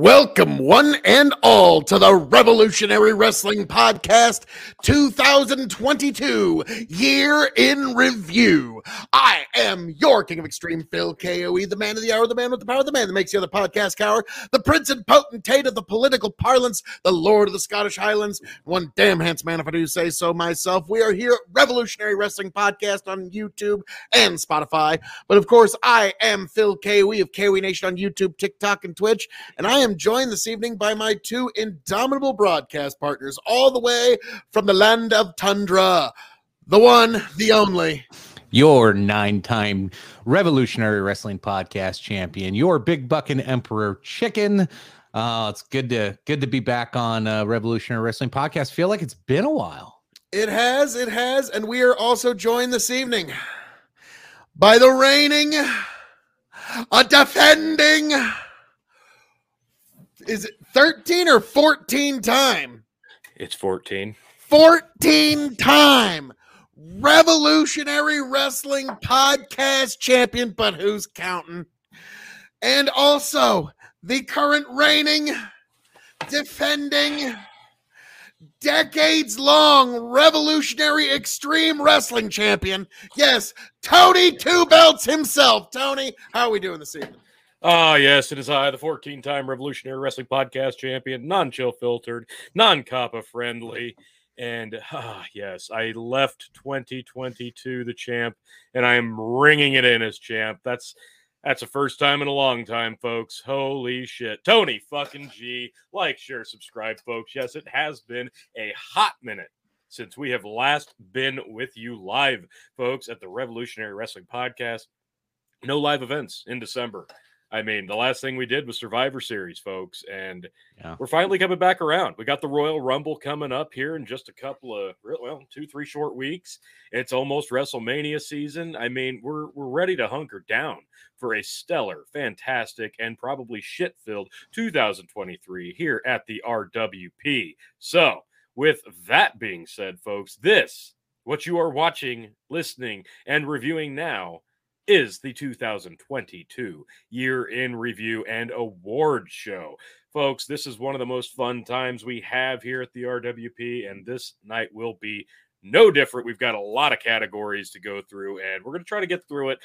Welcome, one and all, to the Revolutionary Wrestling Podcast 2022 Year in Review. I am your King of Extreme, Phil KOE, the man of the hour, the man with the power, the man that makes the other podcast cower, the prince and potentate of the political parlance, the lord of the Scottish Highlands, one damn handsome man, if I do say so myself. We are here at Revolutionary Wrestling Podcast on YouTube and Spotify. But of course, I am Phil KOE of KOE Nation on YouTube, TikTok, and Twitch. And I am joined this evening by my two indomitable broadcast partners, all the way from the land of tundra. The one, the only. Your nine time Revolutionary Wrestling Podcast champion, your big bucking Emperor Chicken. Uh, it's good to good to be back on uh, Revolutionary Wrestling Podcast. Feel like it's been a while. It has, it has, and we are also joined this evening by the reigning, a defending, is it 13 or 14 time? It's 14. 14 time revolutionary wrestling podcast champion, but who's counting? And also the current reigning, defending, decades long revolutionary extreme wrestling champion. Yes, Tony Two Belts himself. Tony, how are we doing this evening? Ah, yes, it is I, the 14 time Revolutionary Wrestling Podcast champion, non chill filtered, non COPPA friendly. And ah, yes, I left 2022 the champ, and I am ringing it in as champ. That's that's the first time in a long time, folks. Holy shit. Tony fucking G. Like, share, subscribe, folks. Yes, it has been a hot minute since we have last been with you live, folks, at the Revolutionary Wrestling Podcast. No live events in December. I mean, the last thing we did was Survivor Series, folks, and Yeah. we're finally coming back around. We got the Royal Rumble coming up here in just a couple of well, two, three short weeks. It's almost WrestleMania season. I mean, we're we're ready to hunker down for a stellar, fantastic, and probably shit-filled 2023 here at the RWP. So, with that being said, folks, this what you are watching, listening, and reviewing now is the 2022 year in review and award show. Folks, this is one of the most fun times we have here at the RWP, and this night will be no different. We've got a lot of categories to go through, and we're going to try to get through it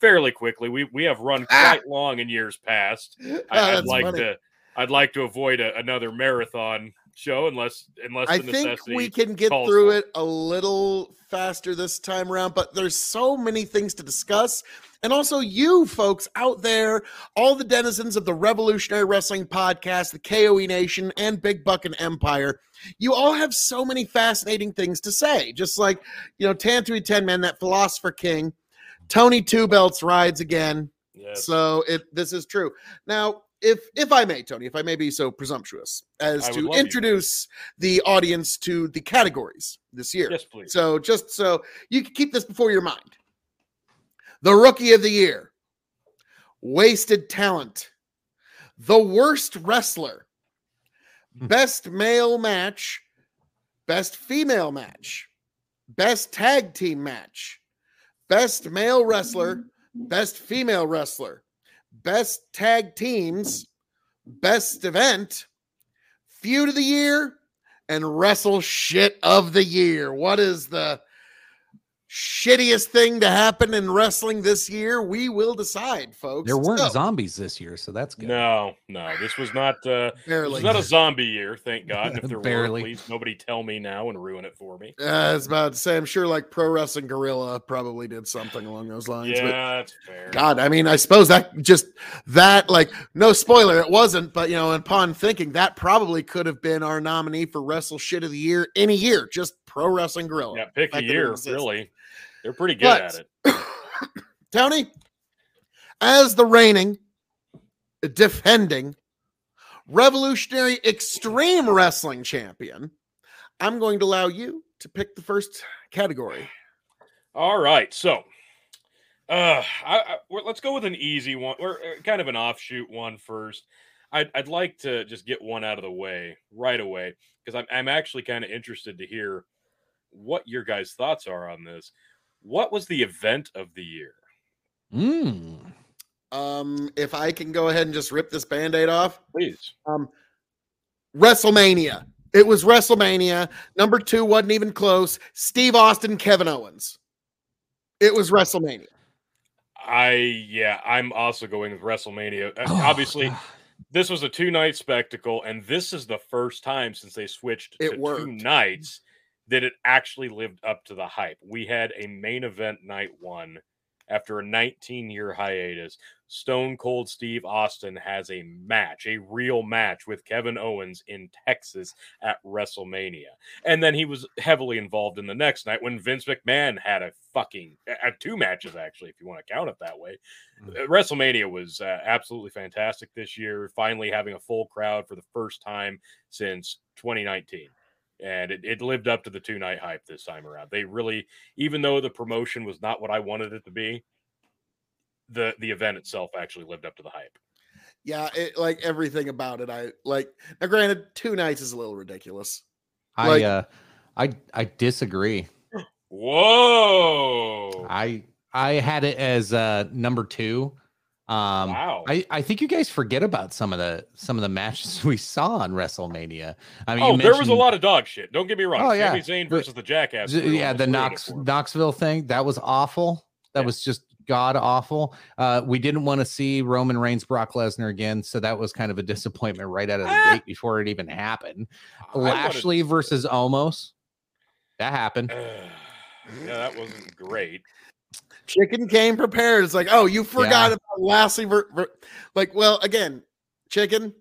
fairly quickly. We we have run Ah. quite long in years past. Ah, I, I'd that's like funny. to I'd like to avoid a, another marathon show unless unless I the think we can get through for it a little faster this time around, but there's so many things to discuss. And also, you folks out there, all the denizens of the Revolutionary Wrestling Podcast, the KOE Nation, and Big Buck and Empire, you all have so many fascinating things to say. Just like, you know, Tantui 10 Man, that philosopher king, Tony Two Belts rides again. Yes. So it this is true. Now, if if I may, Tony, if I may be so presumptuous as I to love you. introduce the audience to the categories this year. yes, please. So just so you can keep this before your mind. The rookie of the year, wasted talent, the worst wrestler, Hmm. best male match, best female match, best tag team match, best male wrestler, best female wrestler, best tag teams, best event, feud of the year, and wrestle shit of the year. What is the shittiest thing to happen in wrestling this year? We will decide, folks. There weren't So, zombies this year, so that's good. No, no, this was not uh this barely. was not a zombie year, thank God. And if there Barely. were, please nobody tell me now and ruin it for me. Uh, I was about to say, I'm sure like Pro Wrestling Guerrilla probably did something along those lines. Yeah, but that's fair. God, I mean, I suppose that just that, like, no spoiler, it wasn't, but you know, upon thinking, that probably could have been our nominee for Wrestle Shit of the Year any year, just Pro Wrestling Guerrilla. Yeah, pick a year, really. They're pretty good But- at it. Tony, as the reigning, defending, revolutionary extreme wrestling champion, I'm going to allow you to pick the first category. All right, so uh, I, I, let's go with an easy one, or kind of an offshoot one first. I'd, I'd like to just get one out of the way right away because I'm, I'm actually kind of interested to hear what your guys' thoughts are on this. What was the event of the year? Mm. Um, if I can go ahead and just rip this band-aid off. Please. Um, WrestleMania. It was WrestleMania. Number two wasn't even close. Steve Austin, Kevin Owens. It was WrestleMania. I yeah, I'm also going with WrestleMania. Uh, Oh, Obviously, God. this was a two night spectacle, and this is the first time since they switched It to two worked. nights that it actually lived up to the hype. We had a main event night one after a 19 year hiatus. Stone Cold Steve Austin has a match, a real match with Kevin Owens in Texas at WrestleMania. And then he was heavily involved in the next night when Vince McMahon had a fucking uh, two matches, actually, if you want to count it that way. Uh, WrestleMania was uh, absolutely fantastic this year, finally having a full crowd for the first time since 2019. And it, it lived up to the two night hype this time around. They really, even though the promotion was not what I wanted it to be, the the event itself actually lived up to the hype. Yeah, it, like everything about it. I like. Now, granted, two nights is a little ridiculous. I like- uh, I I disagree. Whoa! I I had it as uh number two. Um, wow. I, I think you guys forget about some of the some of the matches we saw on WrestleMania. I mean, oh, there was a lot of dog shit. Don't get me wrong. Oh, yeah. Sami Zayn versus the Jackass. Z- yeah, the Knox. Knoxville thing that was awful. That Yeah. was just god awful. Uh, we didn't want to see Roman Reigns, Brock Lesnar again, so that was kind of a disappointment right out of the Ah. gate before it even happened. I wanted- Lashley versus Omos, that happened. yeah, that wasn't great. Chicken came prepared. It's like, oh, you forgot Yeah. about Lashley. Ver- ver- like, well, again, chicken.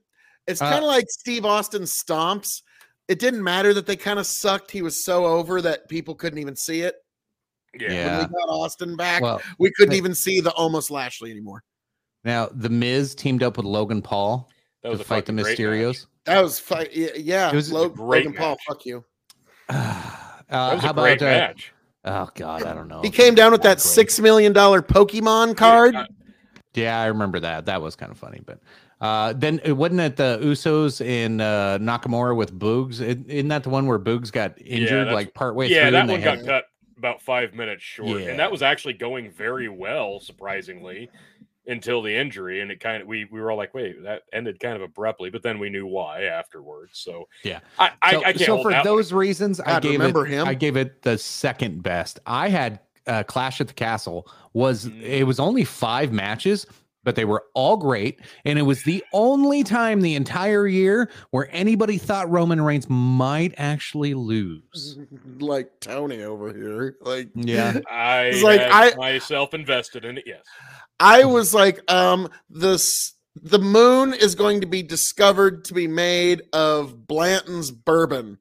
It's Uh, kind of like Steve Austin stomps. It didn't matter that they kind of sucked. He was so over that people couldn't even see it. Yeah. Yeah. When we got Austin back, Well, we couldn't but- even see the almost Lashley anymore. now the Miz teamed up with Logan Paul That to was a fight the fucking great Mysterios. That was fight. Yeah, yeah. It was a great Logan Paul. Fuck you. uh, That was how a great about uh, match. Oh god, I don't know. He came down with that six million dollar Pokemon card. Yeah, Yeah, I remember that. That was kind of funny. But uh, then it wasn't it the Usos in uh, Nakamura with Boogs? It, isn't that the one where Boogs got injured that's- like partway yeah, through? that and they one had- got cut about five minutes short, Yeah. and that was actually going very well, surprisingly, until the injury. And it kind of we we were all like, wait, that ended kind of abruptly, but then we knew why afterwards. So Yeah. I I, so, I can't so hold for that one. those reasons, I gave remember it. him? I gave it the second best. I had uh, Clash at the Castle. Was Mm. it was only five matches, but they were all great, and it was the only time the entire year where anybody thought Roman Reigns might actually lose. like Tony over here. Like, Yeah. I It's like, I- myself invested in it. Yes. I was like, um, this the moon is going to be discovered to be made of Blanton's bourbon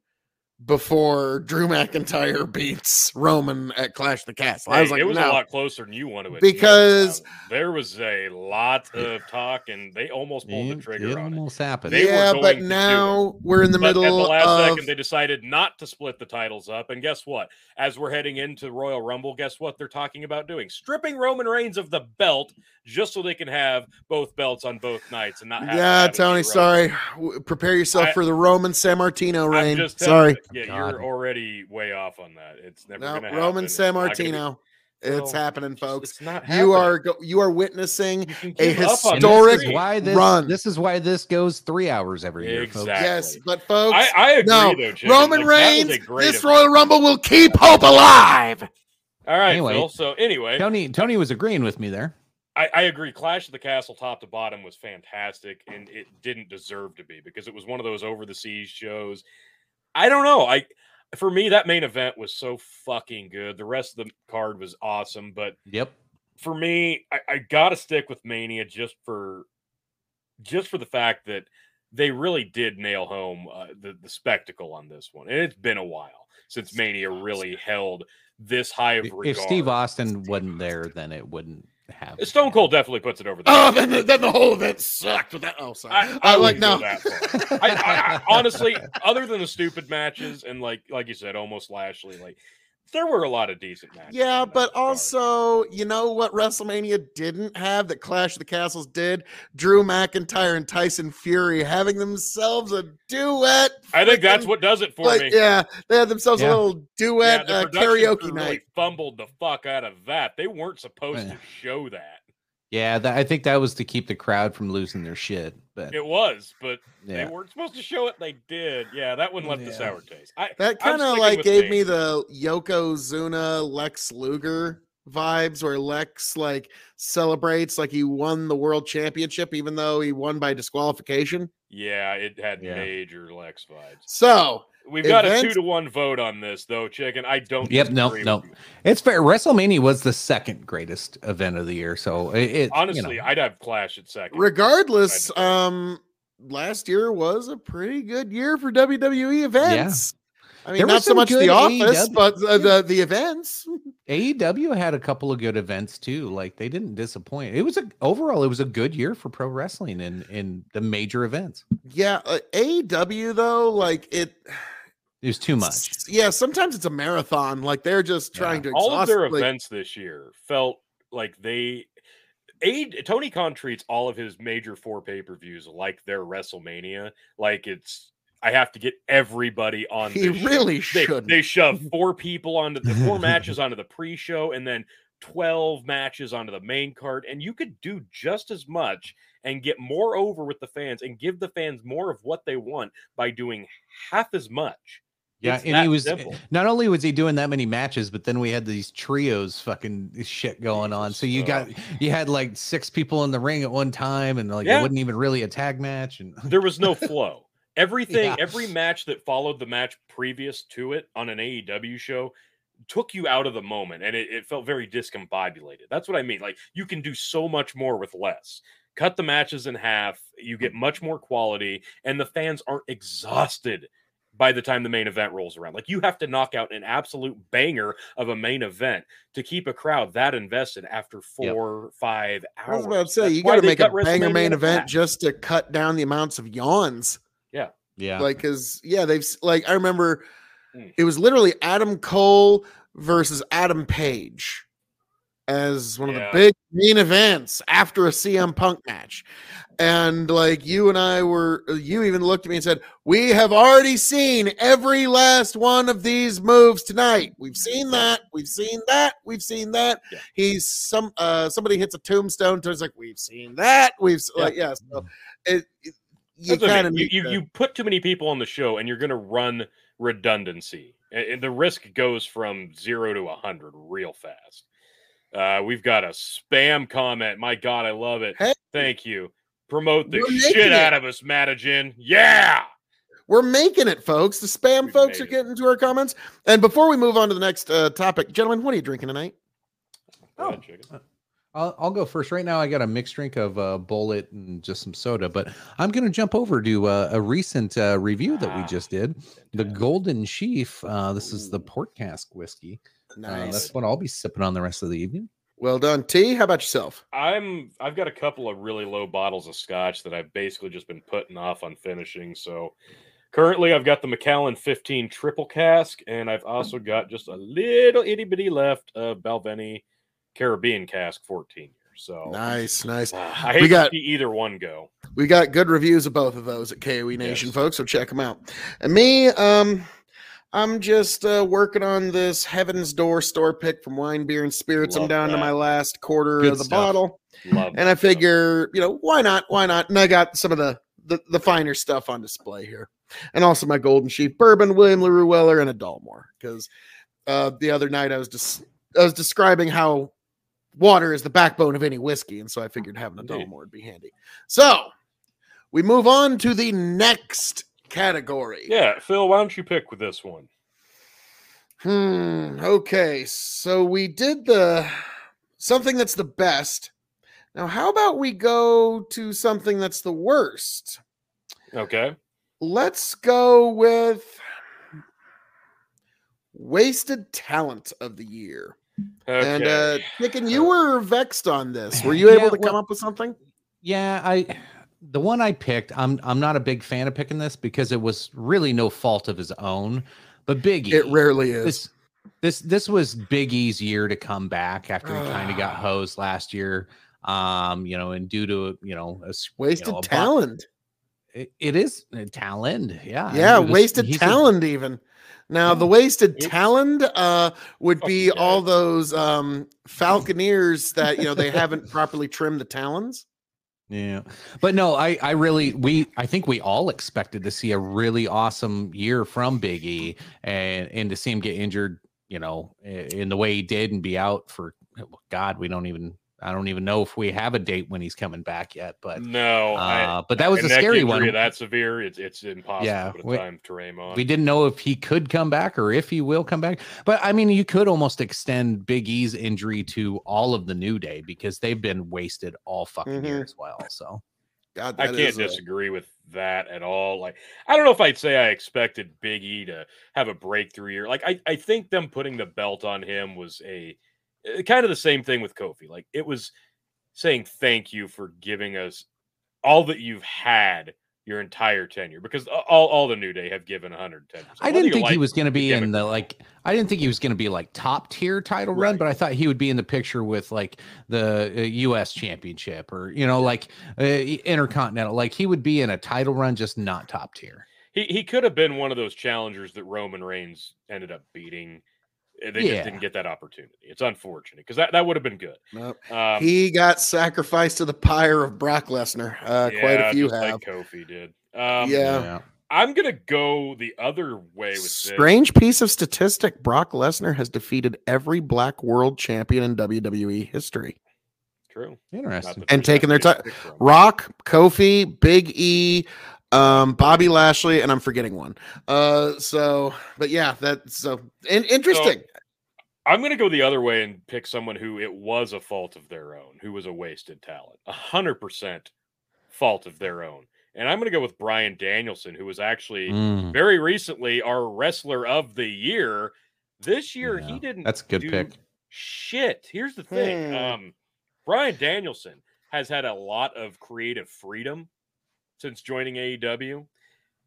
before Drew McIntyre beats Roman at Clash the Castle. I was like, it was no. a lot closer than you want to admit. Because- there was a lot of talk, and they almost pulled the trigger it on it. almost happened. They yeah, but now we're in the But at the last of second, they decided not to split the titles up. And guess what? As we're heading into Royal Rumble, guess what they're talking about doing? Stripping Roman Reigns of the belt just so they can have both belts on both nights and not have. yeah, have Tony. Sorry, prepare yourself I- for the Roman Sammartino reign. Sorry, you, yeah, God. you're already way off on that. It's never no, going to happen. Roman It's San not gonna be- Martino. It's Well, happening, folks. It's not happening. You are go- you are witnessing You a keep up on And the historic this is why this run. this is why this goes three hours every year. folks. Yes, but folks, I, I agree no, though. Chicken. Roman Like, that was a Reigns, great this event. Royal Rumble will keep hope alive. All right, Anyway. Phil. So anyway, Tony Tony was agreeing with me there. I, I agree. Clash of the Castle, top to bottom, was fantastic, and it didn't deserve to be because it was one of those over the seas shows. I don't know. I for me that main event was so fucking good. The rest of the card was awesome, but Yep. for me, I, I got to stick with Mania just for just for the fact that they really did nail home uh, the the spectacle on this one, and it's been a while since Mania really held this high of regard. If Steve Austin wasn't there, then it wouldn't have. Stone Cold definitely puts it over the Oh, then the, then the whole event sucked with that. Oh, sorry. I, I, I like no. that. I, I, I honestly, other than the stupid matches and like like you said, almost Lashley, like there were a lot of decent matches. Yeah, but card. also, you know what WrestleMania didn't have that Clash of the Castles did? Drew McIntyre and Tyson Fury having themselves a duet. I think that's what does it for like, me. yeah, they had themselves Yeah. a little duet the uh, karaoke night. Really fumbled the fuck out of that. They weren't supposed Yeah. to show that. Yeah, that, I think that was to keep the crowd from losing their shit. But It was, but yeah, they weren't supposed to show it. They did. Yeah, that one left a sour taste. I, That kind of like gave Bane. me the Yokozuna Lex Luger vibes, where Lex like celebrates like he won the world championship, even though he won by disqualification. Yeah, it had Yeah. major Lex vibes. So We've got a two to one vote on this, though, Chicken. I don't. Yep, no, no. you. it's fair. WrestleMania was the second greatest event of the year, so it, it Honestly, you know, I'd have Clash at second. regardless, um, last year was a pretty good year for WWE events. Yeah. I mean, There not so much the office, AEW but the, the the events. AEW had a couple of good events too. Like they didn't disappoint. It was a overall, it was a good year for pro wrestling in in the major events. Yeah, uh, AEW though, like it. It was too much. Yeah, sometimes it's a marathon. Like they're just Yeah. trying to All of their like- events this year felt like they. A, Tony Khan treats all of his major four pay per views like their WrestleMania. Like it's, I have to get everybody on. He really they, shouldn't. they shove four people onto the four matches onto the pre-show and then 12 matches onto the main card and you could do just as much and get more over with the fans and give the fans more of what they want by doing half as much Yeah, It's and he was simple. not only was he doing that many matches, but then we had these trios fucking shit going on. So you got you had like six people in the ring at one time, and like Yeah. it wasn't even really a tag match. And there was no flow everything Yeah. every match that followed the match previous to it on an aew show took you out of the moment and it, it felt very discombobulated that's what i mean like you can do so much more with less cut the matches in half you get much more quality and the fans aren't exhausted by the time the main event rolls around like you have to knock out an absolute banger of a main event to keep a crowd that invested after Yep. four five hours I was about to say That's you got to make a banger main event half. just to cut down the amounts of yawns. yeah, Yeah. Like, cause yeah, they've like I remember Mm. it was literally Adam Cole versus Adam Page as one of the big main events after a CM Punk match. And like you and I were, you even looked at me and said, We have already seen every last one of these moves tonight. We've seen that, we've seen that, we've seen that. Yeah. He's some uh somebody hits a tombstone, so it's like, We've seen that, we've Yeah. like, yeah, so it, it- you kind of you, you, you put too many people on the show and you're going to run redundancy and, and the risk goes from zero to a hundred real fast uh we've got a spam comment my god i love it Hey. thank you promote the shit making out it. of us madigan yeah We're making it, folks. The spam We've folks are it. getting to our comments. And before we move on to the next uh, topic, gentlemen, what are you drinking tonight? Go ahead, Oh. I'll, I'll go first. Right now, I got a mixed drink of uh, Bulleit and just some soda, but I'm going to jump over to uh, a recent uh, review that we Ah, just did. The. Golden Sheaf. Uh, this is the Ooh. port cask whiskey. Uh, Nice. that's what I'll be sipping on the rest of the evening. well done. T, how about yourself? i'm i've got a couple of really low bottles of scotch that i've basically just been putting off on finishing so currently i've got the macallan 15 triple cask and i've also got just a little itty bitty left of balvenie caribbean cask 14 years so Nice, nice. uh, i hate We got- to see either one go We got good reviews of both of those at KOE Nation, Yes. folks. So check them out. And me, um, I'm just uh, working on this Heaven's Door store pick from Wine, Beer, and Spirits. I'm Love down to my last quarter Good of the stuff. bottle. love and I that stuff. figure, you know, why not? Why not? And I got some of the the, the finer stuff on display here, and also my Golden Sheep bourbon, William Larue Weller, and a Dalmore. Because uh, the other night I was just I was describing how water is the backbone of any whiskey, and so I figured having a Dalmore would be handy. So we move on to the next category. yeah phil why don't you pick with this one Hmm. Okay. So we did the something that's the best. Now, how about we go to something that's the worst? okay Let's go with wasted talent of the year. okay And uh and you were vexed on this. Were you able Yeah, to come well- up with something? Yeah, I the one I picked, I'm I'm not a big fan of picking this because it was really no fault of his own. But Big E, It rarely is. this this this was Big E's year to come back after he kind of got hosed last year. Um, you know, and due to you know a s- you Wasted know, a talent. It, it is uh, talent. Yeah. Yeah, was- wasted he's a- talent even. Now the wasted talent uh would be all those um falconeers that you know they haven't properly trimmed the talons. Yeah. But no, I I really we I think we all expected to see a really awesome year from Big E and and to see him get injured, you know, in the way he did and be out for God, we don't even I don't even know if we have a date when he's coming back yet, but No, I, uh, but that was a a scary one. That severe, it's it's impossible Yeah, to put a we- time frame on. We didn't know if he could come back or if he will come back. But I mean, you could almost extend Big E's injury to all of the New Day because they've been wasted all fucking year Mhm. as well. So God, I can't is a- disagree with that at all. Like, I don't know if I'd say I expected Big E to have a breakthrough year. Like, I, I think them putting the belt on him was a kind of the same thing with Kofi. Like, it was saying thank you for giving us all that you've had your entire tenure because all, all the New Day have given 110. I didn't think he was going to be in the like. I didn't think he was going to be like top tier title run, but I thought he would be in the picture with like the uh, U.S. Championship or you know like uh, Intercontinental. Like he would be in a title run, just not top tier. He, he could have been one of those challengers that Roman Reigns ended up beating. They Yeah. just didn't get that opportunity. It's unfortunate because that, that would have been good. Nope. Um, he got sacrificed to the pyre of Brock Lesnar. Uh, quite a few just have. like Kofi did. Um, Yeah. I'm gonna go the other way with this. Strange piece of statistic: Brock Lesnar has defeated every Black World Champion in WWE history. True. Interesting. that And there's taking their that ti- big pick from. Rock, Kofi, Big E, um, Bobby Lashley, and I'm forgetting one. Uh, so, but yeah, that's so in- interesting. I'm gonna go the other way and pick someone who it was a fault of their own, who was a wasted talent, a hundred percent fault of their own. And I'm gonna go with Bryan Danielson, who was actually Mm, very recently our wrestler of the year. This year Yeah, he didn't. that's a good pick. Shit. Here's the thing. Hmm. Um, Bryan Danielson has had a lot of creative freedom since joining AEW.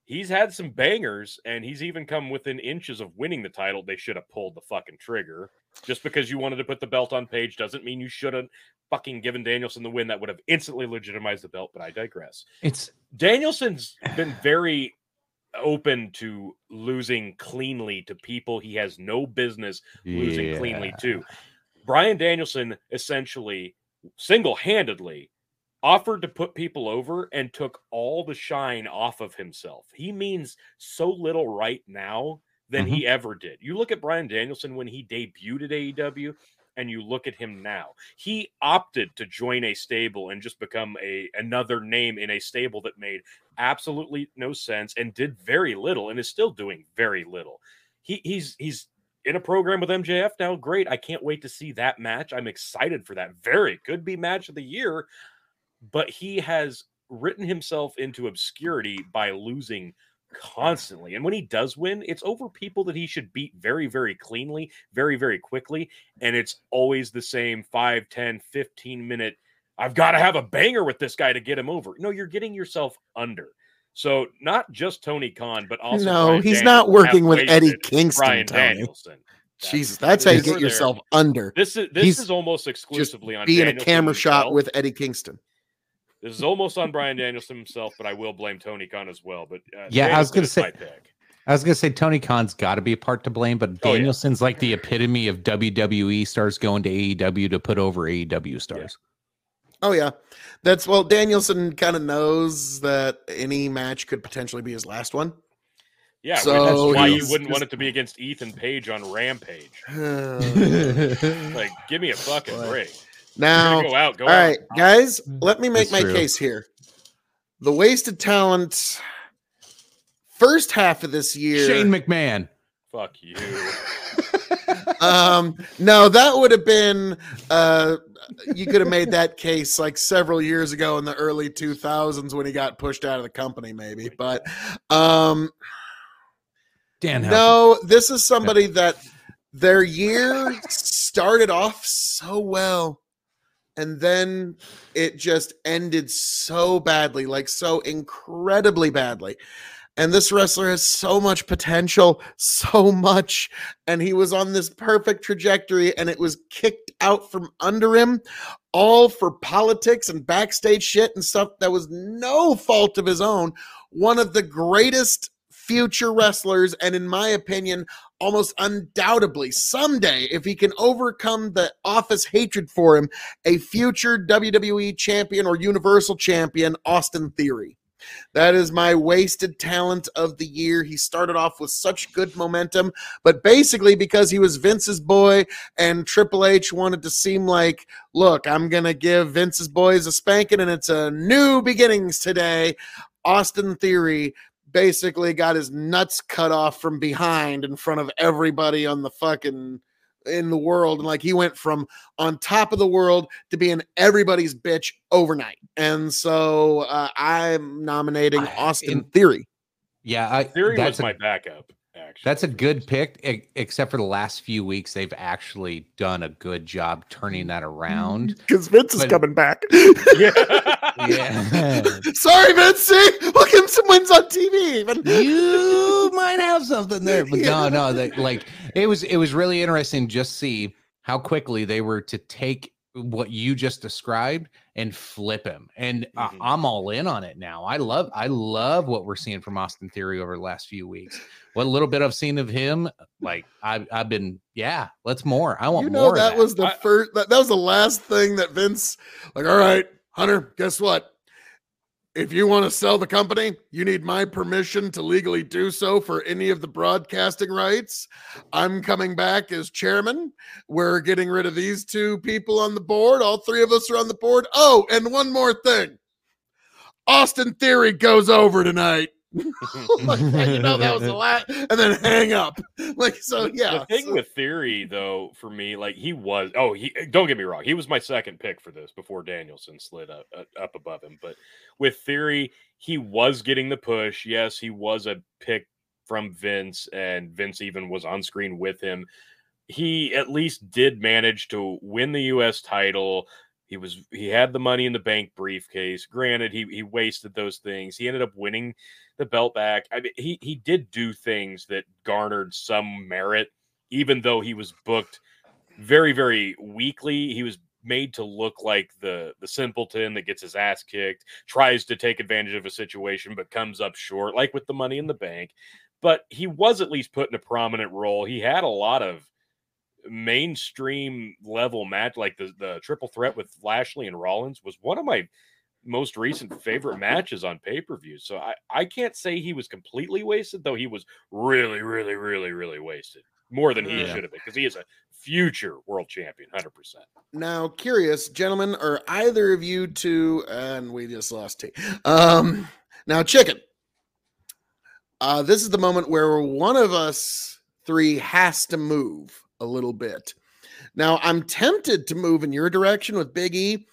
He's had some bangers, and he's even come within inches of winning the title. They should have pulled the fucking trigger. Just because you wanted to put the belt on Page doesn't mean you should have fucking given Danielson the win. That would have instantly legitimized the belt. But I digress. It's Danielson's been very open to losing cleanly to people he has no business losing cleanly to. Bryan Danielson essentially single handedly offered to put people over and took all the shine off of himself. He means so little right now than mm-hmm. he ever did. You look at Bryan Danielson when he debuted at AEW and you look at him now. He opted to join a stable and just become a another name in a stable that made absolutely no sense and did very little and is still doing very little. He he's he's in a program with MJF now. Great. I can't wait to see that match. I'm excited for that. Very could be match of the year, but he has written himself into obscurity by losing constantly. And when he does win, it's over people that he should beat very, very cleanly, very, very quickly. And it's always the same 5, 10, 15 minute. I've got to have a banger with this guy to get him over. No, you're getting yourself under. So not just Tony Khan, but also no, Bryan he's Danielson not working with Eddie Kingston. Bryan Tony. Danielson. That's- Jesus, that's how you get there. yourself under. This is this He's is almost exclusively on Being a Danielson camera shot with Eddie Kingston. This is almost on Bryan Danielson himself, but I will blame Tony Khan as well. But uh, Yeah, I was gonna say- I was gonna say Tony Khan's got to be a part to blame, but Oh, yeah. Danielson's like the epitome of WWE stars going to AEW to put over AEW stars. Oh yeah, that's well. Danielson kind of knows that any match could potentially be his last one. Yeah, So which why you wouldn't want it to be against Ethan Page on Rampage. now, Like, give me a fucking Boy. break. You're go out, go all out. right, guys, let me make That's my true. case here. The wasted talent. First half of this year. Shane McMahon. Fuck you. um no that would have been uh you could have made that case like several years ago in the early 2000s when he got pushed out of the company maybe but um Danhausen. no this is somebody that their year started off so well and then it just ended so badly like so incredibly badly and this wrestler has so much potential so much and he was on this perfect trajectory and it was kicked out from under him all for politics and backstage shit and stuff that was no fault of his own. One of the greatest future wrestlers, and in my opinion, almost undoubtedly someday, if he can overcome the office hatred for him, a future WWE champion or Universal champion, Austin Theory. That is my wasted talent of the year. He started off with such good momentum, but basically because he was Vince's boy and Triple H wanted to seem like, look, I'm going to give Vince's boys a spanking and it's a new beginnings today. Austin Theory basically got his nuts cut off from behind in front of everybody on the fucking in the world. And like he went from on top of the world to being everybody's bitch overnight. And so uh, i'm nominating I- austin in- theory. Yeah, I, Theory that's was a, my backup. Actually, that's a good pick, except for the last few weeks, they've actually done a good job turning that around. because vince is coming back Yeah. Yeah. sorry vince see we'll give him some wins on tv even you might have something there, but Yeah. no, no, they, like it was it was really interesting just see how quickly they were to take what you just described and flip him. And I- Mhm. I'm all in on it now. I love I love what we're seeing from Austin Theory over the last few weeks. What little bit I've seen of him, like I've I've been, yeah, let's more. I want you know more. of that was the I- first that, that was the last thing that vince like all right hunter guess what if you want to sell the company you need my permission to legally do so for any of the broadcasting rights. I'm coming back as chairman. We're getting rid of these two people on the board. All three of us are on the board. Oh and one more thing. Austin theory goes over tonight like, you know that was a lot, and then hang up like so yeah The thing so- with Theory, though, for me, like he was. Oh, he. Don't get me wrong. He was my second pick for this before Danielson slid up uh, up above him. But with Theory, he was getting the push. Yes, he was a pick from Vince, and Vince even was on screen with him. He at least did manage to win the U.S. title. He was he had the money in the bank briefcase. Granted, he he wasted those things. He ended up winning the belt back. I mean, he he did do things that garnered some merit, even though he was booked very very weakly. He was made to look like the the simpleton that gets his ass kicked, tries to take advantage of a situation but comes up short, like with the money in the bank. But he was at least put in a prominent role. He had a lot of mainstream level match, like the the triple threat with Lashley and Rollins, was one of my most recent favorite matches on pay per view. So I I can't say he was completely wasted, though he was really really really really wasted more than he Yeah. should have been because he is a future world champion, hundred percent. Now, curious, gentlemen, are either of you two, and we just lost T. Um, now, chicken. Uh, this is the moment where one of us three has to move a little bit. Now, I'm tempted to move in your direction with Big E,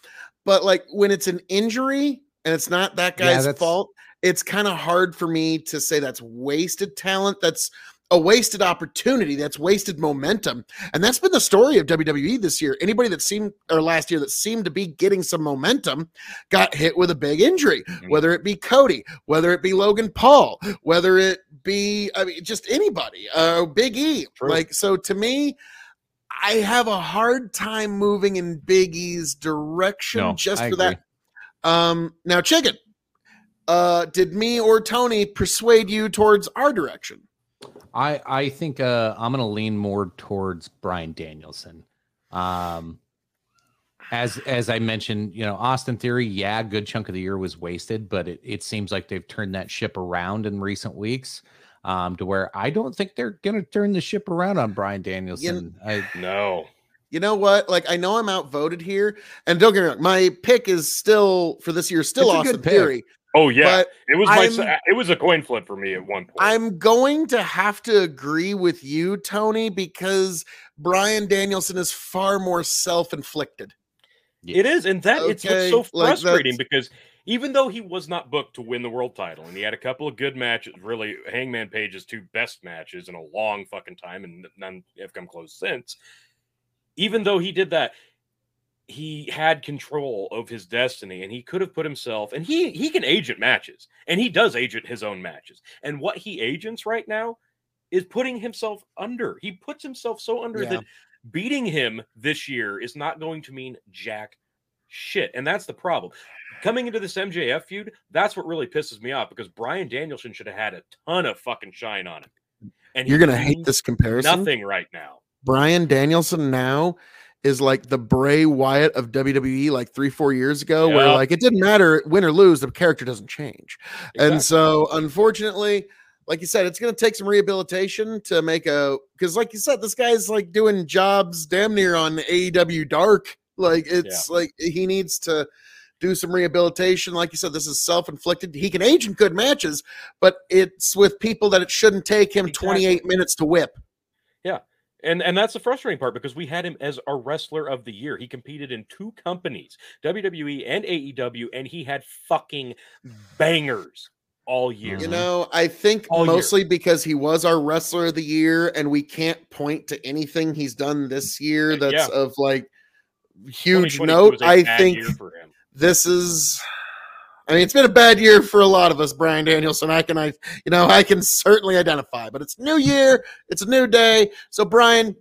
but like when it's an injury and it's not that guy's that's- fault, it's kind of hard for me to say that's wasted talent. That's a wasted opportunity. That's wasted momentum. And that's been the story of WWE this year. Anybody that seemed or last year that seemed to be getting some momentum got hit with a big injury, Mhm. whether it be Cody, whether it be Logan Paul, whether it be I mean just anybody, uh Big E. True. Like so to me I have a hard time moving in Big E's direction No, just I for that. Um now chicken. Uh did me or Tony persuade you towards our direction? I I think uh, I'm gonna lean more towards Bryan Danielson. Um, as as I mentioned, you know, Austin Theory, yeah, good chunk of the year was wasted, but it, it seems like they've turned that ship around in recent weeks. Um, to where I don't think they're gonna turn the ship around on Bryan Danielson. I, No, You know what? Like I know I'm outvoted here, and don't get me wrong, my pick is still for this year still It's a good Austin pick. Theory. Oh yeah, But it was my I'm- it was a coin flip for me at one point. I'm going to have to agree with you, Tony, because Bryan Danielson is far more self-inflicted. It is, and that it's what's so frustrating that's- because even though he was not booked to win the world title, and he had a couple of good matches, really Hangman Page's two best matches in a long fucking time, and none have come close since. Even though he did that, he had control of his destiny, and he could have put himself. And he he can agent matches, and he does agent his own matches. And what he agents right now is putting himself under. He puts himself so under Yeah. that beating him this year is not going to mean jack shit. And that's the problem. Coming into this MJF feud, that's what really pisses me off because Bryan Danielson should have had a ton of fucking shine on him. And You're gonna hate this comparison. Nothing right now. Bryan Danielson now is like the Bray Wyatt of WWE like three, four years ago, where like it didn't matter win or lose, the character doesn't change. And so, unfortunately, like you said, it's going to take some rehabilitation to make a because, like you said, this guy's like doing jobs damn near on AEW Dark. Like it's like he needs to do some rehabilitation. Like you said, this is self inflicted. He can agent good matches, but it's with people that it shouldn't take him Exactly. 28 minutes to whip. And and that's the frustrating part because we had him as our wrestler of the year. He competed in two companies, WWE and AEW, and he had fucking bangers all year. You Mhm. know, I think All year. mostly because he was our wrestler of the year, and we can't point to anything he's done this year that's yeah. of like huge note. was a I bad think year for him. this is. I mean, it's been a bad year for a lot of us, Bryan Danielson. I can, I, you know, I can certainly identify. But it's new year, it's a new day. So, Bryan,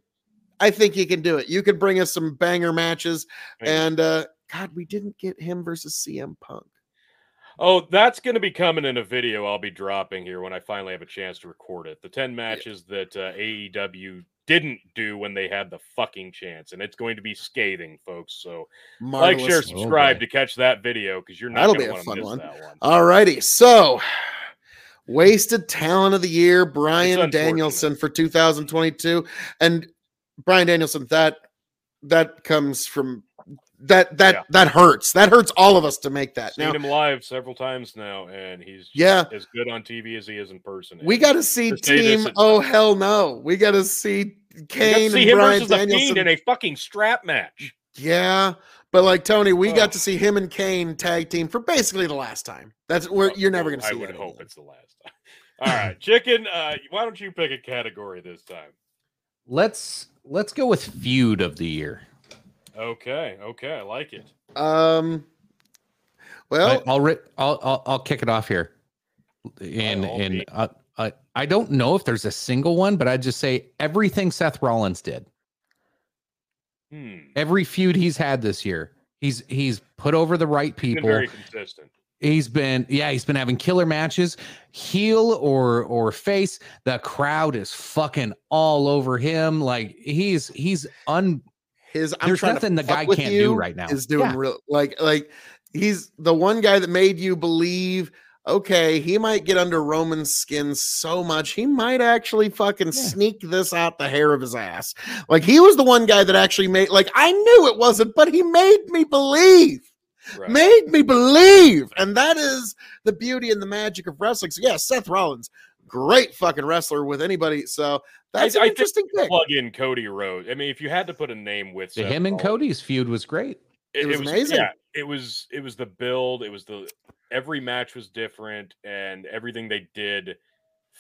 I think you can do it. You can bring us some banger matches, and uh God, we didn't get him versus CM Punk. Oh, that's going to be coming in a video I'll be dropping here when I finally have a chance to record it. The 10 matches that uh, AEW didn't do when they had the fucking chance. And it's going to be scathing, folks. So like, share, subscribe boy. to catch that video because you're not That'll going be to a want to fun miss one. that one. All righty. So, wasted talent of the year, Bryan. Danielson for 2022. And Bryan Danielson, that that comes from that that Yeah. that hurts. That hurts all of us to make that. Seen Now, him live several times now, and he's Yeah. as good on TV as he is in person. we got to see to say this, team. it's- Oh hell no! We got to see we got to Kane see and him Bryan versus the Danielson. Fiend in a fucking strap match. yeah, but like Tony, we Oh. got to see him and Kane tag team for basically the last time. That's where you're never going to see. I would that hope again. it's the last time. All right, chicken. Uh, why don't you pick a category this time? Let's let's go with feud of the year. Okay, okay, I like it. Um. Well, I, will ri- I'll, I'll I'll kick it off here. And all and uh, I I don't know if there's a single one, but I'd just say everything Seth Rollins did, Hmm. every feud he's had this year, he's he's put over the right Been people. very consistent. He's been yeah, he's been having killer matches, heel or or face. The crowd is fucking all over him. Like he's he's un his I'm there's trying nothing to the guy can't do right now. Is doing Yeah. real like like he's the one guy that made you believe. Okay, he might get under Roman's skin so much he might actually fucking sneak this out the hair of his ass. Like he was the one guy that actually made like I knew it wasn't, but he made me believe Right. made me believe. And that is the beauty and the magic of wrestling. So, yeah, Seth Rollins, great fucking wrestler with anybody. So, that's I an think interesting pick. Plug in Cody Rhodes. I mean, if you had to put a name with the Seth him and Rollins, Cody's feud was great. it, It was amazing. Yeah, it was. It was the build. It was the every match was different, and everything they did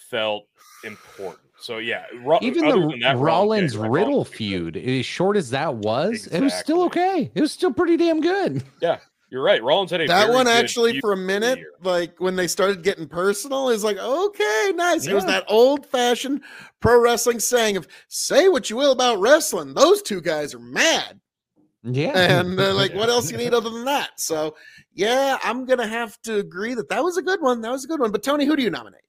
felt important. So yeah, Ro- Even the that, Rollins pick, Riddle feud, as short as that was, it was still okay. It was still pretty damn good. You're right. Rollins had a That one actually, for a minute, year. like when they started getting personal, is like, okay, nice. It was that old fashioned pro wrestling saying of say what you will about wrestling. Those two guys are mad. Yeah. And uh, like, what else you need other than that? So, yeah, I'm going to have to agree that that was a good one. That was a good one. But, Tony, who do you nominate?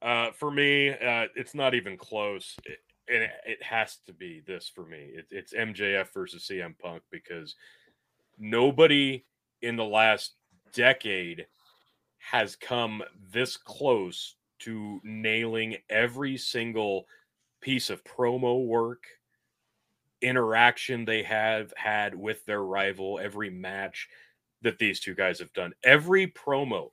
Uh, for me, uh, it's not even close, It- and it, it has to be this for me. It, it's MJF versus CM Punk because nobody in the last decade has come this close to nailing every single piece of promo work, interaction they have had with their rival, every match that these two guys have done. Every promo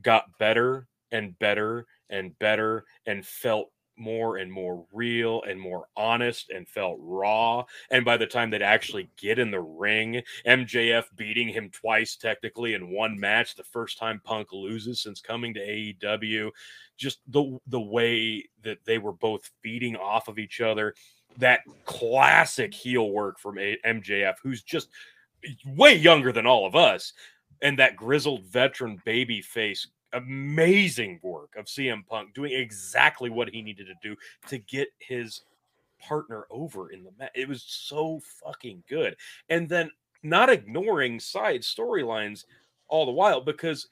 got better and better and better and felt more and more real and more honest and felt raw. And by the time they'd actually get in the ring, MJF beating him twice technically in one match, the first time Punk loses since coming to AEW, just the the way that they were both feeding off of each other, that classic heel work from MJF, who's just way younger than all of us, and that grizzled veteran baby face amazing work of CM Punk doing exactly what he needed to do to get his partner over in the match. It was so fucking good. And then not ignoring side storylines all the while because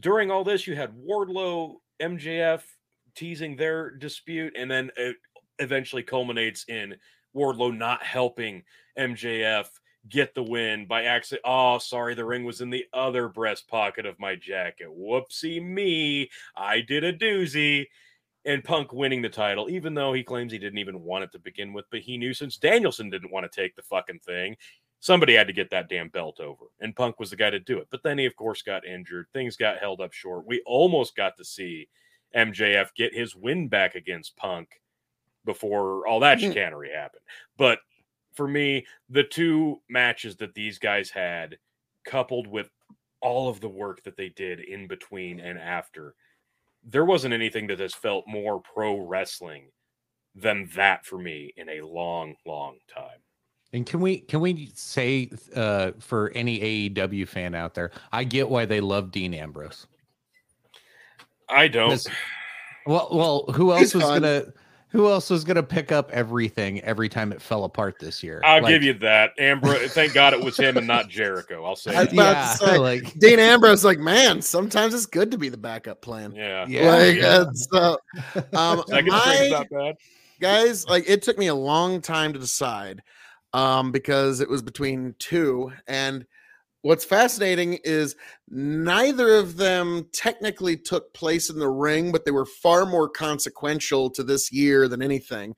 during all this you had Wardlow, MJF teasing their dispute, and then it eventually culminates in Wardlow not helping MJF get the win by accident. Oh, sorry, the ring was in the other breast pocket of my jacket. Whoopsie me. I did a doozy. And Punk winning the title, even though he claims he didn't even want it to begin with, but he knew since Danielson didn't want to take the fucking thing, somebody had to get that damn belt over. And Punk was the guy to do it. But then he, of course, got injured. Things got held up short. We almost got to see MJF get his win back against Punk before all that mm-hmm. chicanery happened. But for me, the two matches that these guys had, coupled with all of the work that they did in between and after, there wasn't anything that has felt more pro wrestling than that for me in a long, long time. And can we can we say uh, for any AEW fan out there, I get why they love Dean Ambrose. I don't. Well, well, who else was gonna who else was gonna pick up everything every time it fell apart this year? I'll Like, give you that. Ambrose, thank God it was him and not Jericho. I'll say that. about Yeah, say, like Dean Ambrose, like, man, sometimes it's good to be the backup plan. Yeah. Yeah. like, yeah. uh, so, um, Second my- bad. guys like it took me a long time to decide um because it was between two and what's fascinating is neither of them technically took place in the ring but they were far more consequential to this year than anything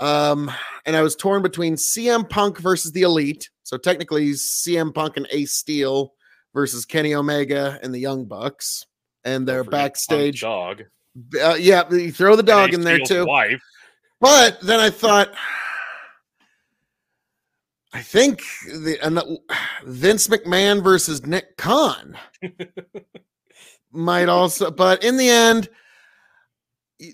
um and i was torn between cm punk versus the elite so technically cm punk and ace steel versus kenny omega and the young bucks and Don't they're forget Punk's backstage dog. uh, yeah you throw the dog in there Steel's too Wife. but then I thought, I think the uh, Vince McMahon versus Nick Khan might also, but in the end,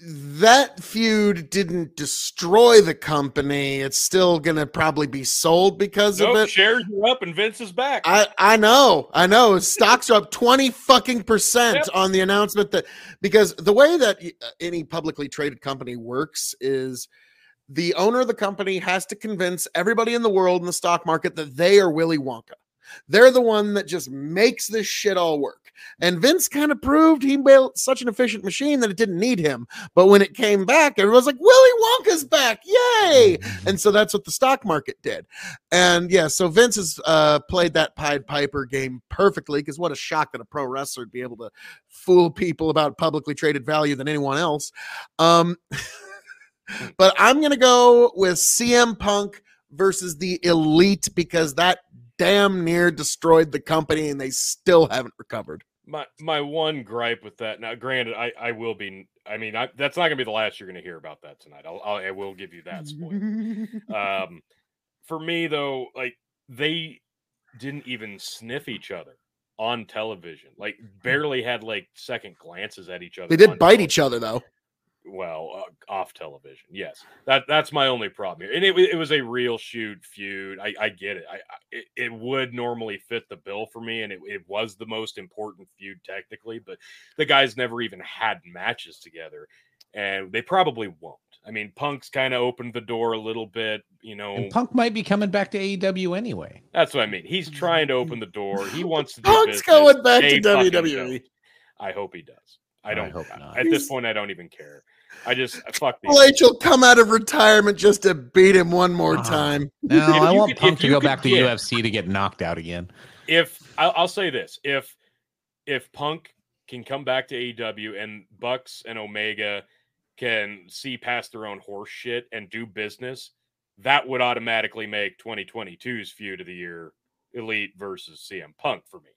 that feud didn't destroy the company. It's still gonna probably be sold because of Nope, it. shares are up and Vince is back. I I know, I know. Stocks are up twenty fucking percent Yep. on the announcement that because the way that uh, any publicly traded company works is the owner of the company has to convince everybody in the world in the stock market that they are Willy Wonka. They're the one that just makes this shit all work. And Vince kind of proved he built such an efficient machine that it didn't need him. But when it came back, everyone's like, Willy Wonka's back. Yay. And so that's what the stock market did. And yeah, so Vince has uh, played that Pied Piper game perfectly because what a shock that a pro wrestler would be able to fool people about publicly traded value than anyone else. Um, but I'm going to go with CM Punk versus the Elite because that damn near destroyed the company and they still haven't recovered. my my one gripe with that now granted i i will be i mean I, that's not gonna be the last you're gonna hear about that tonight i'll, I'll i will give you that spoiler um for me though like they didn't even sniff each other on television like barely had like second glances at each other They did bite television. each other though. Well uh, off television yes that that's my only problem here and it, it was a real shoot feud i i get it i, I it, it would normally fit the bill for me and it, it was the most important feud technically but the guys never even had matches together and they probably won't i mean punk's kind of opened the door a little bit you know And Punk might be coming back to AEW anyway. that's what i mean he's trying to open the door he wants to do Punk's business. going back to They fucking WWE. don't. i hope he does i I don't hope not. at this point i don't even care i just fuck these Triple H will come out of retirement just to beat him one more Ah. time. No, I want could- Punk to go could back to get- UFC to get knocked out again. if I'll, I'll say this if if punk can come back to aew and bucks and omega can see past their own horse shit and do business that would automatically make 2022's feud of the year elite versus cm punk for me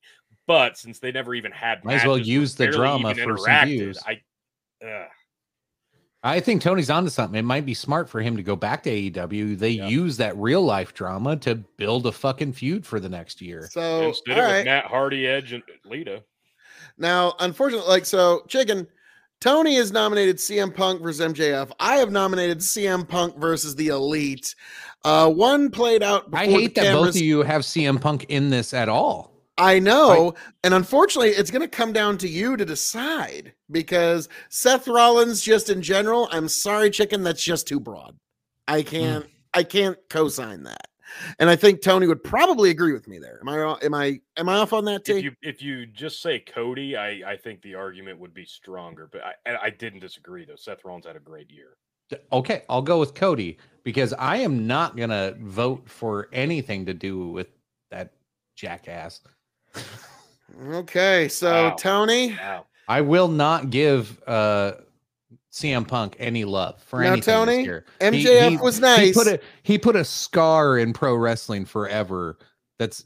but since they never even had Might as well use the drama for some views. i uh, I think Tony's onto something. It might be smart for him to go back to AEW. They Yeah. use that real life drama to build a fucking feud for the next year. So instead all of right. with matt hardy edge and lita Now, unfortunately, like so, chicken. Tony has nominated CM Punk versus MJF. I have nominated CM Punk versus the Elite. Uh, one played out. I hate the that both of you have CM Punk in this at all. I know, and unfortunately, it's going to come down to you to decide because Seth Rollins, just in general, I'm sorry, chicken. That's just too broad. I mm. can't. I can't co-sign that. and I think Tony would probably agree with me there. Am I am I am I off on that If you if you just say Cody, I I think the argument would be stronger. But I I- I didn't disagree though. Seth Rollins had a great year. Okay, I'll go with Cody because I am not gonna vote for anything to do with that jackass. Okay, so Wow. Tony, Wow. I will not give uh CM Punk any love for Now, anything Tony, this year. MJF was He nice. put a he put a scar in pro wrestling forever. That's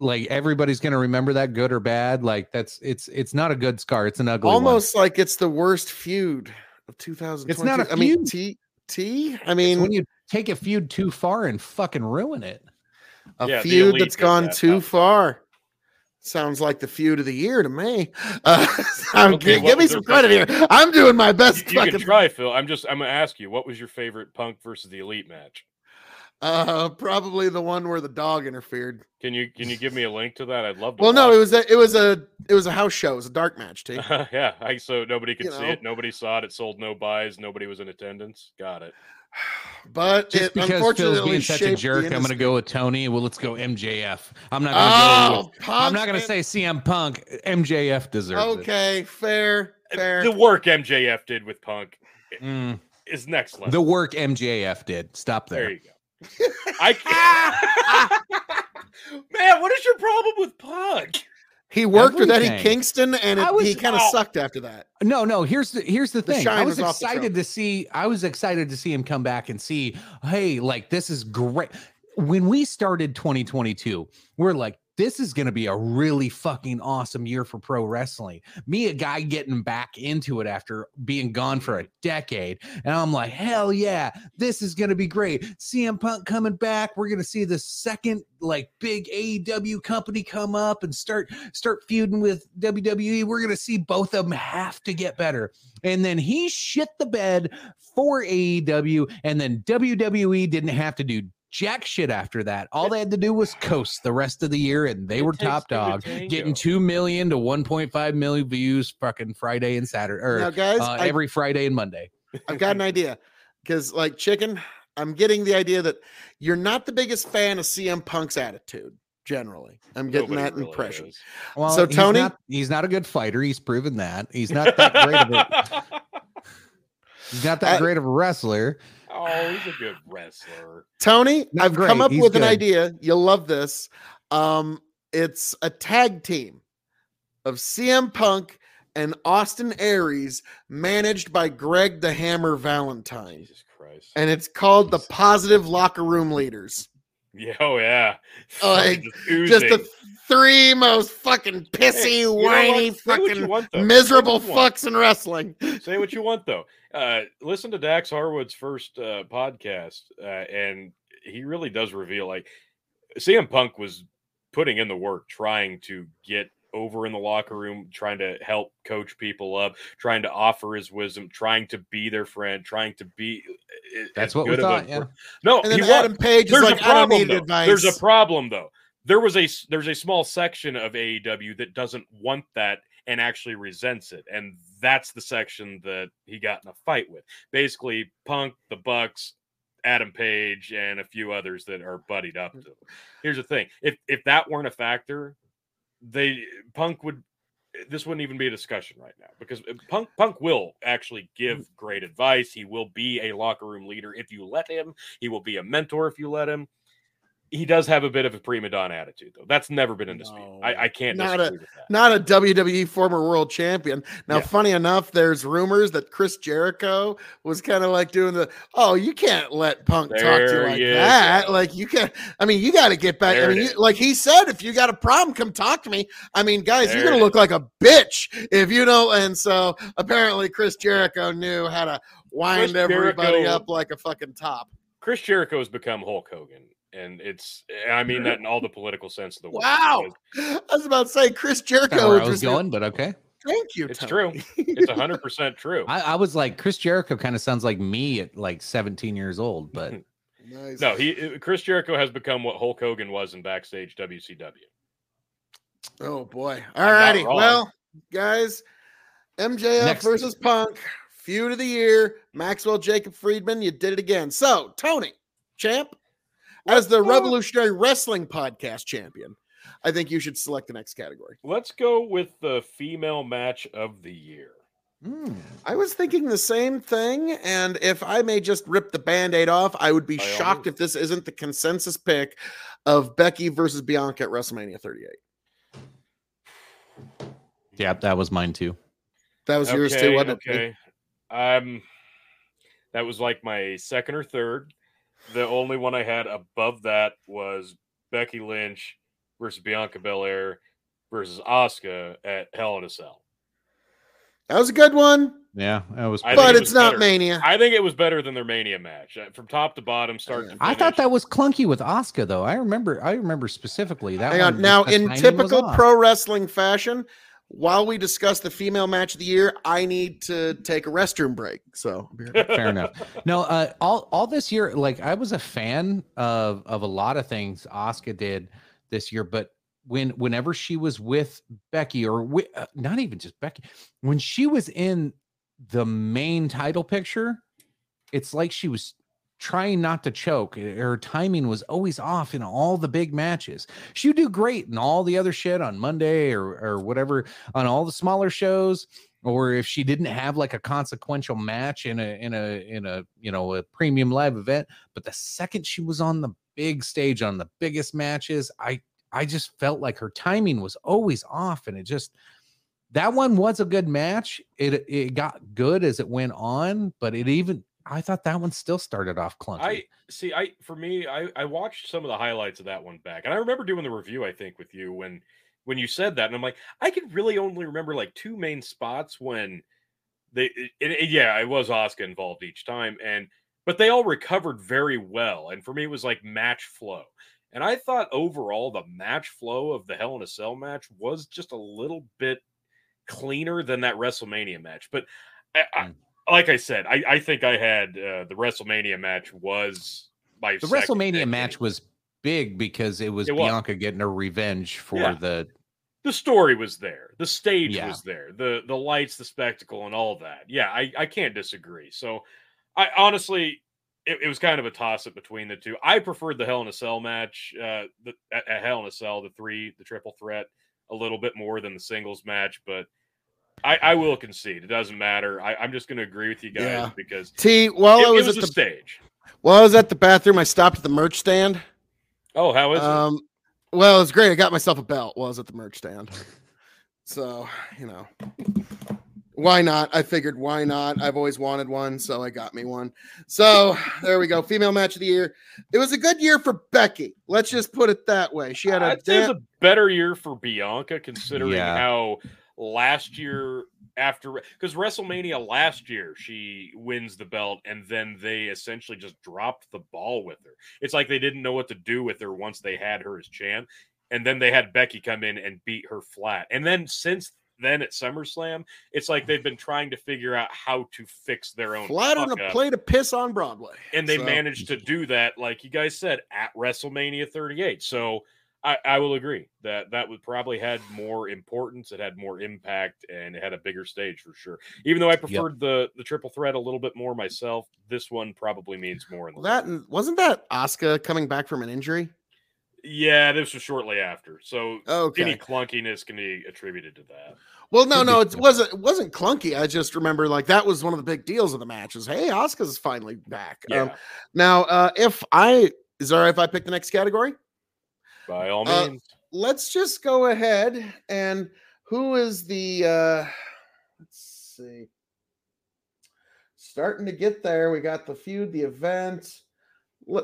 like everybody's gonna remember that good or bad. Like that's it's it's not a good scar. It's an ugly one. almost like it's the worst feud of 2020. It's not a I mean, feud. T T. I It's mean, when you take a feud too far and fucking ruin it. a Yeah, feud Elite that's did gone that, too huh? far. Sounds like the feud of the year to me. Uh, Okay, give, me some credit here. I'm doing my best. you can fucking, try, Phil. I'm just I'm gonna ask you, what was your favorite Punk versus the Elite match? uh, probably the one where the dog interfered. Can you can you give me a link to that? I'd love to. Well, no, it was a it was a it was a house show. It was a dark match, T. yeah, I, so nobody could You see know. it. Nobody saw it. It sold no buys. Nobody was in attendance. Got it. But Just it because Phil's being such a jerk, I'm going to go with Tony. Well, let's go MJF. I'm not going to. Oh, With, I'm not going to say CM Punk. MJF deserves it. Okay, fair, fair. The work MJF did with Punk Mm, is next level. the work MJF did. Stop there there. you go. I can't. Man, what is your problem with Punk? He worked with Eddie Everything. Kingston, and it, was- he kind of oh. sucked after that. No, no. Here's the here's the The thing. I was was excited to see. I was excited to see him come back and see. Hey, like this is great. When we started 2022, we're like, this is going to be a really fucking awesome year for pro wrestling. Me, a guy getting back into it after being gone for a mm-hmm. decade, and I'm like, hell yeah, this is going to be great. CM Punk coming back. We're going to see the second like big AEW company come up and start start feuding with WWE. We're going to see both of them have to get better. And then he shit the bed for AEW, and then WWE didn't have to do jack shit after that. All they had to do was coast the rest of the year, and they It were top two dog, getting two million to 1.5 million views fucking Friday and Saturday, or Now, guys, uh, I, every Friday and Monday. I've got an idea because, like chicken, I'm getting the idea that you're not the biggest fan of CM Punk's attitude. Generally, I'm getting Nobody that really impression. is. Well, So, he's Tony- not, he's not a good fighter. He's proven that. He's not that great of a he's not that I- great of a wrestler. Oh, he's a good wrestler. Tony, Not I've come up he's with an idea. You'll love this. Um, it's a tag team of CM Punk and Austin Aries, managed by Greg the Hammer Valentine, Jesus Christ. and it's called the Positive Locker Room Leaders. Yeah, oh yeah. Like, Fucking Just the oozing. Three most fucking pissy, you know what? whiny, Say what you fucking want, miserable what you want. fucks in wrestling. Say what you want though. Uh, listen to Dax Harwood's first uh, podcast, uh, and he really does reveal like CM Punk was putting in the work, trying to get over in the locker room, trying to help coach people up, trying to offer his wisdom, trying to be their friend, trying to be. uh, That's what we good of thought. Yeah. No, And he then was. Adam Page is like, a I don't problem need though. advice. There's a problem though. There was a there's a small section of AEW that doesn't want that and actually resents it, and that's the section that he got in a fight with. Basically, Punk, the Bucks, Adam Page, and a few others that are buddied up to. him. Here's the thing: if if that weren't a factor, they Punk would. This wouldn't even be a discussion right now because uh, Punk Punk will actually give great advice. He will be a locker room leader if you let him. He will be a mentor if you let him. He does have a bit of a prima donna attitude, though. That's never been in dispute. No, I, I can't not a- with that. not a WWE former world champion. Now, Yeah. funny enough, there's rumors that Chris Jericho was kind of like doing the, oh, you can't let Punk talk to you like that. go. Like you can't. I mean, you got to get back. There I mean, you, like he said, if you got a problem, come talk to me. I mean, guys, There you're gonna look like a bitch if you don't. And so apparently, Chris Jericho knew how to wind Chris everybody Jericho- up like a fucking top. Chris Jericho has become Hulk Hogan, and it's I mean that in all the political sense of the word. Wow. I was about to say Chris Jericho. Where I was just- going, but okay. Thank you. It's Tony. It's hundred percent true. I, I was like, Chris Jericho kind of sounds like me at like 17 years old, but Nice. No, he uh, Chris Jericho has become what Hulk Hogan was in backstage WCW. Oh boy. I'm All righty. Well, guys, MJF Next. versus Punk, feud of the year. Maxwell Jacob Friedman, you did it again. So, Tony, champ, as the Revolutionary Wrestling Podcast champion, I think you should select the next category. Let's go with the female match of the year. I was thinking the same thing, and if I may just rip the band-aid off, I would be By shocked means. if this isn't the consensus pick of Becky versus Bianca at WrestleMania 38. Yeah, that was mine too. That was yours too, wasn't it? okay. Um, that was like my second or third. The only one I had above that was Becky Lynch versus Bianca Belair versus Asuka at Hell in a Cell. That was a good one, Yeah, that was. I pretty but it it's was not better. Mania. I think it was better than their Mania match Uh, from top to bottom, start Yeah. to I thought that was clunky with Asuka though. I remember. I remember specifically that. Hang one, on. Now, in typical pro wrestling fashion, while we discuss the female match of the year, I need to take a restroom break. So. Fair enough. No, uh, all all this year, like I was a fan of of a lot of things Asuka did this year, but when whenever she was with Becky or wi- uh, not even just Becky, when she was in the main title picture, it's like she was trying not to choke. Uh, Her timing was always off in all the big matches. She would do great in all the other shit on Monday or or whatever on all the smaller shows or if she didn't have like a consequential match in a in a in a you know a premium live event but the second she was on the big stage on the biggest matches i i just felt like her timing was always off and it just that one was a good match it it got good as it went on but it even i thought that one still started off clunky I see. I for me, I I watched some of the highlights of that one back, and I remember doing the review. I think with you when when you said that, and I'm like, I could really only remember like two main spots when they. It, it- yeah, it was Asuka involved each time, and but they all recovered very well. And for me, it was like match flow. And I thought overall the match flow of the Hell in a Cell match was just a little bit cleaner than that WrestleMania match. But I, I, Mm. Like I said, I, I think I had uh, the WrestleMania match was my the wrestlemania match was big because it was It was. bianca getting her revenge for Yeah. the the story was there, the stage Yeah. was there, the the lights, the spectacle, and all that. Yeah, I, I can't disagree. So I honestly it, it was kind of a toss up between the two. I preferred the Hell in a Cell match, uh, the, at Hell in a Cell, the three, the triple threat, a little bit more than the singles match, but I, I will concede it doesn't matter. I, I'm just going to agree with you guys Yeah. because T, while it, I it was, was at the stage. while I was at the bathroom, I stopped at the merch stand. Oh, how is it? Um, well, it was great. I got myself a belt while I was at the merch stand. So, you know, why not? I figured why not? I've always wanted one, so I got me one. So there we go. Female match of the year. It was a good year for Becky. Let's just put it that way. She had a I'd say it was a better year for Bianca considering Yeah. how last year after because WrestleMania last year she wins the belt and then they essentially just dropped the ball with her. It's like they didn't know what to do with her once they had her as champ, and then they had Becky come in and beat her flat. And then since then at SummerSlam, it's like they've been trying to figure out how to fix their own flat on a plate of piss on Broadway. and they So- managed to do that, like you guys said, at WrestleMania 38. So I, I will agree that that would probably had more importance, it had more impact, and it had a bigger stage for sure. Even though I preferred the the triple threat a little bit more myself, this one probably means more. In Well, that and- wasn't that Asuka coming back from an injury. yeah, this was shortly after, so Okay. any clunkiness can be attributed to that. Well, no, no, it wasn't. It wasn't clunky. I just remember like that was one of the big deals of the match. Was hey, Asuka's finally back. Yeah, Um, now, uh, if I is there if I pick the next category, by all uh, means. let's just go ahead and who is the? uh Let's see. Starting to get there. We got the feud, the event.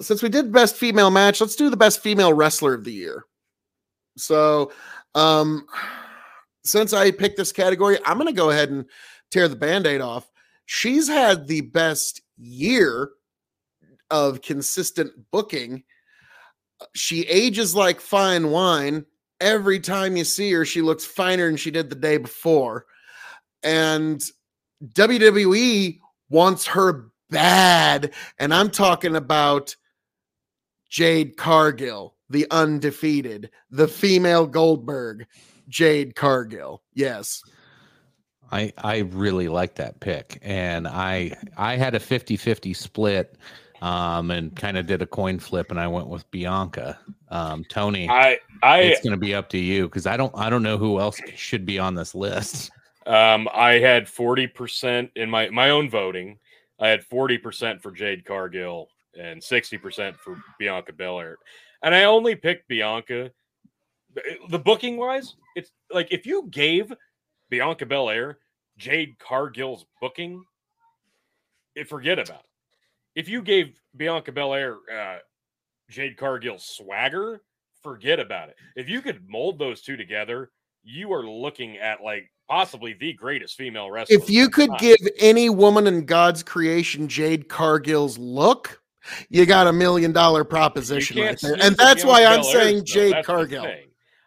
Since we did best female match, let's do the best female wrestler of the year. So, um, since I picked this category, I'm going to go ahead and tear the band aid off. She's had the best year of consistent booking. She ages like fine wine. Every time you see her, she looks finer than she did the day before. And WWE wants her bad. And I'm talking about Jade Cargill, the undefeated, the female Goldberg, Jade Cargill. Yes. I I really like that pick, and I I had a 50-50 split um, and kind of did a coin flip, and I went with Bianca. Um, Tony, I I it's going to be up to you because I don't I don't know who else should be on this list. um I had 40% in my my own voting. I had 40% for Jade Cargill and 60% for Bianca Belair. And I only picked Bianca the booking wise, it's like if you gave Bianca Belair Jade Cargill's booking, it forget about it. If you gave Bianca Belair uh, Jade Cargill's swagger, forget about it. If you could mold those two together, you are looking at like possibly the greatest female wrestler. If you could give any woman in God's creation Jade Cargill's look, you got a million dollar proposition right there. And that's why I'm saying Jade Cargill.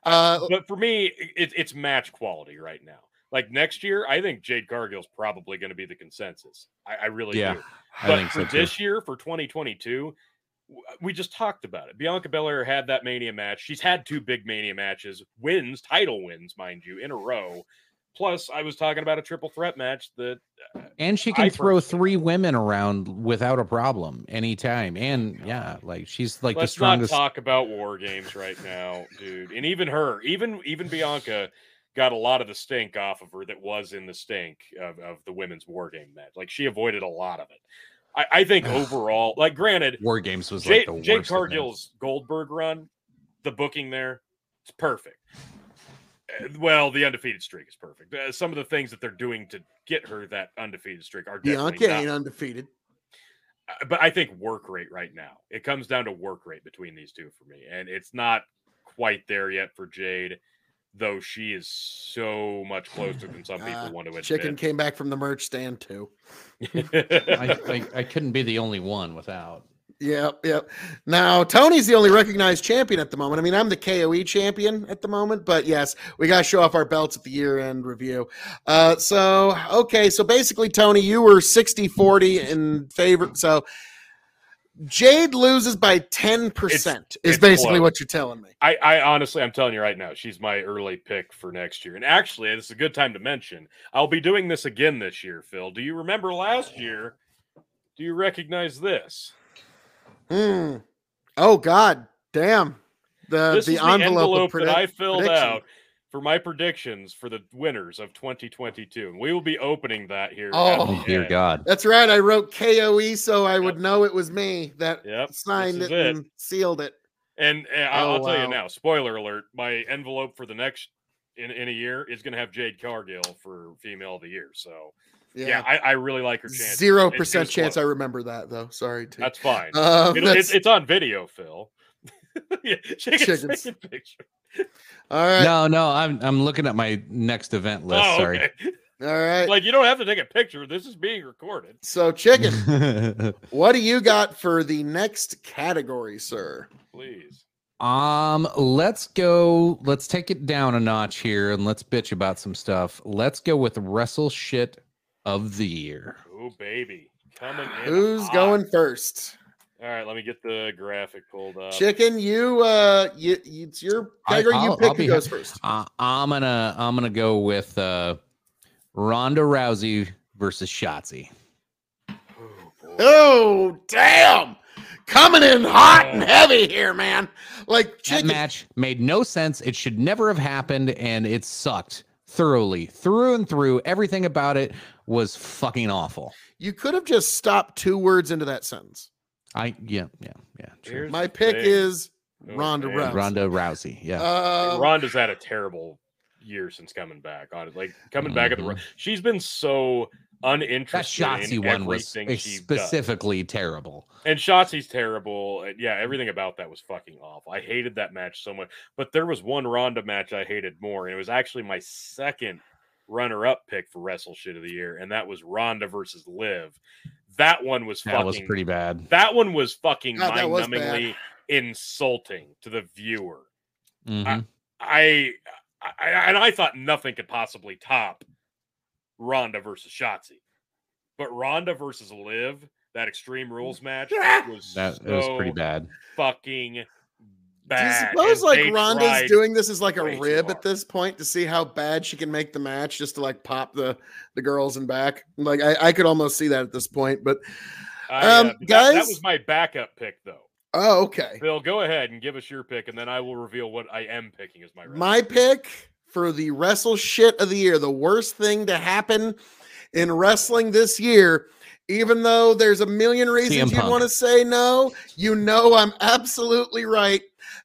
Uh, but for me, it, it's match quality right now. Like next year, I think Jade Cargill's probably going to be the consensus. I, I really yeah, do. I But think for so this year, for 2022, we just talked about it. Bianca Belair had that Mania match. She's had two big Mania matches, wins, title wins, mind you, in a row. Plus, I was talking about a triple threat match that uh, And she can I throw three women around without a problem anytime. And yeah, like she's like let's the strongest. not talk about war games right now, dude. And even her, even even Bianca got a lot of the stink off of her that was in the stink of, of the women's war game match. Like she avoided a lot of it. I, I think overall, like granted, War Games was Jade, like the Jade worst. of them. Cargill's Goldberg run, the booking there, it's perfect. Uh, Well, the undefeated streak is perfect. Uh, some of the things that they're doing to get her that undefeated streak are definitely Bianca not ain't undefeated. uh, but I think work rate right now. It comes down to work rate between these two for me, and it's not quite there yet for Jade, though she is so much closer than some people Uh, want to admit. Chicken came back from the merch stand too. I, I, I couldn't be the only one without. Yep, yep. Now Tony's the only recognized champion at the moment. I mean, I'm the KOE champion at the moment, but yes, we got to show off our belts at the year-end review. Uh, so okay, so basically, Tony, you were 60-40 in favor. So Jade loses by 10% is it's basically close. what you're telling me. I, I honestly, I'm telling you right now, she's my early pick for next year. And actually, it's a good time to mention I'll be doing this again this year. Phil, do you remember last year? Do you recognize this? Hmm. Oh God, damn. The this the is envelope, the envelope that I filled out for my predictions for the winners of 2022. And we will be opening that here. Oh, Oh dear end. God. That's right. I wrote KOE so I would know it was me that Yep. signed this it, is it. and sealed it. And, and I'll, Oh, I'll tell wow. you now, spoiler alert, my envelope for the next in, in a year is going to have Jade Cargill for female of the year. So yeah, Yeah. I, I really like her chance. Zero It- it percent was chance I remember that though. Sorry. T. That's fine. Um, It'll- that's- it's, it's on video, Phil. yeah, chicken, Chickens. chicken picture. all right. No, no, I'm I'm looking at my next event list. Oh, Sorry. okay. All right. Like you don't have to take a picture. This is being recorded. so, chicken, what do you got for the next category, sir? Please. um, let's go. Let's take it down a notch here and let's bitch about some stuff. Let's go with wrestle shit of the year. Oh baby, coming in. Who's hot. going first? All right, let me get the graphic pulled up. Chicken, you uh, you, you it's your I- category. I'll- you pick I'll who be goes ha- first. Uh, I'm gonna I'm gonna go with uh, Ronda Rousey versus Shotzi. Oh. Oh, damn! Coming in hot and heavy here, man. Like That match made no sense. It should never have happened, and it sucked thoroughly, through and through. Everything about it was fucking awful. You could have just stopped two words into that sentence. I yeah yeah yeah. True. My pick thing. is Ronda man. Rousey. Ronda Rousey. Yeah. Uh, Ronda's had a terrible year since coming back. On it, like coming back at the. Mhm. She's been so that uninterested. Shotzi in one was everything does. specifically terrible. And Shotzi's terrible. Yeah, everything about that was fucking awful. I hated that match so much. But there was one Ronda match I hated more, and it was actually my second runner-up pick for Wrestle Shit of the Year, and that was Ronda versus Liv. That one was That fucking. was pretty bad. That one was fucking God, mind-numbingly insulting to the viewer. Mhm. I, I and I thought nothing could possibly top Ronda versus Shotzi, but Ronda versus Liv, that Extreme Rules match was That it was pretty bad. fucking do you suppose like Ronda's tried- doing this as like a way rib at this point to see how bad she can make the match just to like pop the the girls in back? Like I, I could almost see that at this point, but I, Um, uh, that- that, was my backup pick, though. Oh, okay. Bill, go ahead and give us your pick, and then I will reveal what I am picking as my. My pick for the wrestle shit of the year, the worst thing to happen in wrestling this year, even though there's a million reasons you'd want to say no, you know I'm absolutely right.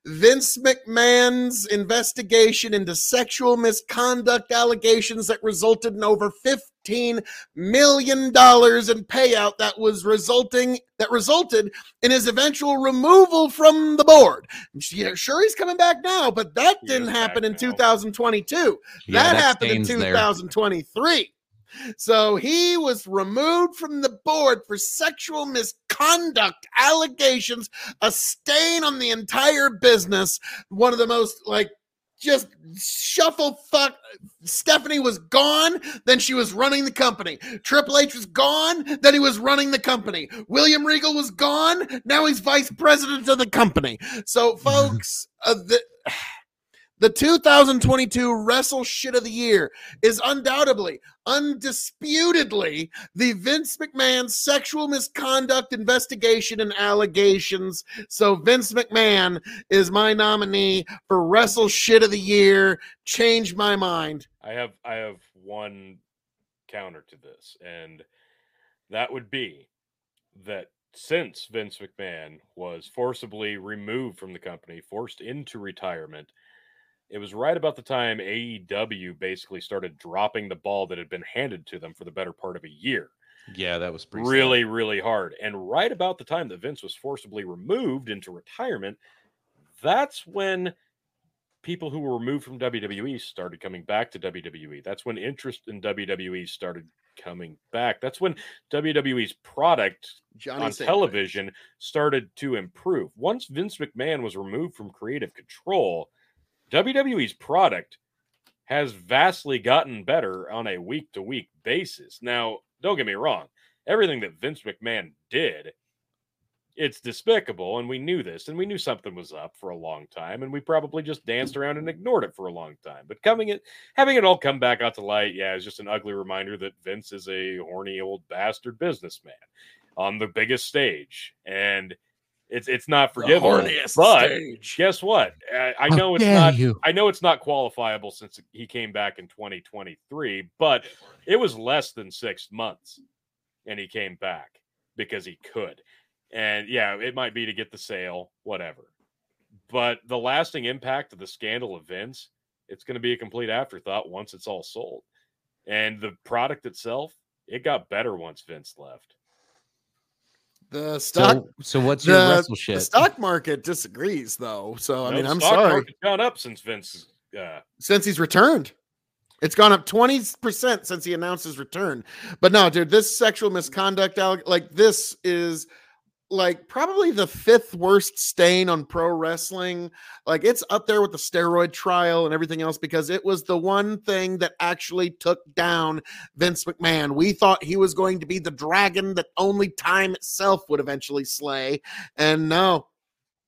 Vince McMahon's investigation into sexual misconduct allegations that resulted in over 15 million dollars in payout that was resulting that resulted in his eventual removal from the board. Yeah, sure he's coming back now, but that didn't happen in 2022. Yeah, that, that happened in stains there. 2023. So he was removed from the board for sexual misconduct allegations, a stain on the entire business. One of the most like just shuffle fuck. Stephanie was gone, then she was running the company. Triple H was gone, then he was running the company. William Regal was gone, now he's vice president of the company. So, folks, uh, the, the 2022 Wrestle Shit of the Year is undoubtedly, undisputedly, the Vince McMahon sexual misconduct investigation and allegations. So, Vince McMahon is my nominee for Wrestle Shit of the Year. Change my mind. I have I have one counter to this, and that would be that since Vince McMahon was forcibly removed from the company, forced into retirement, it was right about the time AEW basically started dropping the ball that had been handed to them for the better part of a year. Yeah, that was pretty sad. Really, really hard. And right about the time that Vince was forcibly removed into retirement, that's when people who were removed from WWE started coming back to WWE. That's when interest in WWE started coming back. That's when WWE's product Johnny on Saint television started to improve. Once Vince McMahon was removed from creative control, WWE's product has vastly gotten better on a week to week basis. Now, don't get me wrong, everything that Vince McMahon did, it's despicable, and we knew this, and we knew something was up for a long time, and we probably just danced around and ignored it for a long time. But coming it, having it all come back out to light, yeah, is just an ugly reminder that Vince is a horny old bastard businessman on the biggest stage, and it's it's not forgivable. horniest but stage. guess what? I, I know it's not. you. I know it's not qualifiable since he came back in 2023, but it was less than six months, and he came back because he could. And yeah, it might be to get the sale, whatever. But the lasting impact of the scandal of Vince, it's going to be a complete afterthought once it's all sold. And the product itself, it got better once Vince left. The stock So, so what's your the, wrestle shit? the stock market disagrees though. So I No, mean, I'm stock sorry. market's gone up since Vince. Uh, since he's returned. It's gone up 20% since he announced his return. But no, dude, this sexual misconduct, like this is like probably the fifth worst stain on pro wrestling. Like it's up there with the steroid trial and everything else because it was the one thing that actually took down Vince McMahon. We thought he was going to be the dragon that only time itself would eventually slay. And no,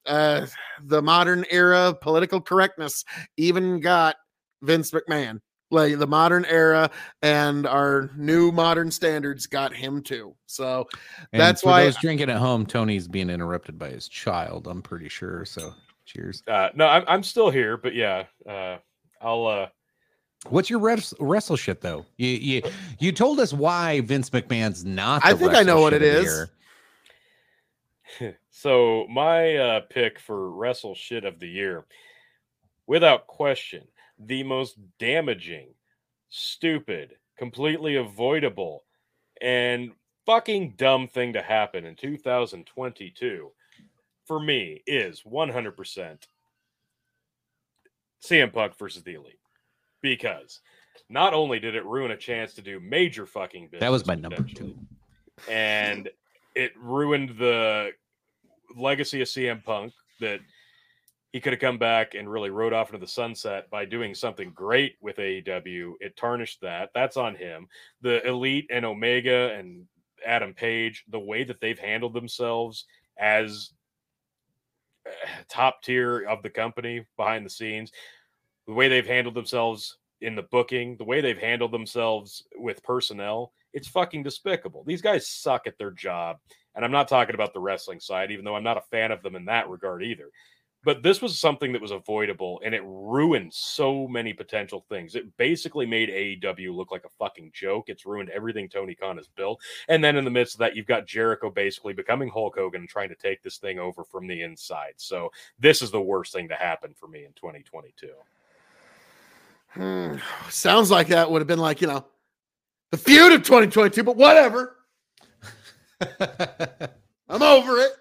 uh, the modern era of political correctness even got Vince McMahon. Like the modern era and our new modern standards got him too. So And that's for why- those drinking at home, Tony's being interrupted by his child. I'm pretty sure. So, cheers. uh, no, I'm, I'm still here, but yeah, uh, I'll. Uh, What's your res- wrestle shit though? You you you told us why Vince McMahon's not. I think I know what shit it of the is. year. So my uh, pick for wrestle shit of the year, without question, the most damaging, stupid, completely avoidable, and fucking dumb thing to happen in 2022 for me is 100% CM Punk versus the Elite. Because not only did it ruin a chance to do major fucking business, That was my number two. and it ruined the legacy of CM Punk that he could have come back and really rode off into the sunset by doing something great with AEW. It tarnished that. That's on him. The Elite and Omega and Adam Page, the way that they've handled themselves as uh, top tier of the company behind the scenes, the way they've handled themselves in the booking, the way they've handled themselves with personnel, It's fucking despicable. These guys suck at their job. And I'm not talking about the wrestling side, even though I'm not a fan of them in that regard either. But this was something that was avoidable and it ruined so many potential things. It basically made AEW look like a fucking joke. It's ruined everything Tony Khan has built. And then in the midst of that, you've got Jericho basically becoming Hulk Hogan and trying to take this thing over from the inside. So this is the worst thing to happen for me in 2022. Hmm. Sounds like that would have been like, you know, the feud of 2022, but whatever. I'm over it.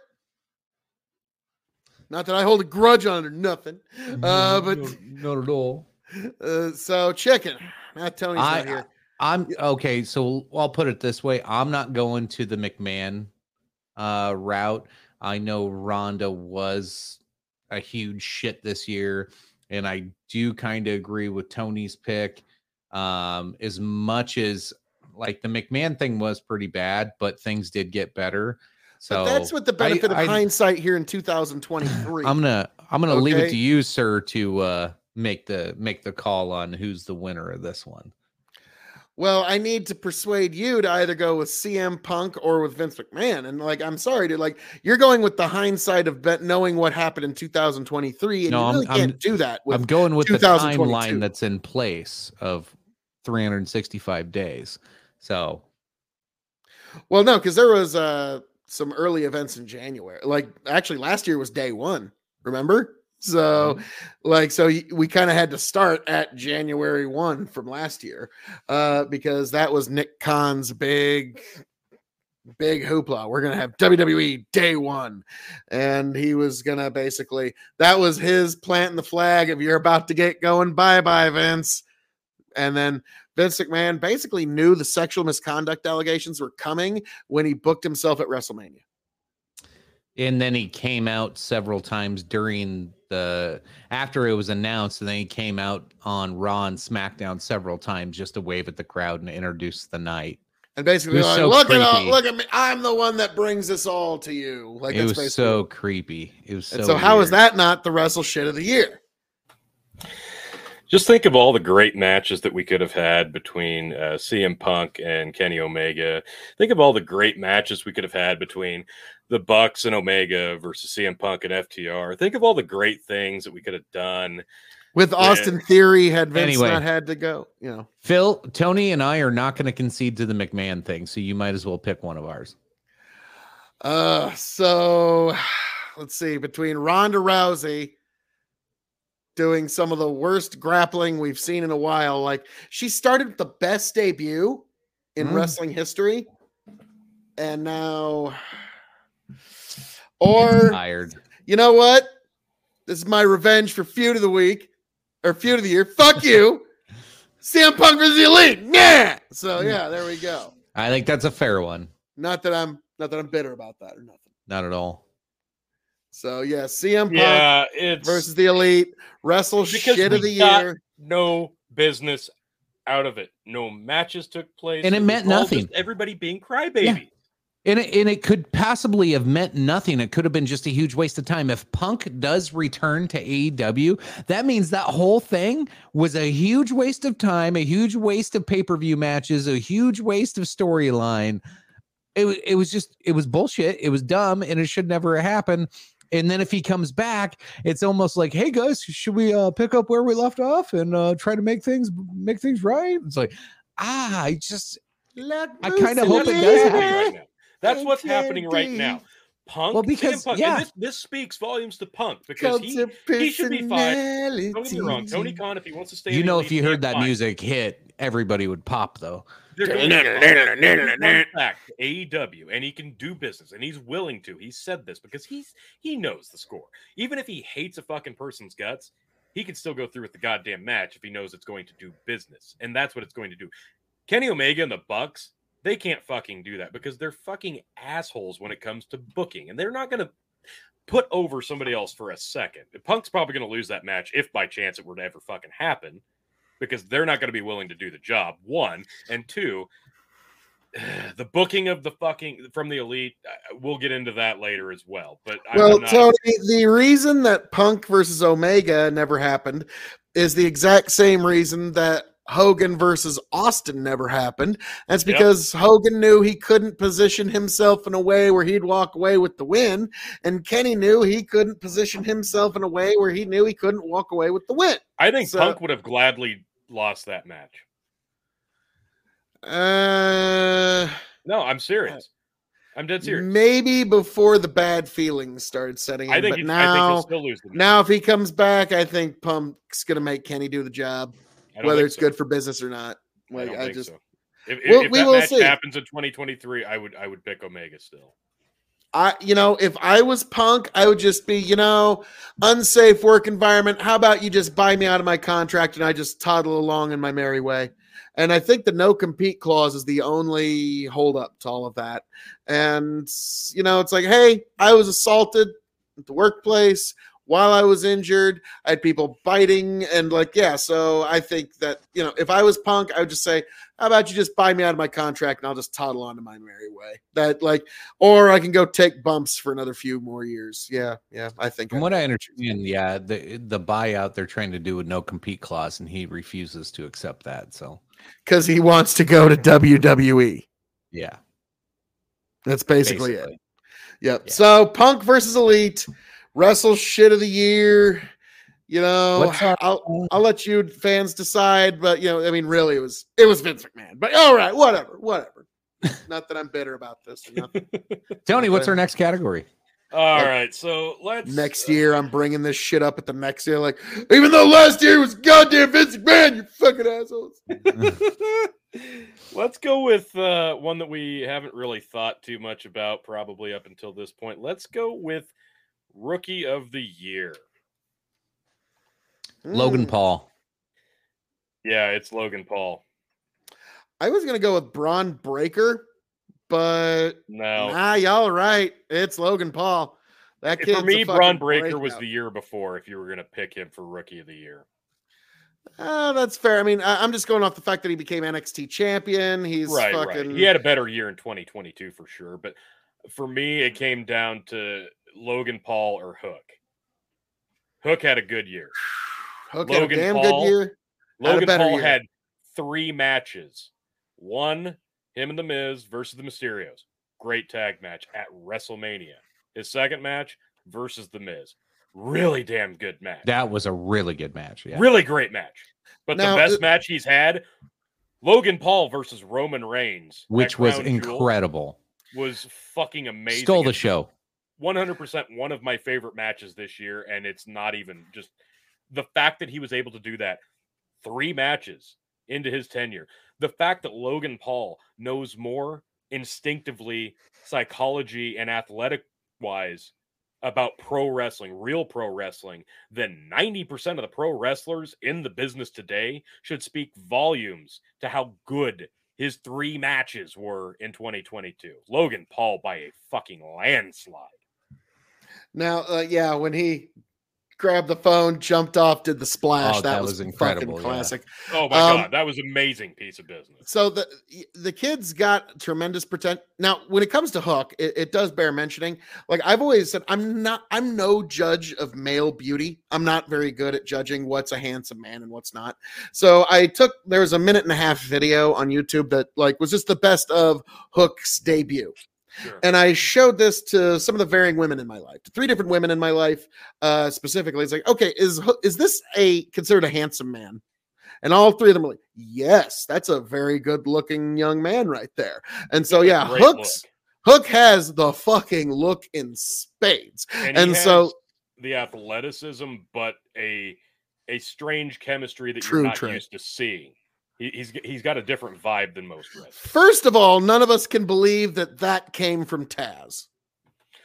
Not that I hold a grudge on it or nothing. Uh, but not at all. Uh, so chicken. Not Tony's I, not here. I'm okay. So I'll put it this way: I'm not going to the McMahon uh, route. I know Ronda was a huge shit this year, and I do kind of agree with Tony's pick. Um, as much as like the McMahon thing was pretty bad, but things did get better. So but that's what the benefit I, of hindsight here in 2023. I'm gonna I'm gonna leave it to you, sir, to uh, make the make the call on who's the winner of this one. well, I need to persuade you to either go with CM Punk or with Vince McMahon. And like, I'm sorry, dude. Like, you're going with the hindsight of bet knowing what happened in 2023, and No, you I'm- really I'm- can't do that. With, I'm going with the timeline that's in place of 365 days. So well, no, because there was uh some early events in January. Like, actually, last year was day one. Remember? So, like, so we kind of had to start at January one from last year, uh, because that was Nick Khan's big, big hoopla. We're gonna have WWE day one, and he was gonna basically that was his planting the flag of you're about to get going. Bye bye, Vince. And then Vince McMahon basically knew the sexual misconduct allegations were coming when he booked himself at WrestleMania. and then he came out several times during the after it was announced, and then he came out on Raw and SmackDown several times just to wave at the crowd and introduce the night. And basically, like, so look at all, look at me. I'm the one that brings this all to you. Like it that's was basically. so creepy. It was so. and so, how is that not the wrestle shit of the year? Just think of all the great matches that we could have had between uh, CM Punk and Kenny Omega. Think of all the great matches we could have had between the Bucks and Omega versus CM Punk and FTR. Think of all the great things that we could have done. With Austin Theory, had Vince Anyway. not had to go, you know. Phil, Tony, and I are not going to concede to the McMahon thing, so you might as well pick one of ours. Uh, so let's see between Ronda Rousey doing some of the worst grappling we've seen in a while. Like she started with the best debut in Mm. wrestling history, and now, or Tired. you know what? This is my revenge for feud of the week or feud of the year. Fuck you, CM Punk versus the Elite. Yeah. So yeah, there we go. I think that's a fair one. Not that I'm not that I'm bitter about that or nothing. Not at all. So yeah, CM Punk Yeah, it's versus the elite wrestle Because shit of the got- year. no business out of it. No matches took place, And it was meant nothing. Everybody being crybaby. And it, and it could possibly have meant nothing. It could have been just a huge waste of time. If Punk does return to AEW, that means that whole thing was a huge waste of time, a huge waste of pay per view matches, a huge waste of storyline. It, it was just, it was bullshit. It was dumb and it should never have happened. And then if he comes back, it's almost like, hey guys, should we uh, pick up where we left off and uh, try to make things make things right? It's like, ah, I just I kinda hope it does happen. right now. That's what's happening right now. Punk, Well, because- Punk, yeah. this, this speaks volumes to Punk because he, he should be fine. Don't get me wrong, Tony Khan, if he wants to stay, you in know, if you heard that fine. music hit, everybody would pop though. They're going to come back to AEW, and he can do business, and he's willing to. He said this because he's he knows the score. Even if he hates a fucking person's guts, he can still go through with the goddamn match if he knows it's going to do business, and that's what it's going to do. Kenny Omega and the Bucks, they can't fucking do that because they're fucking assholes when it comes to booking, and they're not going to put over somebody else for a second. Punk's probably going to lose that match if by chance it were to ever fucking happen because they're not going to be willing to do the job. One and two, the booking of the fucking from the elite. We'll get into that later as well. But Well, not, Tony, the reason that Punk versus Omega never happened is the exact same reason that Hogan versus Austin never happened. That's Yep. because Hogan knew he couldn't position himself in a way where he'd walk away with the win, and Kenny knew he couldn't position himself in a way where he knew he couldn't walk away with the win. I think So- Punk would have gladly lost that match. Uh, No, I'm serious. I'm dead serious. maybe before the bad feelings started setting in. I think but he's, I think now, he'll still lose the match. now if he comes back, I think Punk's gonna make Kenny do the job, whether it's so. good for business or not. I Like I, think just so. If, Well, if that match see. happens in 2023, I would I would pick Omega still. I, you know, if I was punk, I would just be, you know, unsafe work environment. How about you just buy me out of my contract and I just toddle along in my merry way? And I think the no compete clause is the only holdup to all of that. And, you know, it's like, hey, I was assaulted at the workplace while I was injured. I had people biting and, like, yeah. So I think that, you know, if I was punk, I would just say, how about you just buy me out of my contract and I'll just toddle on to my merry way? That, like, or I can go take bumps for another few more years. Yeah, yeah, I think. From I- what I understand, yeah, the the buyout they're trying to do with no compete clause, and he refuses to accept that. So because he wants to go to WWE. yeah, That's basically, it. Yep. Yeah. So Punk versus Elite, wrestle shit of the year. You know, I'll I'll let you fans decide, but you know, I mean, really, it was it was Vince McMahon. But all right, whatever, whatever. Not that I'm bitter about this. or nothing. Tony, what's our next category? All Like, right, so let's next uh, year, I'm bringing this shit up at the next year. Like, even though last year was goddamn Vince McMahon, you fucking assholes. Let's go with uh, one that we haven't really thought too much about, probably up until this point. Let's go with Rookie of the Year. Logan Mm. Paul. Yeah, it's Logan Paul. I was gonna go with Bron Breakker, but No, nah, y'all right. It's Logan Paul. That kid's for me, a Bron fucking Breakker was the year before. If you were going to pick him for Rookie of the Year, Ah, that's fair. I mean, I, I'm just going off the fact that he became NXT champion. He's right, fucking. right. He had a better year in 2022 for sure. But for me, it came down to Logan Paul or Hook. Hook had a good year. Hook had a Logan damn Paul. good year. Logan better Paul year. had three matches. One, him and the Miz versus the Mysterios. Great tag match at WrestleMania. His second match versus the Miz. Really damn good match. That was a really good match. Yeah. Really great match. But Now, the best uh, match he's had, Logan Paul versus Roman Reigns, Which was crown jewel, incredible. was fucking amazing. Stole the and show. 100% one of my favorite matches this year and it's not even just the fact that he was able to do that three matches into his tenure the fact that Logan Paul knows more instinctively psychology and athletic wise about pro wrestling real pro wrestling than 90% of the pro wrestlers in the business today should speak volumes to how good his three matches were in 2022 Logan Paul by a fucking landslide Now, uh, yeah, when he grabbed the phone, jumped off, did the splash. Oh, that, that was, was fucking incredible, yeah. classic. Oh my Um, god, that was amazing piece of business. So the the kids got tremendous potential. Now, when it comes to Hook, it, it does bear mentioning. Like I've always said, I'm not. I'm no judge of male beauty. I'm not very good at judging what's a handsome man and what's not. So I took there was a minute and a half video on YouTube that like was just the best of Hook's debut. Sure. and I showed this to some of the varying women in my life, to three different women in my life, uh, specifically. It's like, okay, is is this a considered a handsome man? And all three of them were like, yes, that's a very good looking young man right there. And so, yeah, Hook's look. Hook has the fucking look in spades. and, and so- the athleticism, but a a strange chemistry that True, you're not true. used to seeing. He, he's he's got a different vibe than most wrestlers. First of all, none of us can believe that that came from Taz.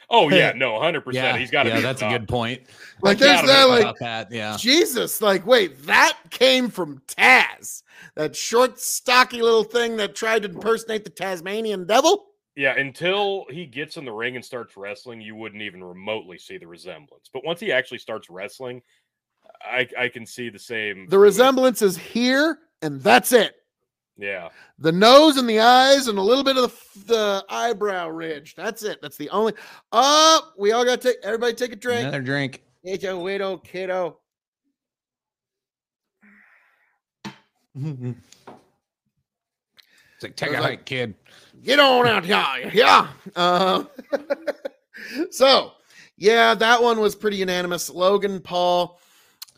Oh yeah, no, hundred percent. He's got to yeah, be. that's a good point. Like, I there's gotta that, like, that, yeah. Jesus, like, wait, that came from Taz, that short, stocky little thing that tried to impersonate the Tasmanian devil. Yeah, until he gets in the ring and starts wrestling, you wouldn't even remotely see the resemblance. But once he actually starts wrestling, I I can see the same. The resemblance is here, and that's it. Yeah, The nose and the eyes, and a little bit of the, the eyebrow ridge. That's it. That's the only. Oh, we all got to take. Everybody take a drink. Another drink. Get your widow, kiddo. It's like take I a was like- hike, kid. Get on out here. Yeah. Uh, so, yeah, that one was pretty unanimous. Logan Paul.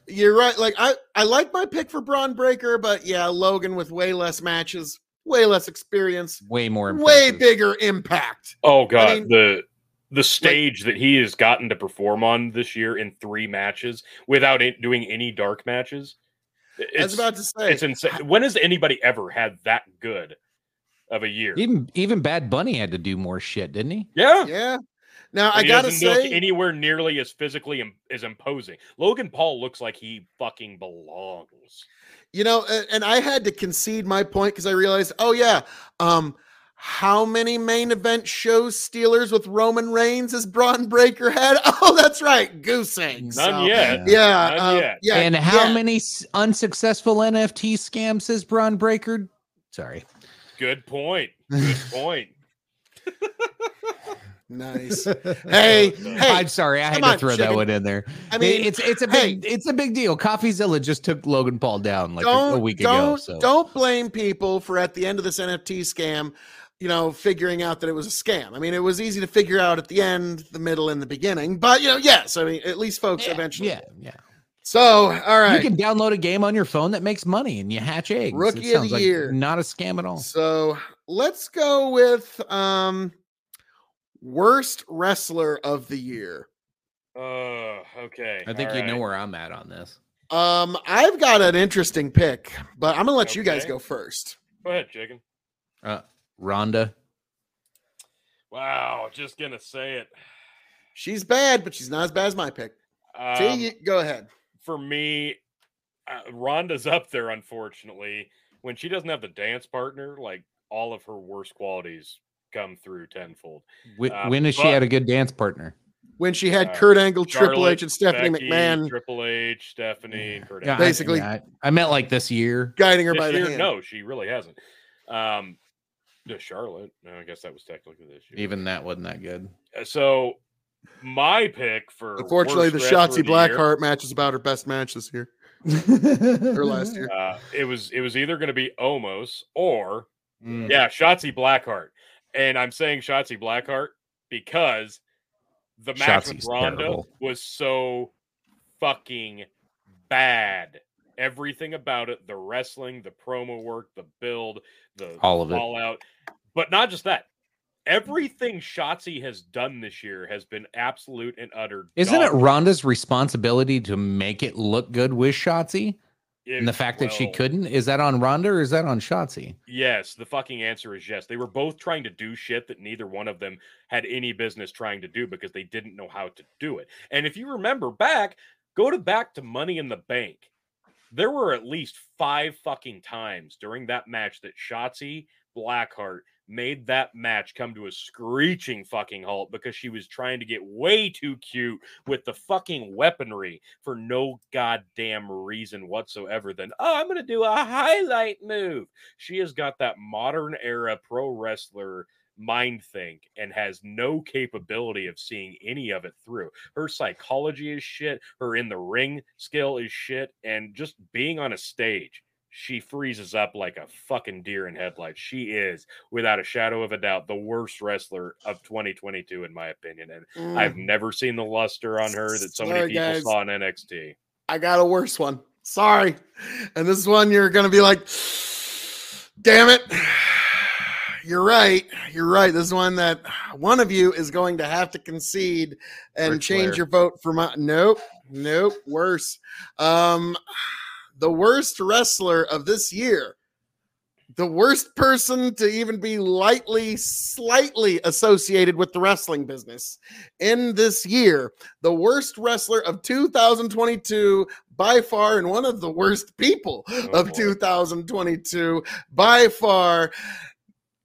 You're right. Like I, I like my pick for Bron Breakker, but yeah, Logan with way less matches, way less experience, Way more. way bigger impact. Oh god, mean- the the stage that he has gotten to perform on this year in three matches without it doing any dark matches. I was It's about to say, it's insane. When has anybody ever had that good of a year? Even even Bad Bunny had to do more shit, didn't he? Yeah. yeah. Now I gotta doesn't look say, anywhere nearly as physically im- as imposing. Logan Paul looks like he fucking belongs. you know, a- and I had to concede my point because I realized, oh yeah, um, how many main event shows Steelers with Roman Reigns has Bron Breakker had? Oh, that's right, goose eggs. None So, yet. Yeah, None um, yet. yeah. and how yeah. many unsuccessful NFT scams has Bron Breakker? Sorry. Good point. Good point. Nice. Hey, hey. I'm sorry, I had come to on, throw that one in there. I mean, it's it's a hey. big it's a big deal. CoffeeZilla just took Logan Paul down like a, don't a week don't ago. So don't blame people for at the end of this NFT scam, you know, figuring out that it was a scam. I mean, it was easy to figure out at the end, the middle, and the beginning. But you know, yes, I mean, at least folks yeah, eventually. yeah, yeah. So, all right. You can download a game on your phone that makes money and you hatch eggs. Rookie It of the sounds like year. Not a scam at all. So let's go with um worst wrestler of the year. Uh, okay. I think all you know where I'm at on this. Um, I've got an interesting pick, but I'm gonna let you guys go first. Go ahead, chicken. Uh, Ronda. Wow, just gonna say it. She's bad, but she's not as bad as my pick. Um, See, you, go ahead. for me, uh, Ronda's up there. Unfortunately, when she doesn't have the dance partner, like all of her worst qualities come through tenfold. Wh- Uh, when has she had a good dance partner? When she had uh, Kurt Angle, Triple H, and Stephanie Becky, McMahon Triple H, Stephanie, Kurt Yeah, Angle. Basically- I, I meant like this year. guiding her This by the year, hand. no, she really hasn't. Um, the Charlotte. No, I guess that was technically this year. Even that wasn't that good. Uh, so, my pick for Unfortunately, worst the wrestler of Shotzi the year, Blackheart match is about her best match this year her last year. Uh, it was it was either going to be Omos or Mm. Yeah, Shotzi Blackheart. And I'm saying Shotzi Blackheart because the match with Ronda terrible. was so fucking bad. Everything about it, the wrestling, the promo work, the build, the All of it. fallout. But not just that. Everything Shotzi has done this year has been absolute and utter. Isn't it dog Ronda's responsibility to make it look good with Shotzi? Shit. And the fact that she couldn't, is that on Ronda or is that on Shotzi? Yes, the fucking answer is yes. They were both trying to do shit that neither one of them had any business trying to do because they didn't know how to do it. And if you remember back, go to back to Money in the Bank. There were at least five fucking times during that match that Shotzi Blackheart made that match come to a screeching fucking halt because she was trying to get way too cute with the fucking weaponry for no goddamn reason whatsoever. Than oh i'm gonna do a highlight move. She has got that modern era pro wrestler mind think and has no capability of seeing any of it through. Her psychology is shit, her in the ring skill is shit, and just being on a stage, she freezes up like a fucking deer in headlights. She is, without a shadow of a doubt, the worst wrestler of 2022, in my opinion. And Mm, I've never seen the luster on her that so many Sorry, people guys. saw in NXT. I got a worse one. Sorry. And this one you're going to be like, damn it. You're right. You're right. This is one that one of you is going to have to concede and Ric change Flair. your vote for my. Nope. Nope. Worse. Um, the worst wrestler of this year. The worst person to even be lightly, slightly associated with the wrestling business in this year. The worst wrestler of 2022 by far, and one of the worst people Oh, of boy. 2022 by far.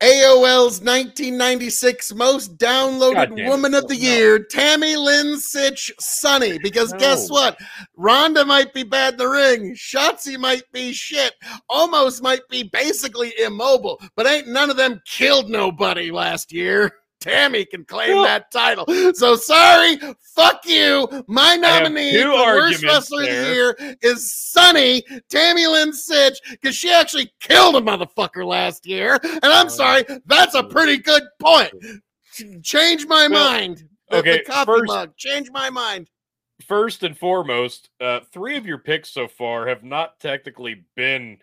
AOL's 1996 most downloaded woman of the no. year, Tammy Lynn Sytch Sunny. Because guess what? Ronda might be bad in the ring. Shotzi might be shit. Omos might be basically immobile. But ain't none of them killed nobody last year. Tammy can claim that title. So sorry, fuck you. My nominee for worst wrestler of the year is Sunny Tammy Lynn Sytch because she actually killed a motherfucker last year. And I'm Oh. sorry, that's a pretty good point. Change my Well, mind. Okay, the coffee first- mug. Change my mind. First and foremost, uh, three of your picks so far have not technically been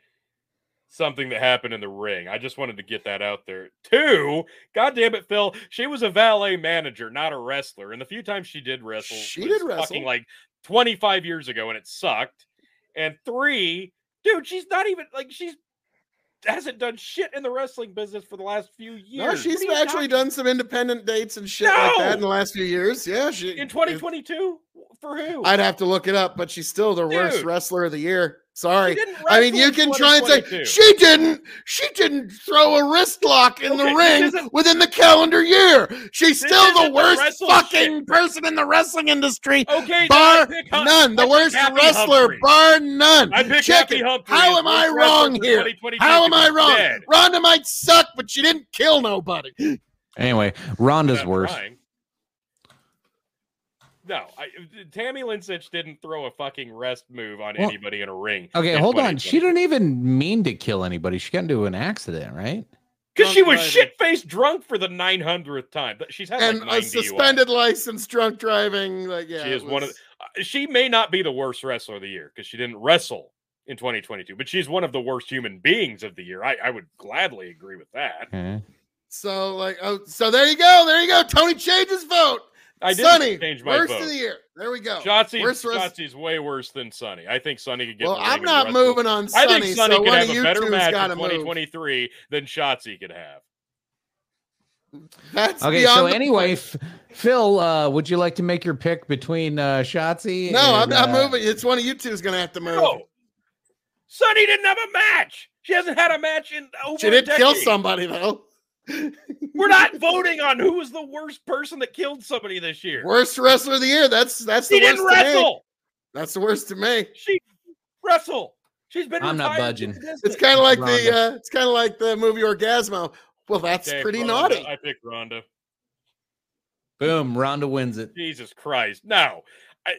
something that happened in the ring. I just wanted to get that out there. Two, God damn it, Phil, she was a valet manager, not a wrestler. And the few times she did wrestle, She did wrestle. like 25 years ago, and it sucked. And three, dude, she's not even like she's hasn't done shit in the wrestling business for the last few years. No, she's actually talking- done some independent dates and shit like that in the last few years. Yeah, she in 2022 for who? I'd have to look it up, but she's still the worst wrestler of the year. She Sorry. I mean, you can try and say she didn't. She didn't throw a wrist lock in Okay, the ring within the calendar year. She's still the isn't the worst fucking shit. person in the wrestling industry. Okay, Bar pick none. The I worst Happy wrestler, Humphrey. bar none. I pick Happy Chicken. Humphrey. How am I wrong here? How am I wrong? dead. Ronda might suck, but she didn't kill nobody. Anyway, Ronda's worse. trying. No, I, Tammy Lynn Sytch didn't throw a fucking rest move on Well, anybody in a ring. Okay, hold on. She didn't even mean to kill anybody. She got into an accident, right? because she was shit faced drunk for the 900th time. But She's had and like a suspended license, drunk driving. Like, yeah, she it is one of. The, uh, she may not be the worst wrestler of the year because she didn't wrestle in 2022, but she's one of the worst human beings of the year. I, I would gladly agree with that. Okay. So, like, oh, so there you go. There you go. Tony changes vote. I did Sunny, change my worst vote. of the year. There we go. Shotzi, Worst rest- Shotzi's way worse than Sunny. I think Sunny could get. well, in the ring I'm not moving on I think Sunny so could have a better match in gotta move. 2023 than Shotzi could have. That's Okay, so anyway. F- Phil, uh, would you like to make your pick between uh, Shotzi? no, I'm not uh, moving. It's one of you two's gonna have to move. No, Sunny didn't have a match. She hasn't had a match in over. she a did kill somebody though. We're not voting on who was the worst person that killed somebody this year. Worst wrestler of the year. That's that's the she worst didn't to me. wrestle. That's the worst to me. She wrestle. She's been. I'm not budging. It's kind of like the uh, it's kind of like the movie Orgazmo. Well, that's Okay, pretty Ronda. naughty. I picked Ronda. Boom, Ronda wins it. Jesus Christ. No. I,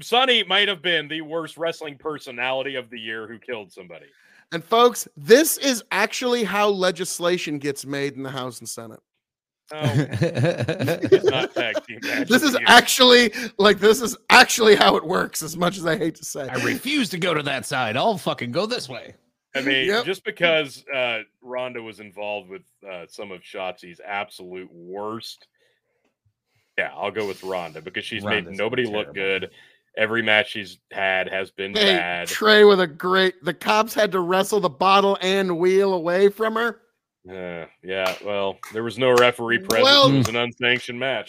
Sunny might have been the worst wrestling personality of the year who killed somebody. And folks, this is actually how legislation gets made in the House and Senate. Oh, it's not tag team match This is actually like this is actually how it works. As much as I hate to say, I refuse to go to that side. I'll fucking go this way. I mean, Yep. just because uh, Ronda was involved with uh, some of Shotzi's absolute worst, yeah, I'll go with Ronda because she's Ronda's made nobody look good. Every match she's had has been hey, bad. Trey with a great. The cops had to wrestle the bottle and wheel away from her. Uh, yeah, well, there was no referee present. Well- it was an unsanctioned match.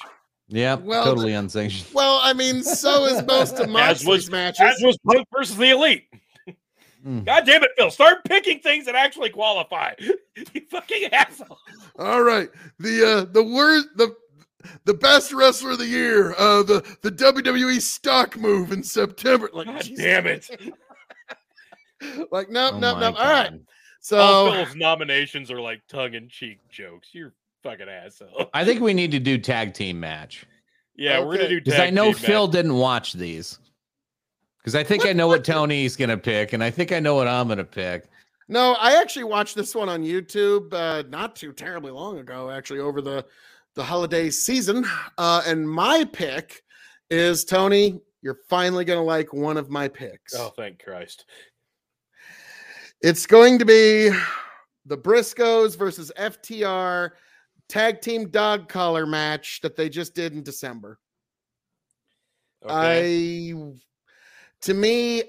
Yeah, Well, totally unsanctioned. Well, I mean, so is most of As Moxley's was- matches. As was Punk versus the Elite. Mm. God damn it, Phil! Start picking things that actually qualify. you fucking asshole. All right, the uh the word the the best wrestler of the year, uh the the WWE stock move in September. Like, God Jesus. damn it! like nope, Oh nope, my nope. All right, so All Phil's nominations are like tongue-in-cheek jokes. You're fucking asshole. I think we need to do tag team match Yeah, we're gonna Okay. do because I know team Phil match. didn't watch these. Because I think I know what Tony's gonna pick, and I think I know what I'm gonna pick. no, I actually watched this one on YouTube uh not too terribly long ago, actually over the the holiday season. Uh and my pick is Tony. You're finally gonna like one of my picks. Oh, thank Christ! It's going to be the Briscoes versus FTR tag team dog collar match that they just did in December. Okay. I, to me,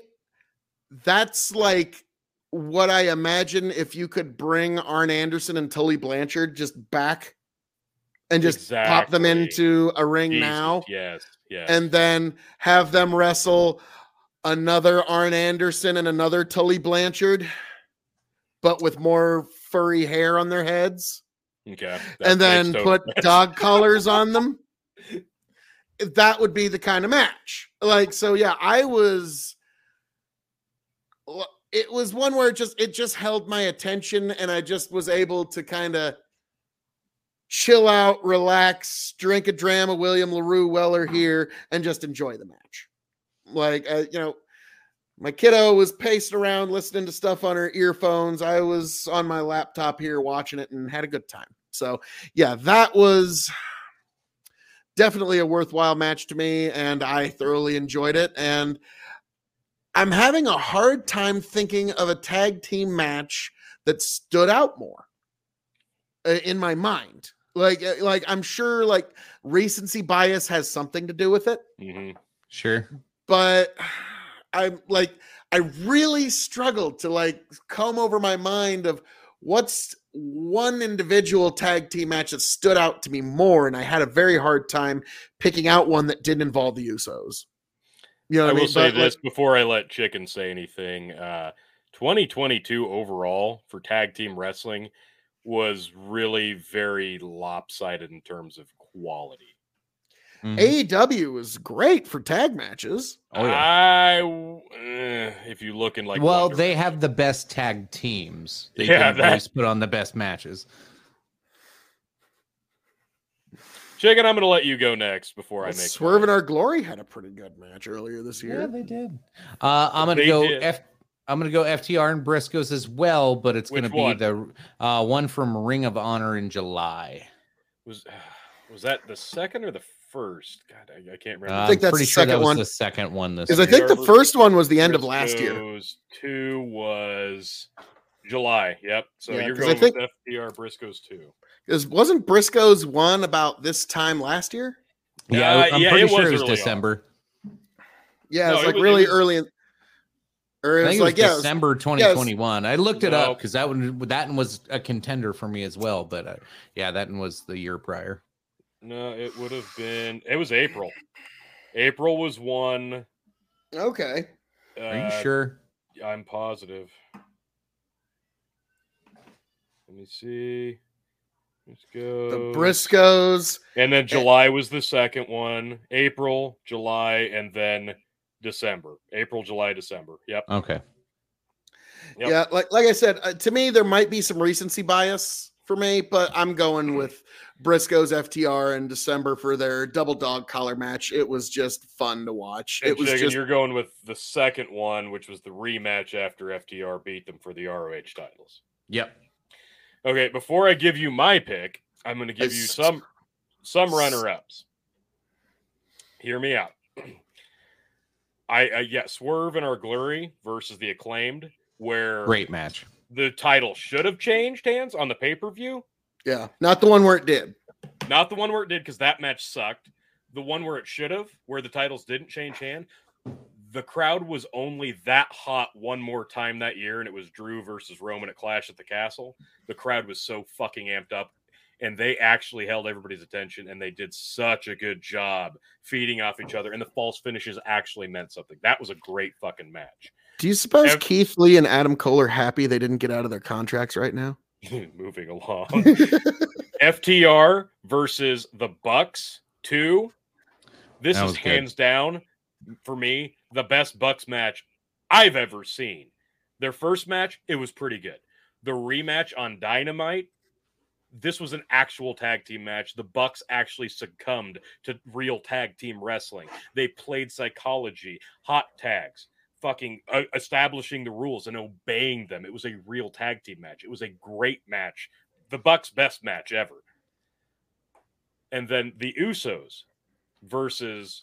that's like what I imagine if you could bring Arn Anderson and Tully Blanchard just back and just pop them into a ring Jesus, now Yes, yes. and then have them wrestle another Arn Anderson and another Tully Blanchard, but with more furry hair on their heads, okay, and then total put sense. dog collars on them. That would be the kind of match. Like, so yeah, I was it was one where it just it just held my attention and I just was able to kind of chill out, relax, drink a dram of William LaRue Weller here, and just enjoy the match. Like, uh, you know, my kiddo was pacing around listening to stuff on her earphones. I was on my laptop here watching it and had a good time. So, yeah, that was definitely a worthwhile match to me, and I thoroughly enjoyed it. And I'm having a hard time thinking of a tag team match that stood out more uh, in my mind. Like, uh, like I'm sure like recency bias has something to do with it, Mhm. Sure. but I'm like I really struggled to like comb over my mind of what's one individual tag team match that stood out to me more, and I had a very hard time picking out one that didn't involve the Usos. You know I I will mean? say But, this like, before I let Chicken say anything. Uh, 2022 overall for tag team wrestling was really very lopsided in terms of quality. Mhm. AEW was great for tag matches. Oh, yeah. I, w- eh, if you look in like, well, Wonder they Woman. have the best tag teams. They Yeah, didn't that- always put on the best matches. Chicken. I'm going to let you go next before I make Swerve and Our Glory had a pretty good match earlier this year. Yeah, they did. Uh, I'm gonna go did. F. I'm gonna go FTR and Briscoes as well, but it's gonna be one? the uh, one from Ring of Honor in July. was was that the second or the first? God, I, I can't remember. Uh, think I'm that's pretty the sure that second was one. the second one this Because I think the first one was the end of last year. Two was July. Yep. So Yeah, you're going think... think- with FTR Briscoes two. Because wasn't Briscoe's one about this time last year? yeah, Uh, I'm yeah, pretty it sure was it was early on. December. Yeah, No, it's it like was- it really was- early in. Or I it was think it was like yeah, it was- December 2021. I looked it No. up because that one that one was a contender for me as well. But uh, yeah, that one was the year prior. No, it would have been. It was April. April was one. okay. Uh, Are you sure? I'm positive. Let me see. Let's go. The Briscoes. And then July was the second one. April, July, and then December. April, July, December. Yep. Okay. Yep. Yeah, like like I said, uh, to me there might be some recency bias for me, but I'm going with Briscoe's FTR in December for their double dog collar match. It was just fun to watch. And it was Chicken, just you're going with the second one, which was the rematch after FTR beat them for the ROH titles. Yep. Okay, before I give you my pick, I'm going to give you some some runner ups. Hear me out. I, I yeah, Swerve and our Glory versus the Acclaimed, where Great match. the title should have changed hands on the pay per view. yeah, not the one where it did. Not the one where it did because that match sucked. The one where it should have, where the titles didn't change hand. The crowd was only that hot one more time that year, and it was Drew versus Roman at Clash at the Castle. The crowd was so fucking amped up, and they actually held everybody's attention, and they did such a good job feeding off each other. And the false finishes actually meant something. That was a great fucking match. Do you suppose Ev- Keith Lee and Adam Cole are happy they didn't get out of their contracts right now? Moving along. FTR versus the Bucks two. This is good. hands down for me the best Bucks match I've ever seen. Their first match, it was pretty good. The rematch on Dynamite, this was an actual tag team match. The Bucks actually succumbed to real tag team wrestling. They played psychology, hot tags, fucking uh, establishing the rules and obeying them. It was a real tag team match. It was a great match. The Bucks' best match ever. And then the Usos versus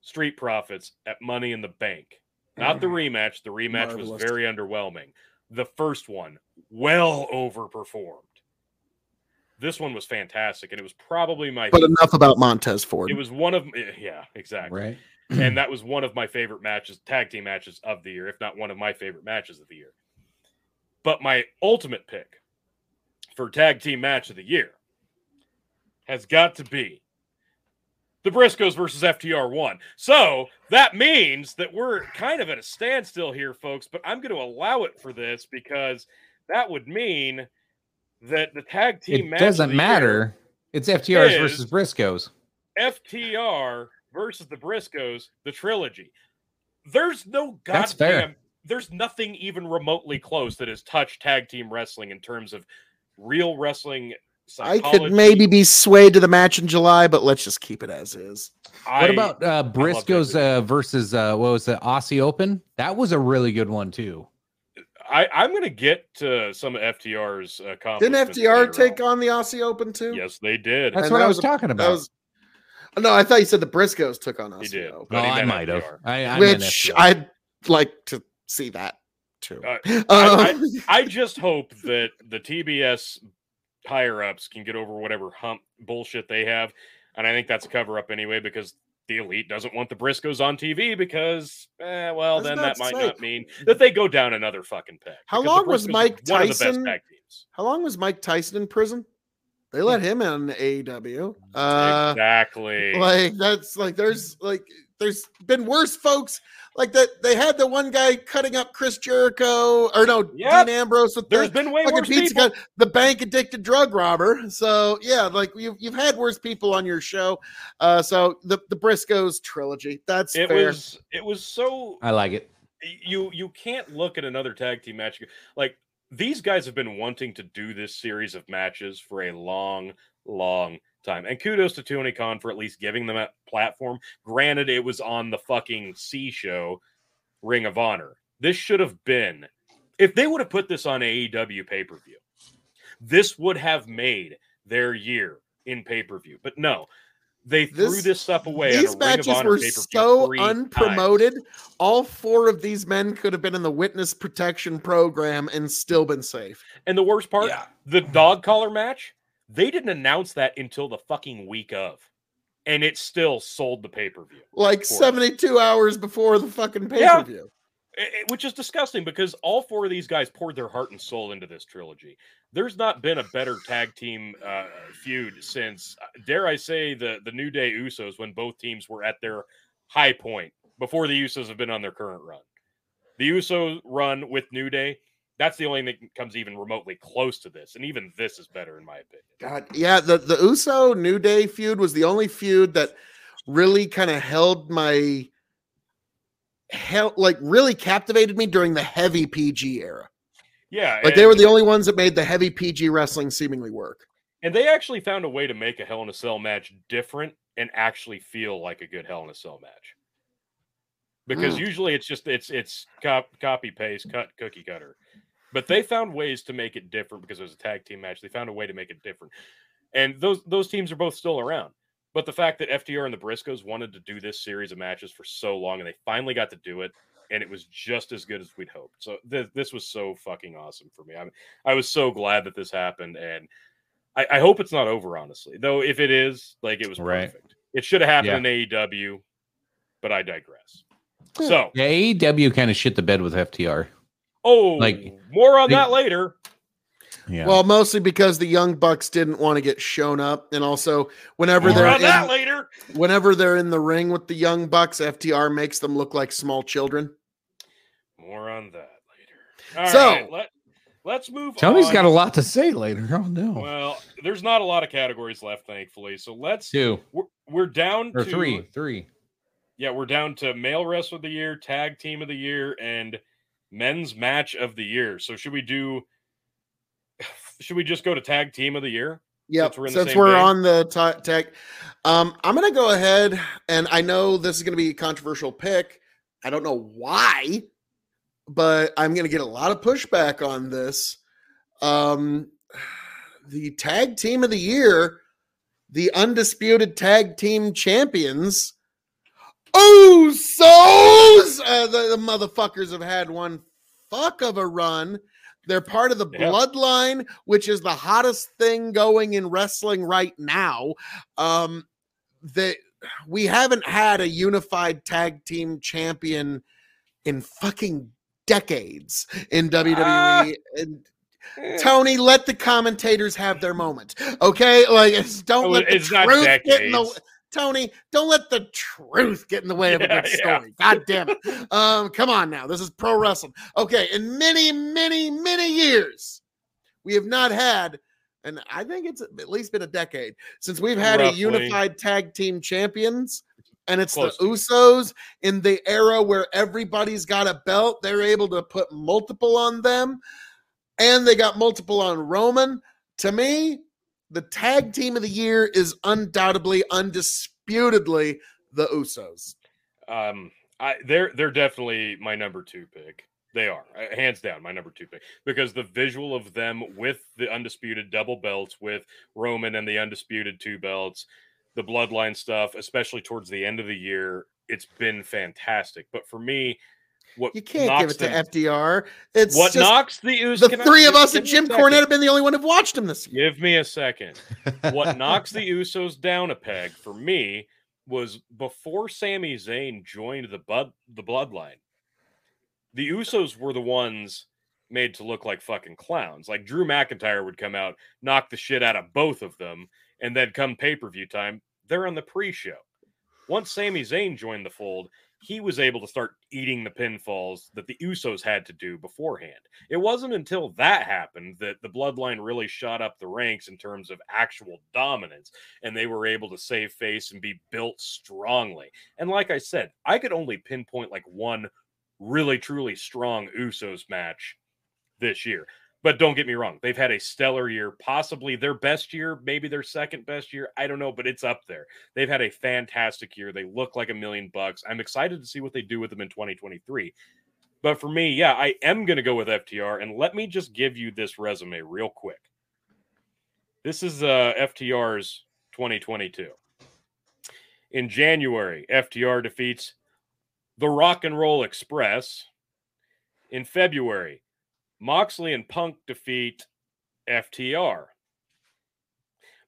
Street Profits at Money in the Bank. Not the rematch. The rematch Marvelous. was very underwhelming. The first one, well overperformed. This one was fantastic, and it was probably my. but enough about Montez Ford. It was one of eh, yeah, exactly, Right. and that was one of my favorite matches, tag team matches of the year, if not one of my favorite matches of the year. But my ultimate pick for tag team match of the year has got to be the Briscoes versus FTR one. So that means that we're kind of at a standstill here, folks. But I'm going to allow it for this because that would mean that the tag team It match doesn't matter. It's FTR's versus Briscoes. FTR versus the Briscoes, the trilogy. There's no That's fair. goddamn. There's nothing even remotely close that has touched tag team wrestling in terms of real wrestling I could maybe be swayed to the match in July, but let's just keep it as is. I- What about uh, Briscoe's uh, versus uh, what was the Aussie Open? That was a really good one too. I, I'm going to get to some of FTR's comments. Didn't accomplishments. FTR take on. on the Aussie Open too? Yes, they did. That's And what that I was was a- talking That about. was. No, I thought you said the Briscoes took on He Aussie did. Open, but oh, I meant might have. I, I which I'd like to see that too. Uh, Um, I just hope that the TBS higher ups can get over whatever hump bullshit they have. And I think that's a cover up anyway because the elite doesn't want the Briscoes on TV because, eh, well, I was then about that might say- not mean that they go down another fucking peg. How long was Briscoes are Mike One of the Tyson- best teams. How long was Mike Tyson in prison? They let him in AEW. Uh, exactly. like that's like there's like there's been worse folks like that. They had the one guy cutting up Chris Jericho or no Yep. Dean Ambrose with There's the been way fucking worse pizza people. guy, the bank addicted drug robber. So yeah, like you've you've had worse people on your show. Uh, so the the Briscoes trilogy. That's It fair. was it was so I like it. you you can't look at another tag team match like these guys have been wanting to do this series of matches for a long long time and kudos to tony khan for at least giving them a platform granted it was on the fucking c show ring of honor this should have been if they would have put this on aew pay-per-view this would have made their year in pay-per-view but no they threw This- this stuff away These a Ring of matches were so three times. unpromoted. All four of these men could have been in the witness protection program and still been safe. And the worst part, the dog collar match, they didn't announce that until the fucking week of. And it still sold the pay per view, Like it. 72 hours before the fucking pay Yeah. per view. which is disgusting because all four of these guys poured their heart and soul into this trilogy. There's not been a better tag team uh, feud since, uh, dare I say, the, the New Day Usos when both teams were at their high point before the Usos have been on their current run. The Uso run with New Day, that's the only thing that comes even remotely close to this. And even this is better, in my opinion. God, yeah, the the Uso New Day feud was the only feud that really kind of held my hell like really captivated me during the heavy PG era. Yeah. Like they were the only ones that made the heavy PG wrestling seemingly work. And they actually found a way to make a Hell in a Cell match different and actually feel like a good Hell in a Cell match. Because Mm. usually it's just it's it's cop, copy paste cut cookie cutter, but they found ways to make it different because it was a tag team match. They found a way to make it different, and those those teams are both still around. But the fact that FTR and the Briscoes wanted to do this series of matches for so long, and they finally got to do it, and it was just as good as we'd hoped. So th- this was so fucking awesome for me. I mean, I was so glad that this happened, and I, I hope it's not over. Honestly, though, if it is, like it was Right. perfect. It should have happened Yeah. in AEW, but I digress. Hmm. So, Yeah, AEW kind of shit the bed with FTR. oh, Like, more on they- that later. Yeah. Well, mostly because the Young Bucks didn't want to get shown up, and also whenever More More they're on that in, later. whenever they're in the ring with the Young Bucks, FTR makes them look like small children. More on that later. All So- right, let, let's move Tony's on. got a lot to say later. Oh no. Well, there's not a lot of categories left, thankfully. So let's. Two We're, we're down or to three. Three. Yeah, we're down to male wrestler of the year, tag team of the year, and men's match of the year. So should we do? Should we just go to tag team of the year? Yeah, Since we're in the Since we're on the t- tech, um, I'm going to go ahead, and I know this is going to be a controversial pick. I don't know why, but I'm going to get a lot of pushback on this. Um, the tag team of the year, the undisputed tag team champions, Usos. Uh, the, the motherfuckers have had one fuck of a run. They're part of the Yeah. bloodline, which is the hottest thing going in wrestling right now. Um, that we haven't had a unified tag team champion in fucking decades in WWE. Ah. And Tony, let the commentators have their moment. Okay, like it's, don't Oh, let the not truth get in the decades. Tony. Don't let the truth get in the way of a Yeah, good yeah. story. God damn it! Um, come on now, this is pro wrestling. Okay, in many, many, many years, we have not had, and I think it's at least been a decade since we've had a unified tag team champions. And it's Close the. Usos in the era where everybody's got a belt. They're able to put multiple on them and they got multiple on Roman. To me, the tag team of the year is undoubtedly, undisputedly the Usos. Um, I they're they're definitely my number two pick. They are uh, hands down my number two pick because the visual of them with the undisputed double belts, with Roman and the undisputed two belts, the bloodline stuff, especially towards the end of the year, it's been fantastic. But for me, what You can't give it to FTR. It's what just knocks the Usos? the three of us and Jim. Cornette have been the only one who've watched him this year. Give me a second. what knocks the Usos down a peg for me was before Sami Zayn joined the bud the bloodline. The Usos were the ones made to look like fucking clowns. Like Drew McIntyre would come out, knock the shit out of both of them, and then come pay-per-view time, they're on the pre-show. Once Sami Zayn joined the fold, he was able to start eating the pinfalls that the Usos had to do beforehand. It wasn't until that happened that the bloodline really shot up the ranks in terms of actual dominance and they were able to save face and be built strongly. And like I said, I could only pinpoint like one really truly strong Usos match this year. But don't get me wrong, they've had a stellar year, possibly their best year, maybe their second best year. I don't know, but it's up there. They've had a fantastic year. They look like a million bucks. I'm excited to see what they do with them in 2023. But for me, yeah, I am going to go with FTR. And let me just give you this resume real quick. This is uh, FTR's 2022. In January, FTR defeats the Rock and Roll Express. In February, Moxley and Punk defeat FTR.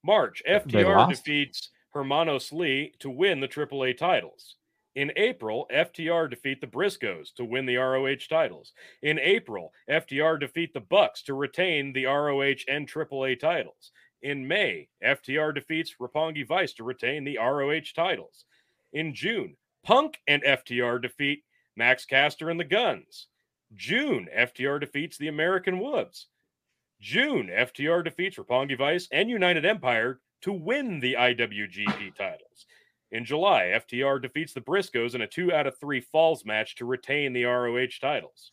March, FTR defeats Hermanos Lee to win the AAA titles. In April, FTR defeat the Briscoes to win the ROH titles. In April, FTR defeat the Bucks to retain the ROH and AAA titles. In May, FTR defeats Roppongi Vice to retain the ROH titles. In June, Punk and FTR defeat Max Caster and the Gunns. June, FTR defeats the American Woods. June, FTR defeats Roppongi Vice and United Empire to win the IWGP titles. In July, FTR defeats the Briscoes in a two out of three falls match to retain the ROH titles.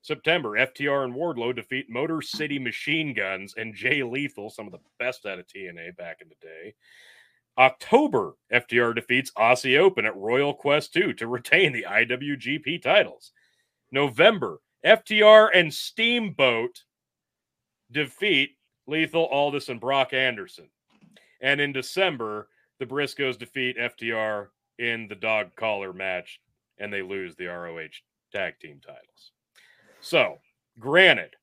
September, FTR and Wardlow defeat Motor City Machine Guns and Jay Lethal, some of the best out of TNA back in the day. October, FTR defeats Aussie Open at Royal Quest 2 to retain the IWGP titles. November, FTR and Steamboat defeat Lethal, Aldis, and Brock Anderson. And in December, the Briscoes defeat FTR in the dog collar match and they lose the ROH tag team titles. So, granted,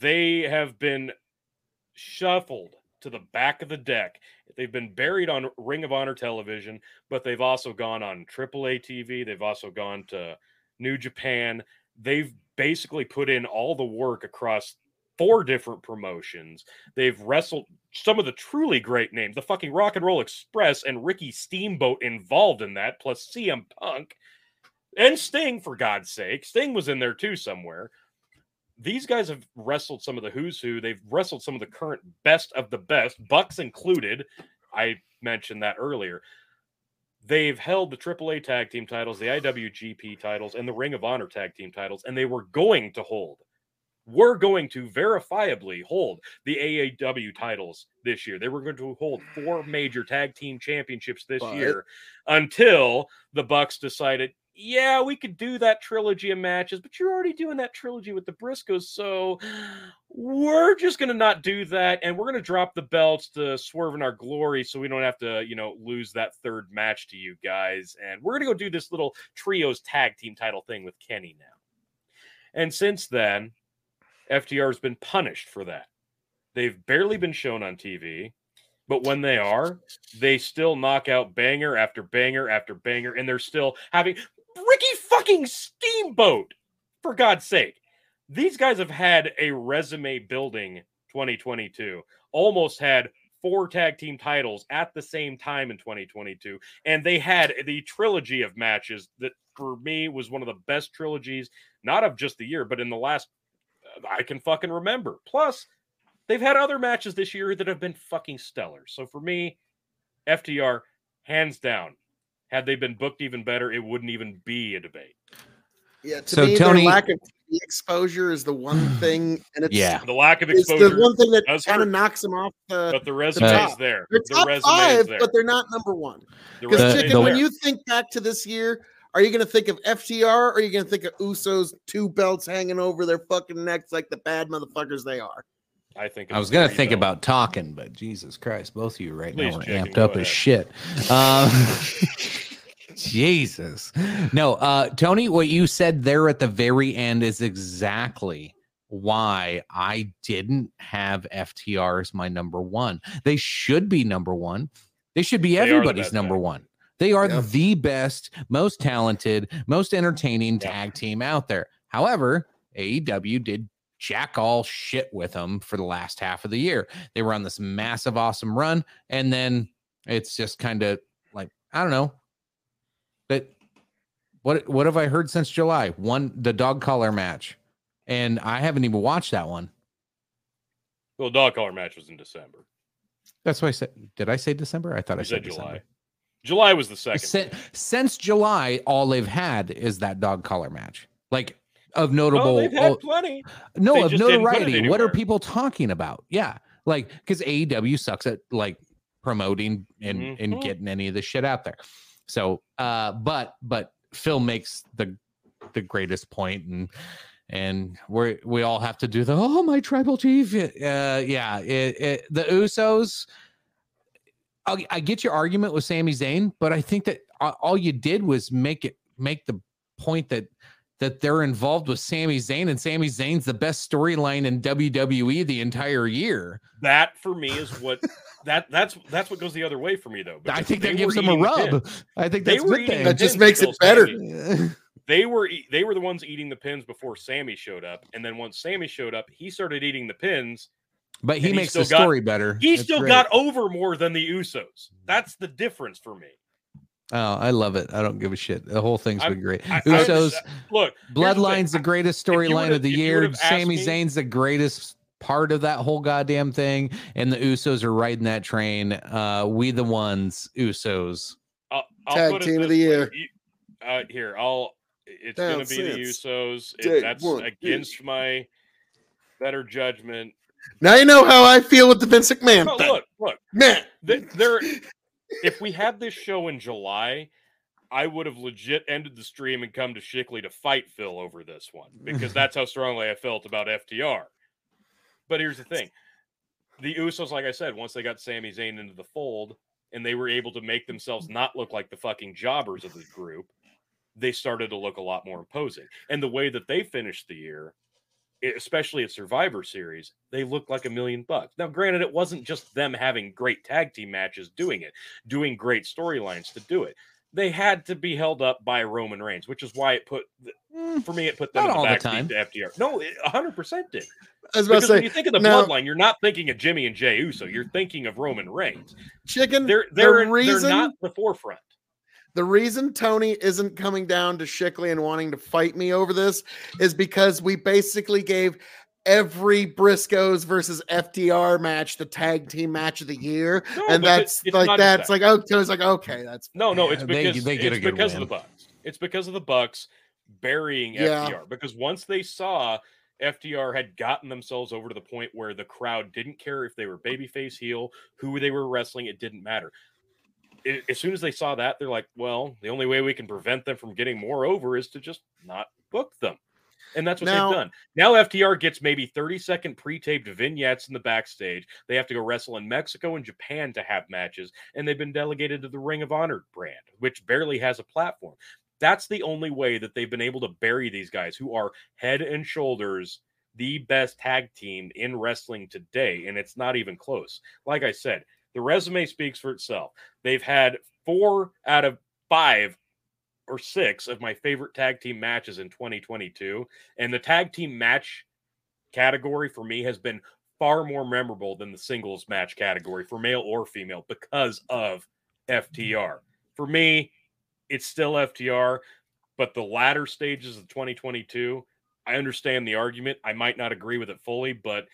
they have been shuffled to the back of the deck. They've been buried on Ring of Honor television, but they've also gone on AAA TV. They've also gone to New Japan. They've basically put in all the work across four different promotions. They've wrestled some of the truly great names, the fucking Rock and Roll Express and Ricky Steamboat involved in that, plus CM Punk and Sting, for God's sake. Sting was in there too somewhere. These guys have wrestled some of the who's who. They've wrestled some of the current best of the best, Bucks included. I mentioned that earlier. They've held the AAA tag team titles, the IWGP titles, and the Ring of Honor tag team titles, and they were going to hold were going to verifiably hold the AEW titles this year. They were going to hold four major tag team championships this But- year until the Bucks decided, yeah, we could do that trilogy of matches, but you're already doing that trilogy with the Briscoes, so we're just to not do that and we're to drop the belts to swerve in our glory so we don't have to, you know, lose that third match to you guys and we're to go do this little trios tag team title thing with Kenny now. And since then, FTR has been punished for that. They've barely been shown on TV, but when they are, they still knock out banger after banger after banger, and they're still having Ricky fucking Steamboat, for God's sake. These guys have had a resume building 2022, almost had four tag team titles at the same time in 2022, and they had the trilogy of matches that for me was one of the best trilogies, not of just the year, but in the last uh, I can fucking remember. Plus, they've had other matches this year that have been fucking stellar. So for me, FTR, hands down, had they been booked even better, it wouldn't even be a debate. Yeah, to So, me, Tony- their lack of exposure is the one thing, and it's Yeah. The lack of it's the one thing that kind of knocks them off the. but the resume top. is there. They're the top resume is five, there. but they're not number one. Because resume The- chicken, when there. you think back to this year, are you going to think of FTR or are you going to think of Usos two belts hanging over their fucking necks like the bad motherfuckers they are? I think I was gonna think belt. about talking, but Jesus Christ, both of you right Please, now are Chicken, amped go up as shit. Um, Jesus, no, uh, Tony, what you said there at the very end is exactly why I didn't have FTR as my number one. They should be number one. They should be They everybody's number tag. one. They are Yep. the best, most talented, most entertaining Yeah. tag team out there. However, AEW did jack all shit with them for the last half of the year. They were on this massive, awesome run, and then it's just kind of like I don't know. But what what have I heard since July? One the dog collar match, and I haven't even watched that one. Well, the dog collar match was in December. That's why I said. Did I say December? I thought I said, said July. December. July was the second. Sin- since July, all they've had is that dog collar match. Like of Oh, notable, they've had oh, plenty. no, they of just didn't put it notoriety. What are people talking about? Yeah, like because AEW sucks at like promoting and and Mhm. getting any of the shit out there. So, uh, but but Phil makes the the greatest point, and and we we all have to do the oh my tribal chief. Uh, yeah, it, it, the Usos. I, I get your argument with Sami Zayn, but I think that all you did was make it make the point that that they're involved with Sami Zayn, and Sami Zayn's the best storyline in WWE the entire year. That for me is what that that's that's what goes the other way for me though. I think they that gives them a eating the rub. I think They that's were good thing. That just makes it better. Sami- They were they were the ones eating the pins before Sami showed up, and then once Sami showed up, he started eating the pins. but he and he makes the still got- story better. He That's still great. got over more than the Usos. That's the difference for me. Oh, I love it. I don't give a shit. The whole thing's been great. I- I Usos, understand- Look, here's the. Bloodline's the greatest storyline of the year. would've Sami me- Zayn's the greatest part of that whole goddamn thing, and the Usos are riding that train. Uh, we the ones, Usos. I'll, I'll Tag team of the way. year. You- uh, here, I'll. It's Down going to be the Usos. It- day that's one. against my better judgment. Now you know how I feel with the Vince McMahon But thing. look, look. Man, th- There, if we had this show in July, I would have legit ended the stream and come to Shickley to fight Phil over this one because that's how strongly I felt about FTR. But here's the thing: the Usos, like I said, once they got Sami Zayn into the fold and they were able to make themselves not look like the fucking jobbers of the group, they started to look a lot more imposing. And the way that they finished the year, especially at Survivor Series, they looked like a million bucks. Now, granted, it wasn't just them having great tag team matches doing it, doing great storylines to do it. They had to be held up by Roman Reigns, which is why it put, Mm, for me, it put them Not in the all the to FTR. No, it 100% did. I was about to Because when you think of the now- bloodline, you're not thinking of Jimmy and Jay Uso. You're thinking of Roman Reigns. chicken. They're the they're, reason they're not the forefront. The reason Tony isn't coming down to Shickley and wanting to fight me over this is because we basically gave every Briscoes versus FTR match the tag team match of the year, No, and but it- that's it's like that's that. like oh, Tony's like okay, that's No, no, it's they- because they get a it's good because of the Bucks. It's because of the Bucks burying Yeah. FTR. Because once they saw FTR had gotten themselves over to the point where the crowd didn't care if they were babyface heel, who they were wrestling, it didn't matter. As soon as they saw that, they're like, "Well, the only way we can prevent them from getting more over is to just not book them." And that's what Now- they've done. Now FTR gets maybe 30 second pre-taped vignettes in the backstage. They have to go wrestle in Mexico and Japan to have matches, and they've been delegated to the Ring of Honor brand, which barely has a platform. That's the only way that they've been able to bury these guys who are head and shoulders the best tag team in wrestling today, and it's not even close. Like I said, the resume speaks for itself. They've had four out of five or six of my favorite tag team matches in 2022. And the tag team match category for me has been far more memorable than the singles match category for male or female because of FTR. For me, it's still FTR, but the latter stages of 2022, I understand the argument. I might not agree with it fully, but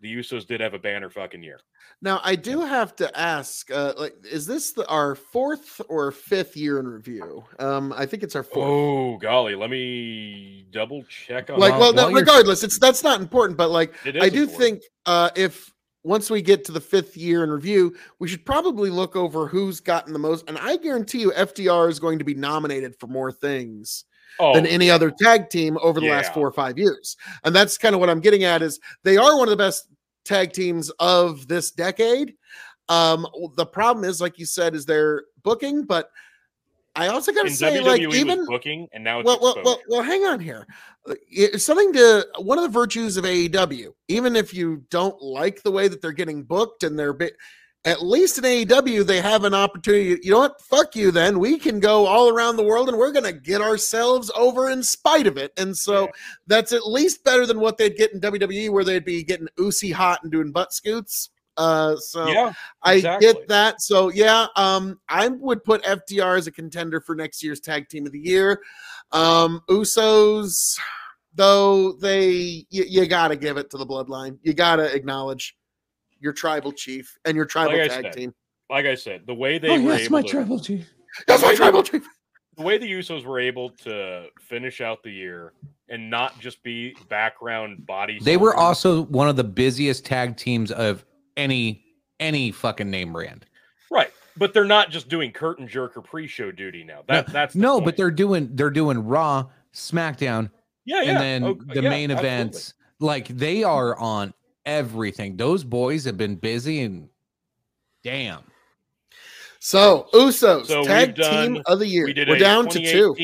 the Usos did have a banner fucking year. Now I do have to ask, uh, like, is this the, our fourth or fifth year in review? Um, I think it's our fourth. Oh golly, let me double check on like, well, no, regardless, it's that's not important, but like, I do important. think uh, if once we get to the fifth year in review, we should probably look over who's gotten the most. And I guarantee you, FTR is going to be nominated for more things oh, than any other tag team over the last four or five years. And that's kind of what I'm getting at is they are one of the best tag teams of this decade. Um, the problem is, like you said, is their booking, but I also got to say, WWE like, even booking, and now it's well, well, well, well, hang on here. Uh, It's something to one of the virtues of AEW, even if you don't like the way that they're getting booked and they're at least in AEW, they have an opportunity. You know what? Fuck you, then. We can go all around the world and we're going to get ourselves over in spite of it. And so Yeah. that's at least better than what they'd get in WWE, where they'd be getting oozy hot and doing butt scoots. Uh, so yeah, I get that. So yeah, um, I would put FTR as a contender for next year's tag team of the year. Um, Usos, though, they you, you got to give it to the Bloodline. You got to acknowledge your tribal chief and your tribal Like tag said, team. like I said, the way they oh, were yes, able my to, tribal chief. That's my tribal chief. the way the Usos were able to finish out the year and not just be background body. They were also one of the busiest tag teams of any any fucking name brand. right, but they're not just doing curtain jerker pre-show duty now. That that's no, point. but they're doing they're doing Raw, SmackDown, yeah, yeah. and then Oh, the yeah, main absolutely. events. Like they are on everything. Those boys have been busy and damn. So Usos So we've tag team of the year. We did We're down to two.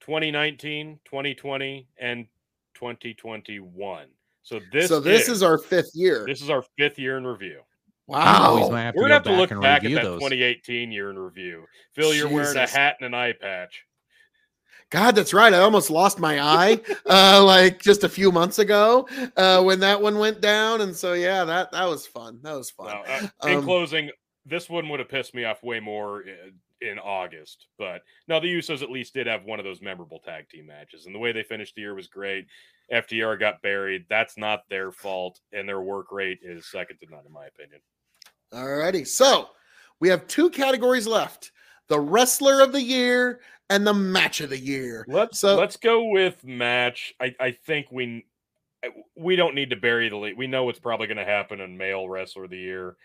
2019, 2020, and 2021. So this so this is, is our fifth year. this is our fifth year in review. Always Wow. might have to We're go gonna have to back look and back at review that those. 2018 year in review. Phil, you're wearing a hat and an eye patch. God, that's right. I almost lost my eye uh like just a few months ago uh when that one went down. And so yeah, that that was fun. That was fun. Now, uh, in Um, closing, this one would have pissed me off way more in, in August, but no, the Usos at least did have one of those memorable tag team matches, and the way they finished the year was great. FTR got buried. That's not their fault, and their work rate is second to none, in my opinion. Alrighty. So we have two categories left: the wrestler of the year and the match of the year. Let's So- let's go with match. I, I think we we don't need to bury the lead. We know what's probably going to happen in male wrestler of the year.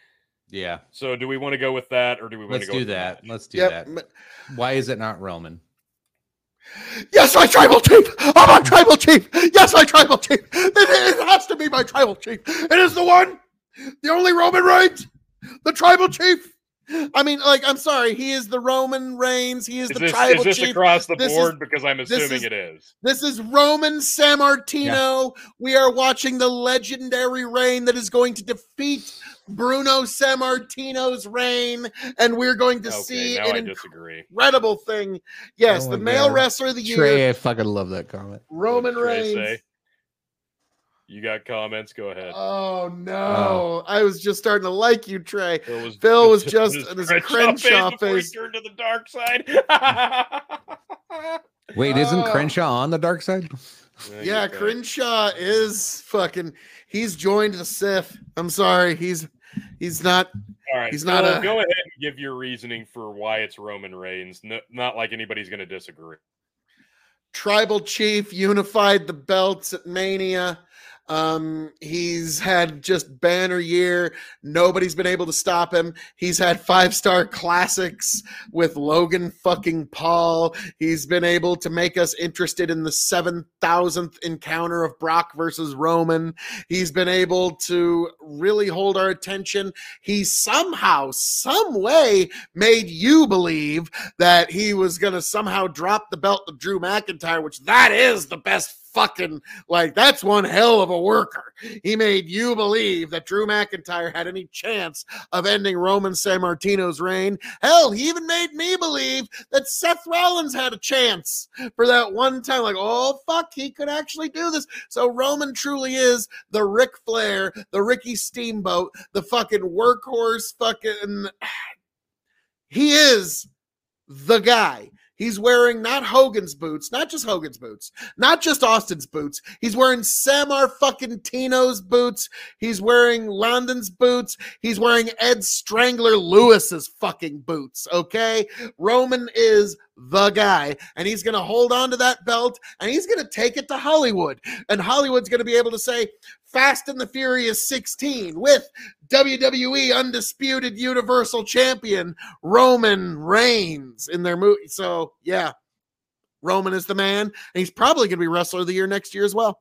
Yeah, So do we want to go with that, or do we want let's to go do with that. match? Let's do Yep. that. Why is it not Roman? Yes, my tribal chief. Oh, my tribal chief. Yes, my tribal chief. It, it has to be my tribal chief. It is the one, the only Roman Reigns, the tribal chief. I mean, like, I'm sorry, he is the Roman Reigns. He is, Is the this, tribal is this chief. across the This is- board? because I'm assuming is- it is. This is Roman Sammartino. We are watching the legendary reign that is going to defeat Bruno Sammartino's reign, and we're going to Okay, see now I an disagree. incredible thing. Yes, Oh the male God. wrestler of the year, Trey, I fucking love that comment. Roman What'd Reigns. say? You got comments? Go ahead. Oh no! Oh. I was just starting to like you, Trey. Phil was, Phil was his just in his Crenshaw before he face. turned to the dark side. Wait, isn't Oh. Crenshaw on the dark side? Yeah, Okay. Crenshaw is fucking. He's joined the Sith. I'm sorry, he's he's not. All right, He's not Phil, a- Go ahead and give your reasoning for why it's Roman Reigns. No, not like anybody's going to disagree. tribal chief unified the belts at mania um he's had just banner year. Nobody's been able to stop him. He's had five star classics with logan fucking paul. He's been able to make us interested in the 7000th encounter of brock versus roman. He's been able to really hold our attention. He somehow some way made you believe that he was going to somehow drop the belt to Drew McIntyre, which that is the best fucking like that's one hell of a worker. He made you believe that Drew McIntyre had any chance of ending Roman Sammartino's reign. Hell, he even made me believe that Seth Rollins had a chance for that one time. Like, oh fuck, he could actually do this. So Roman truly is the Ric Flair, the Ricky Steamboat, the fucking workhorse, fucking. He is the guy. He's wearing not Hogan's boots, not just Hogan's boots, not just Austin's boots. He's wearing Samar fucking Tino's boots. He's wearing Londos' boots. He's wearing Ed Strangler Lewis's fucking boots. Okay. Roman is the guy, and he's going to hold on to that belt and he's going to take it to Hollywood. And Hollywood's going to be able to say, Fast and the Furious 16 with WWE Undisputed Universal Champion Roman Reigns in their movie. So, yeah, Roman is the man, and he's probably going to be Wrestler of the Year next year as well.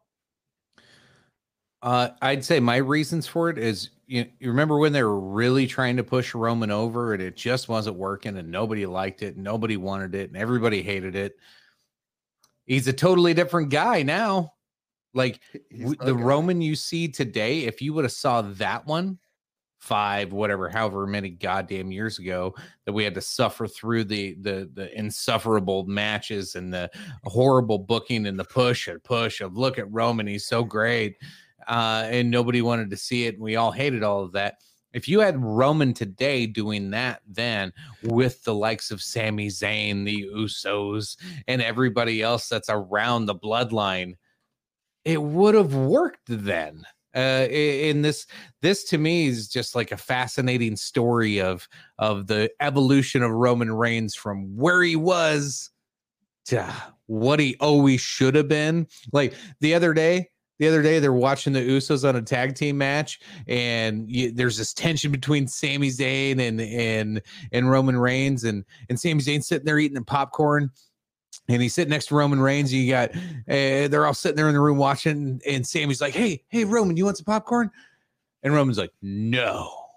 Uh, I'd say my reasons for it is you, you remember when they were really trying to push Roman over and it just wasn't working and nobody liked it, nobody wanted it, and everybody hated it. He's a totally different guy now. Like w- the guy. Roman you see today, if you would have saw that one five, whatever, however many goddamn years ago that we had to suffer through the the the insufferable matches and the horrible booking and the push and push of look at Roman, he's so great. Uh, and nobody wanted to see it, and we all hated all of that. If you had Roman today doing that, then with the likes of Sami Zayn, the Usos, and everybody else that's around the bloodline, it would have worked then. Uh, in this, this to me is just like a fascinating story of of the evolution of Roman Reigns from where he was to what he always should have been. Like the other day, the other day they're watching the Usos on a tag team match, and you, there's this tension between Sami Zayn and and and Roman Reigns, and and Sami Zayn sitting there eating the popcorn. And he's sitting next to Roman Reigns. You got, uh, they're all sitting there in the room watching. And Sami's like, "Hey, hey, Roman, you want some popcorn?" And Roman's like, "No."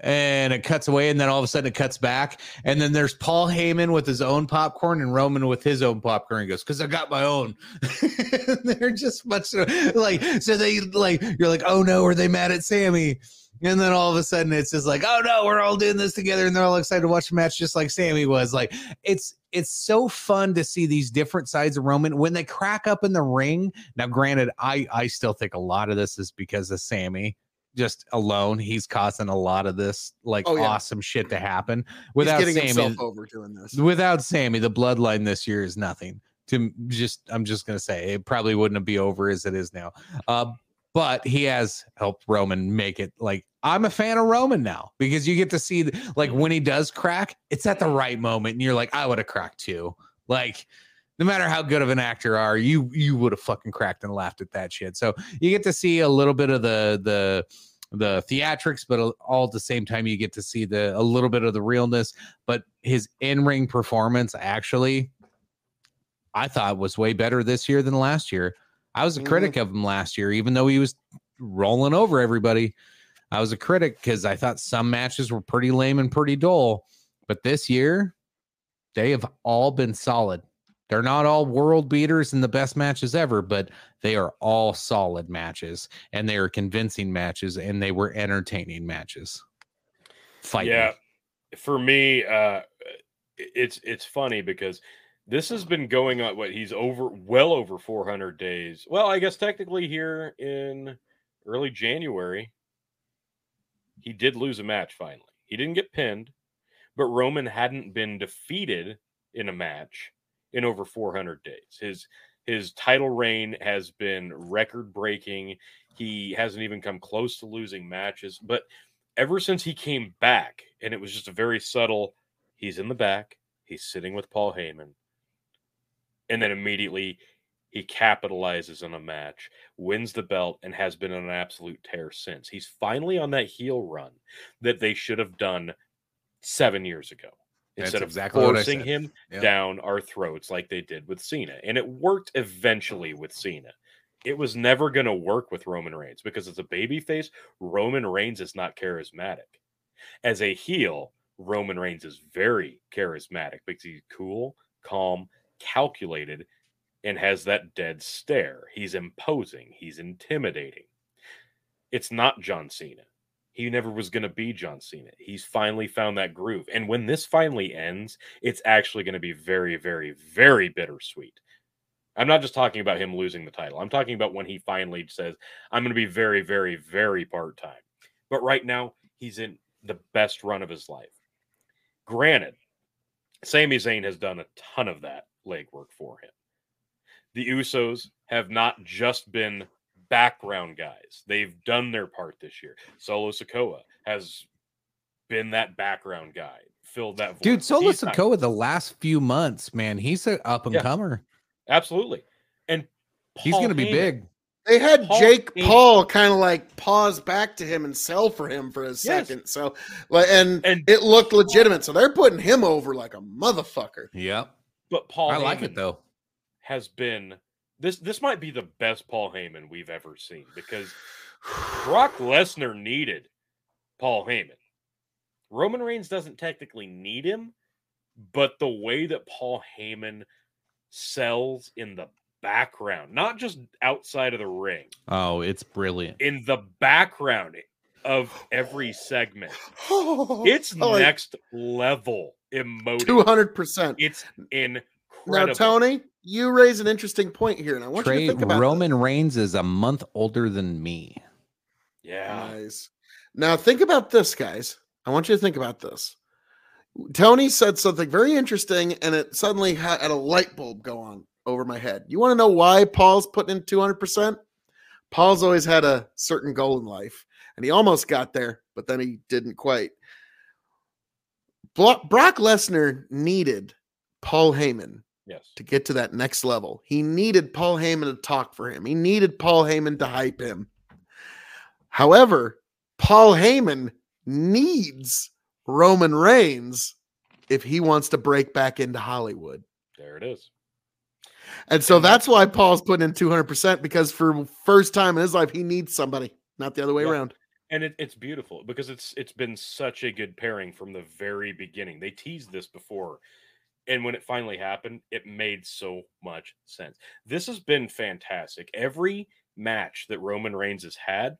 And it cuts away, and then all of a sudden it cuts back, and then there's Paul Heyman with his own popcorn and Roman with his own popcorn. He goes, "Cause I got my own." They're just much like so they like you're like, "Oh no, are they mad at Sami?" And then all of a sudden it's just like, "Oh no, we're all doing this together," and they're all excited to watch the match, just like Sami was. Like it's it's so fun to see these different sides of Roman when they crack up in the ring. Now, granted, I I still think a lot of this is because of Sami. Just alone, he's causing a lot of this like Oh, yeah. awesome shit to happen. Without Sami, himself over doing this. without Sami, the bloodline this year is nothing. To just, I'm just gonna say it probably wouldn't be over as it is now. Uh, but he has helped Roman make it. Like I'm a fan of Roman now because you get to see like when he does crack, it's at the right moment, and you're like, I would have cracked too. Like no matter how good of an actor are, you you would have fucking cracked and laughed at that shit. So you get to see a little bit of the the the theatrics, but all at the same time you get to see the a little bit of the realness. But his in ring performance actually, I thought was way better this year than last year. I was a Mhm. critic of him last year, even though he was rolling over everybody. I was a critic because I thought some matches were pretty lame and pretty dull. But this year, they have all been solid. They're not all world beaters and the best matches ever, but they are all solid matches and they are convincing matches and they were entertaining matches. Fight. Yeah, for me, uh, it's it's funny because this has been going on. What he's over well over 400 days. Well, I guess technically here in early January, he did lose a match. Finally, he didn't get pinned, but Roman hadn't been defeated in a match in over 400 days. His his title reign has been record breaking. He hasn't even come close to losing matches, but ever since he came back, and it was just a very subtle, he's in the back, he's sitting with Paul Heyman, and then immediately he capitalizes on a match, wins the belt, and has been on an absolute tear since. He's finally on that heel run that they should have done seven years ago. That's Instead of exactly what forcing him Yeah. down our throats like they did with Cena. And it worked eventually with Cena. It was never going to work with Roman Reigns because as a babyface, Roman Reigns is not charismatic. As a heel, Roman Reigns is very charismatic because he's cool, calm, calculated, and has that dead stare. He's imposing, he's intimidating. It's not John Cena. He never was going to be John Cena. He's finally found that groove. And when this finally ends, it's actually going to be very, very, very bittersweet. I'm not just talking about him losing the title. I'm talking about when he finally says, I'm going to be very, very, very part time. But right now, he's in the best run of his life. Granted, Sami Zayn has done a ton of that legwork for him. The Usos have not just been background guys. They've done their part this year. Solo Sikoa has been that background guy, filled that void. Dude, Solo He's not- Sikoa the last few months, man, he's an up and Yeah. comer. Absolutely. And He's going to be big. They had Paul Jake Heyman- Paul kind of like pause back to him and sell for him for a Yes. second. So, like, and, And- it looked legitimate. So they're putting him over like a motherfucker. Yep. But Paul I like it though. has been this this might be the best Paul Heyman we've ever seen because Brock Lesnar needed Paul Heyman. Roman Reigns doesn't technically need him, but the way that Paul Heyman sells in the background, not just outside of the ring, Oh, it's brilliant. in the background of every segment, it's it's Oh, like- next level emotive. two hundred percent. It's Now. Tony, you raise an interesting point here, and I want you to think about Roman Reigns is a month older than me. that. yeah. Nice. Now, think about this, guys. I want you to think about this. Tony said something very interesting, and it suddenly had a light bulb go on over my head. You want to know why Paul's putting in 200%? Paul's always had a certain goal in life, and he almost got there, but then he didn't quite. Brock Lesnar needed Paul Heyman Yes. to get to that next level. He needed Paul Heyman to talk for him. He needed Paul Heyman to hype him. However, Paul Heyman needs Roman Reigns if he wants to break back into Hollywood. There it is. And so that's why Paul's putting in 200% because for first time in his life he needs somebody, not the other way Yeah. around. and it, it's beautiful because it's it's been such a good pairing from the very beginning. They teased this before, and when it finally happened, it made so much sense. This has been fantastic. Every match that Roman Reigns has had,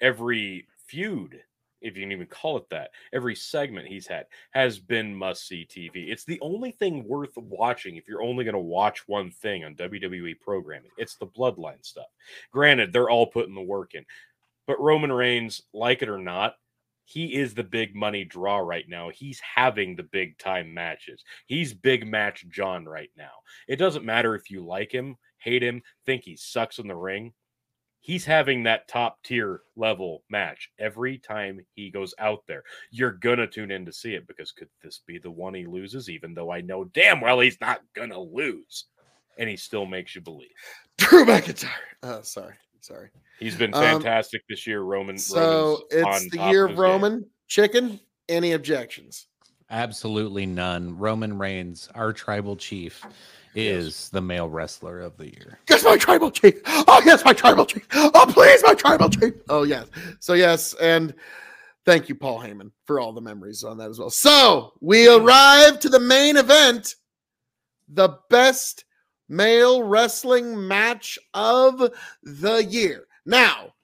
every feud, if you can even call it that, every segment he's had has been must see TV. It's the only thing worth watching if you're only going to watch one thing on WWE programming. It's the bloodline stuff. Granted, they're all putting the work in. But Roman Reigns, like it or not, he is the big money draw right now. He's having the big time matches. He's big match John right now. It doesn't matter if you like him, hate him, think he sucks in the ring. He's having that top tier level match every time he goes out there. You're going to tune in to see it because could this be the one he loses? Even though I know damn well he's not going to lose. And he still makes you believe. Drew McIntyre. Oh, sorry. Sorry. He's been Um, fantastic this year. Roman. So Roman's it's on the year of of his game. Roman. Chicken. Any objections? Absolutely none. Roman Reigns, our tribal chief, is the male wrestler of the year. Yes, my tribal chief. Oh, yes, my tribal chief. Oh, please, my tribal chief. Oh, yes. So, yes. And thank you, Paul Heyman, for all the memories on that as well. So, we arrive to the main event the best male wrestling match of the year. Now,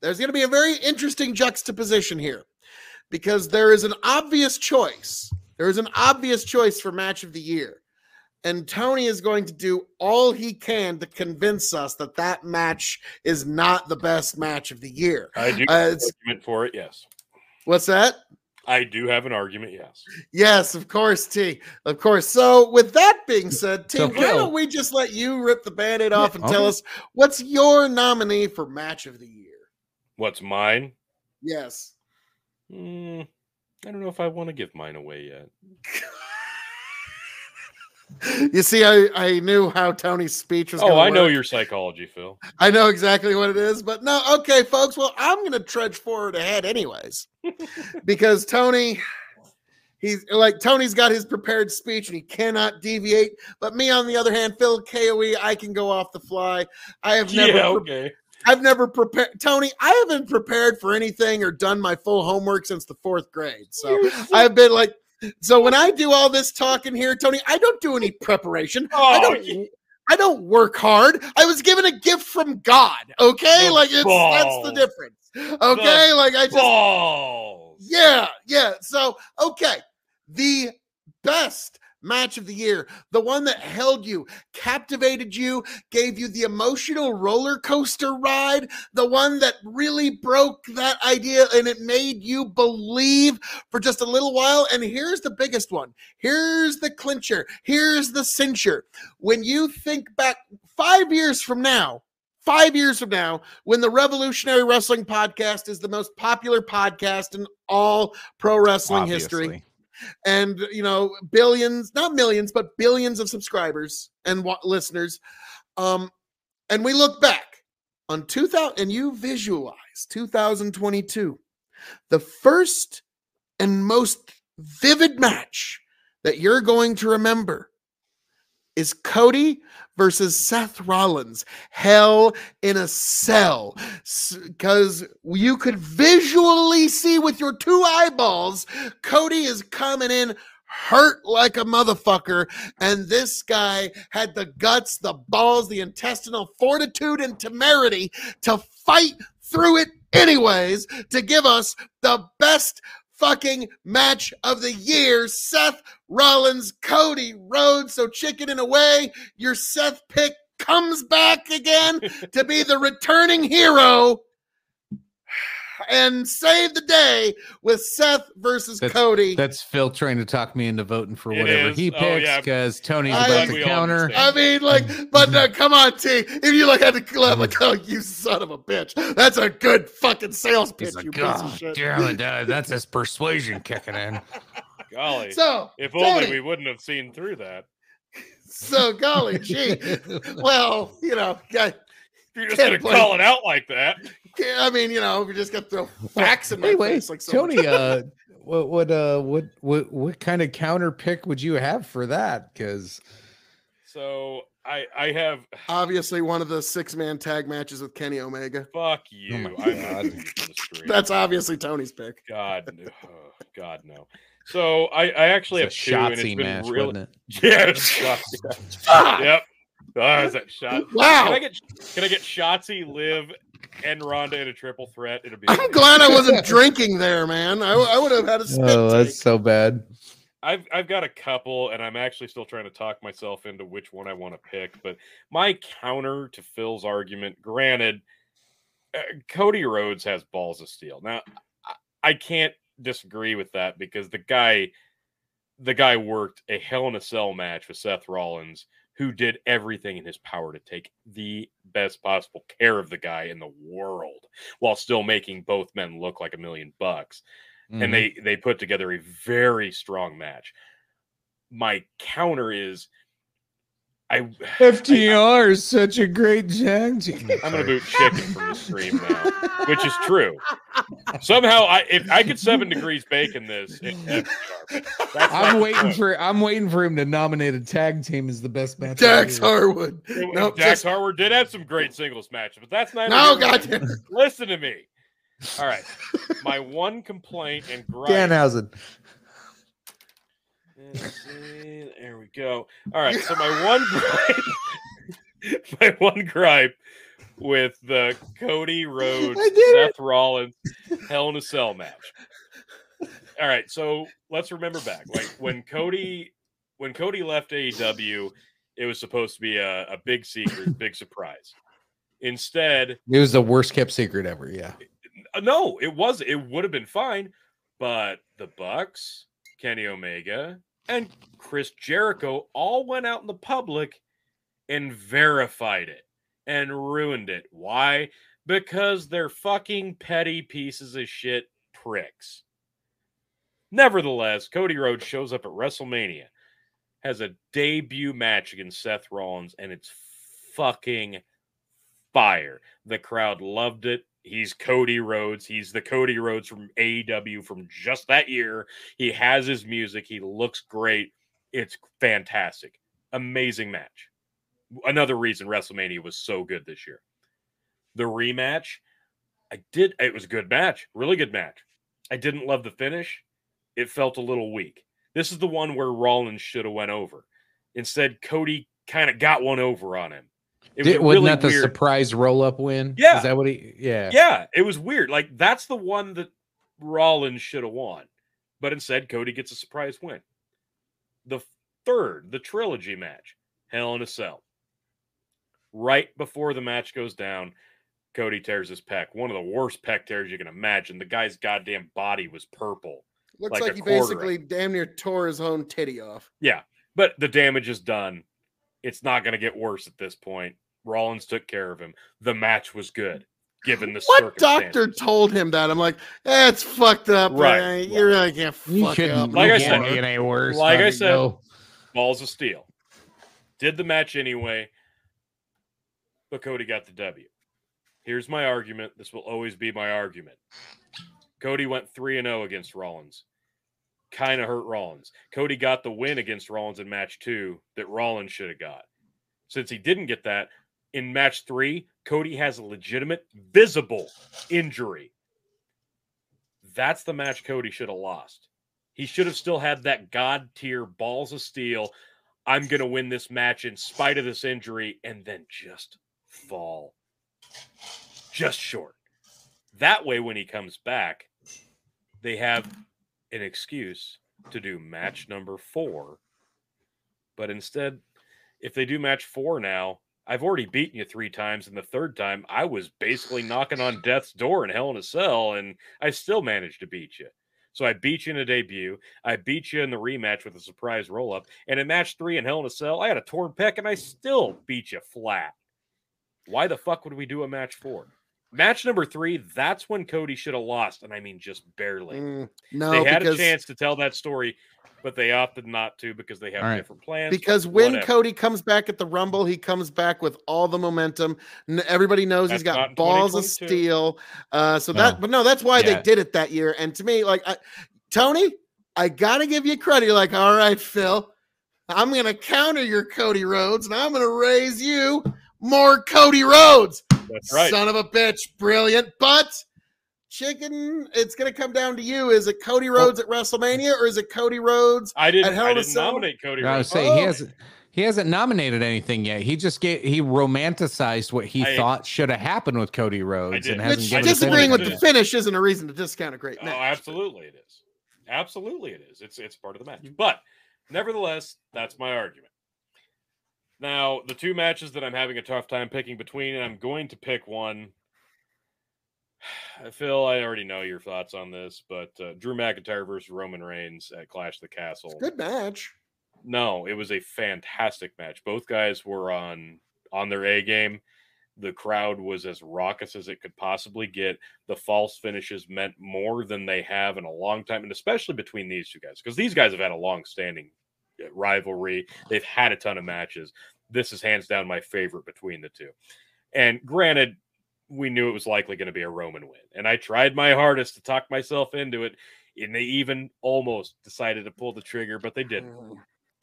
there's going to be a very interesting juxtaposition here because there is an obvious choice. There is an obvious choice for match of the year. And Tony is going to do all he can to convince us that that match is not the best match of the year. I do Uh, argument for it. Yes, What's that? I do have an argument. Yes. Yes, of course, T. Of course. So, with that being said, T, So, why Phil- don't we just let you rip the band aid off and tell okay. us what's your nominee for match of the year? What's mine? Yes. Hmm, I don't know if I want to give mine away yet. You see, I, I knew how Tony's speech was. Oh, I know your psychology, Phil. I know exactly what it is, but no, okay, folks. Well, I'm going to trudge forward ahead, anyways, because Tony, he's like Tony's got his prepared speech and he cannot deviate. But me, on the other hand, Phil Koe, I can go off the fly. I have never, yeah. pre- I've never prepared. Tony, I haven't prepared for anything or done my full homework since the fourth grade. So I've been like, so when I do all this talking here, Tony, I don't do any preparation. I Oh, don't. yeah. I don't work hard. I was given a gift from God. Okay, The like it's that's the difference. Okay, like I just balls. yeah, yeah. So okay, the best match of the year, the one that held you, captivated you, gave you the emotional roller coaster ride, the one that really broke that idea and it made you believe for just a little while. And here's the biggest one here's the clincher, here's the cincher. When you think back five years from now, five years from now, when the Revolutionary Wrestling Podcast is the most popular podcast in all pro wrestling history Obviously. And you know billions not millions but billions of subscribers and wa- listeners um and we look back on 2000 and you visualize 2022 the first and most vivid match that you're going to remember is Cody versus Seth Rollins, Hell in a Cell. Because you could visually see with your two eyeballs, Cody is coming in hurt like a motherfucker. And this guy had the guts, the balls, the intestinal fortitude, and temerity to fight through it anyways to give us the best fucking match of the year Seth Rollins, Cody Rhodes. So, chicken in a way, your Seth pick comes back again to be the returning hero and save the day with Seth versus That's- Cody. That's Phil trying to talk me into voting for It whatever is. he Oh, picks yeah. because Tony's I- about to counter. I mean, like, but uh, come on, T. If you like had to clap, like, oh, you son of a bitch. That's a good fucking sales pitch, like, you piece God of shit. damn it, that's his persuasion kicking in. Golly. So, if Tony, only we wouldn't have seen through that. so golly gee. Well, you know, yeah, you're just going to blame- call it out like that. Yeah, I mean, you know, we just got to throw facts in my Anyway, face like so. Tony, uh, what what uh what what what kind of counter pick would you have for that? Because So I I have Obviously, one of the six man tag matches with Kenny Omega. fuck you. Oh I'm not doing the stream. That's obviously Tony's pick. God, no. oh, God no. So I I actually have it's a two, and it's Shotzi been match, really wasn't it? yeah, it's Yep. Oh, is that shot? Wow. Can I get can I get Shotzi, Liv, and Ronda in a triple threat? It'll be. I'm glad I wasn't drinking there, man. I, I would have had a spit Oh, take. that's so bad. I've I've got a couple, and I'm actually still trying to talk myself into which one I want to pick. But my counter to Phil's argument, granted, uh, Cody Rhodes has balls of steel. Now, I, I can't disagree with that because the guy, the guy worked a Hell in a Cell match with Seth Rollins, who did everything in his power to take the best possible care of the guy in the world, while still making both men look like a million bucks Mhm. and they they put together a very strong match. My counter is, I FTR is such a great tag team. I'm gonna boot chicken from the stream now, which is true. Somehow, I if I could seven degrees bacon this, it, FTR, but that's I'm waiting good. for I'm waiting for him to nominate a tag team as the best match. of Dax. Harwood. It- Nope, Dax just- Harwood did have some great singles matches, but that's not. No, even- goddamn. Listen to me. All right, my one complaint and gripe. Danhausen. Let's see. There we go. All right. So my one gripe, my one gripe with the Cody Rhodes I did Seth Rollins Hell in a Cell match. All right. So let's remember back, like when Cody when Cody left AEW, it was supposed to be a, a big secret, big surprise. Instead, It was the worst kept secret ever. Yeah. uh, no, it was. It would have been fine, but the Bucks, Kenny Omega, and Chris Jericho all went out in the public and verified it and ruined it. Why? Because they're fucking petty pieces of shit pricks. Nevertheless, Cody Rhodes shows up at WrestleMania, has a debut match against Seth Rollins, and it's fucking fire. The crowd loved it. He's Cody Rhodes. He's the Cody Rhodes from AEW from just that year. He has his music. He looks great. It's fantastic. Amazing match. Another reason WrestleMania was so good this year. The rematch, I did. It was a good match. Really good match. I didn't love the finish. It felt a little weak. This is the one where Rollins should have went over. Instead, Cody kind of got one over on him. It Did, a wasn't really that the weird- surprise roll up win? Yeah. Is that what he? Yeah. yeah, it was weird. Like that's the one that Rollins should have won, but instead Cody gets a surprise win. the third, the trilogy match, Hell in a Cell. Right before the match goes down, Cody tears his pec. One of the worst pec tears you can imagine. The guy's goddamn body was purple. Looks like like, he basically damn near tore his own titty off. Yeah, but the damage is done. It's not going to get worse at this point. Rollins took care of him. The match was good, given the What doctor told him that? I'm like, eh, it's fucked up. Right. Right. You really can't You fuck shouldn't. up. Like I said- it any worse. like I said- go. balls of steel. Did the match anyway, but Cody got the W. Here's my argument. This will always be my argument. Cody went 3 and 0 against Rollins. Kind of hurt Rollins. Cody got the win against Rollins in match 2 that Rollins should have got. Since he didn't get that, in match 3, Cody has a legitimate visible injury. That's the match Cody should have lost. He should have still had that god tier balls of steel. I'm going to win this match in spite of this injury and then just fall just short. That way, when he comes back, they have an excuse to do match number four. But instead, if they do match four now, I've already beaten you three times, and the third time I was basically knocking on death's door in Hell in a Cell, and I still managed to beat you. So I beat you in a debut. I beat you in the rematch with a surprise roll up. And in match three in Hell in a Cell, I had a torn pec and I still beat you flat. Why the fuck would we do a match four? Match number three, that's when Cody should have lost. And I mean, just barely. Mm, no, they had because a chance to tell that story, but they opted not to because they have All right. different plans. because when Whatever. Cody comes back at the Rumble, he comes back with all the momentum. Everybody knows he's That's not got balls of steel. Uh, so that, but no, that's why Yeah. they did it that year. And to me, like I, Tony, I gotta give you credit. You're like, all right, Phil, I'm gonna counter your Cody Rhodes, and I'm gonna raise you more Cody Rhodes. That's right. Son of a bitch, brilliant. But chicken, it's gonna come down to you. Is it Cody Rhodes at WrestleMania or is it Cody Rhodes? I didn't, Hell I didn't nominate Cody Rhodes. I Rhodes. was saying he Oh. hasn't. He hasn't nominated anything yet. He just gave he romanticized what he I- thought should have happened with Cody Rhodes and hasn't Which disagreeing with the finish isn't a reason to discount a great oh, match. Oh, absolutely it is. Absolutely it is. It's it's part of the match. But nevertheless, that's my argument. Now, the two matches that I'm having a tough time picking between, and I'm going to pick one. Phil, I already know your thoughts on this, but uh, Drew McIntyre versus Roman Reigns at Clash of the Castle. Good match. No, it was a fantastic match. Both guys were on on their A game. The crowd was as raucous as it could possibly get. The false finishes meant more than they have in a long time, and especially between these two guys, because these guys have had a long-standing uh, rivalry. They've had a ton of matches. This is hands down my favorite between the two. And granted, we knew it was likely going to be a Roman win, and I tried my hardest to talk myself into it. And they even almost decided to pull the trigger, but they didn't mm.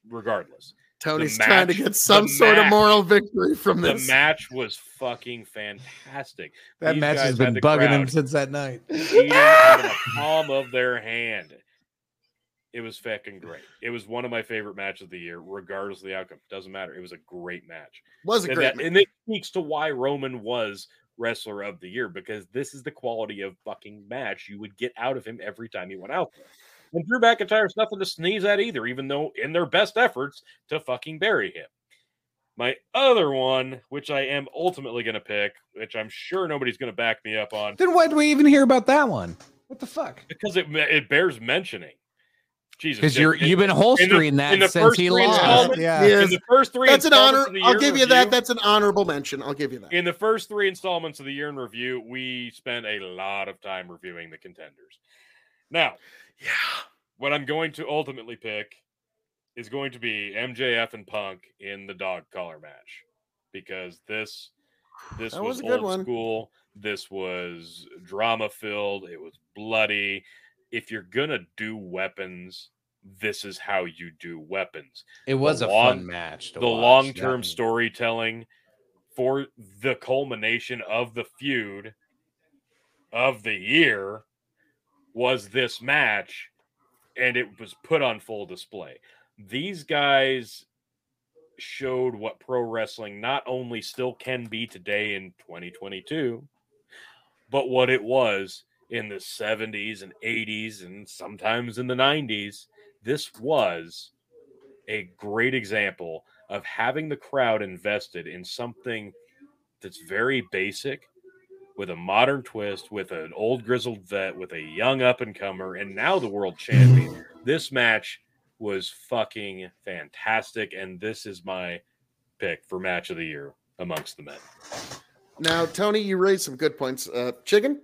regardless. Tony's The trying to get some the sort of moral victory from The match was fucking fantastic. That These match has been bugging him since that night. eating out of the palm of their hand. It was fucking great. It was one of my favorite matches of the year, regardless of the outcome. Doesn't matter. It was a great match. was a And, great that, match. and it speaks to why Roman was wrestler of the year because this is the quality of fucking match you would get out of him every time he went out there. And Drew McIntyre's nothing to sneeze at either, even though in their best efforts to fucking bury him. My other one, which I am ultimately going to pick, which I'm sure nobody's going to back me up on Then why do we even hear about that one? What the fuck? because it it bears mentioning. Jesus, Because you're you've been holstering that since he three lost. Yeah. Yeah. in the first three. That's an honor. I'll give you review- that. That's an honorable mention. I'll give you that. in the first three installments of the year in review, we spent a lot of time reviewing the contenders. Now, yeah. what I'm going to ultimately pick is going to be MJF and Punk in the dog collar match because this this was, was a good old one. school. This was drama filled. It was bloody. If you're gonna do weapons, this is how you do weapons It was The a long- fun match. To the long term storytelling for the culmination of the feud of the year was this match, and it was put on full display. These guys showed what pro wrestling not only still can be today in 2022, but what it was in the 70s and 80s and sometimes in the 90s. This was a great example of having the crowd invested in something that's very basic with a modern twist, with an old grizzled vet, with a young up and comer, and now the world champion. this match was fucking fantastic, and this is my pick for match of the year amongst the men. Now, Tony, you raised some good points. Uh, chicken.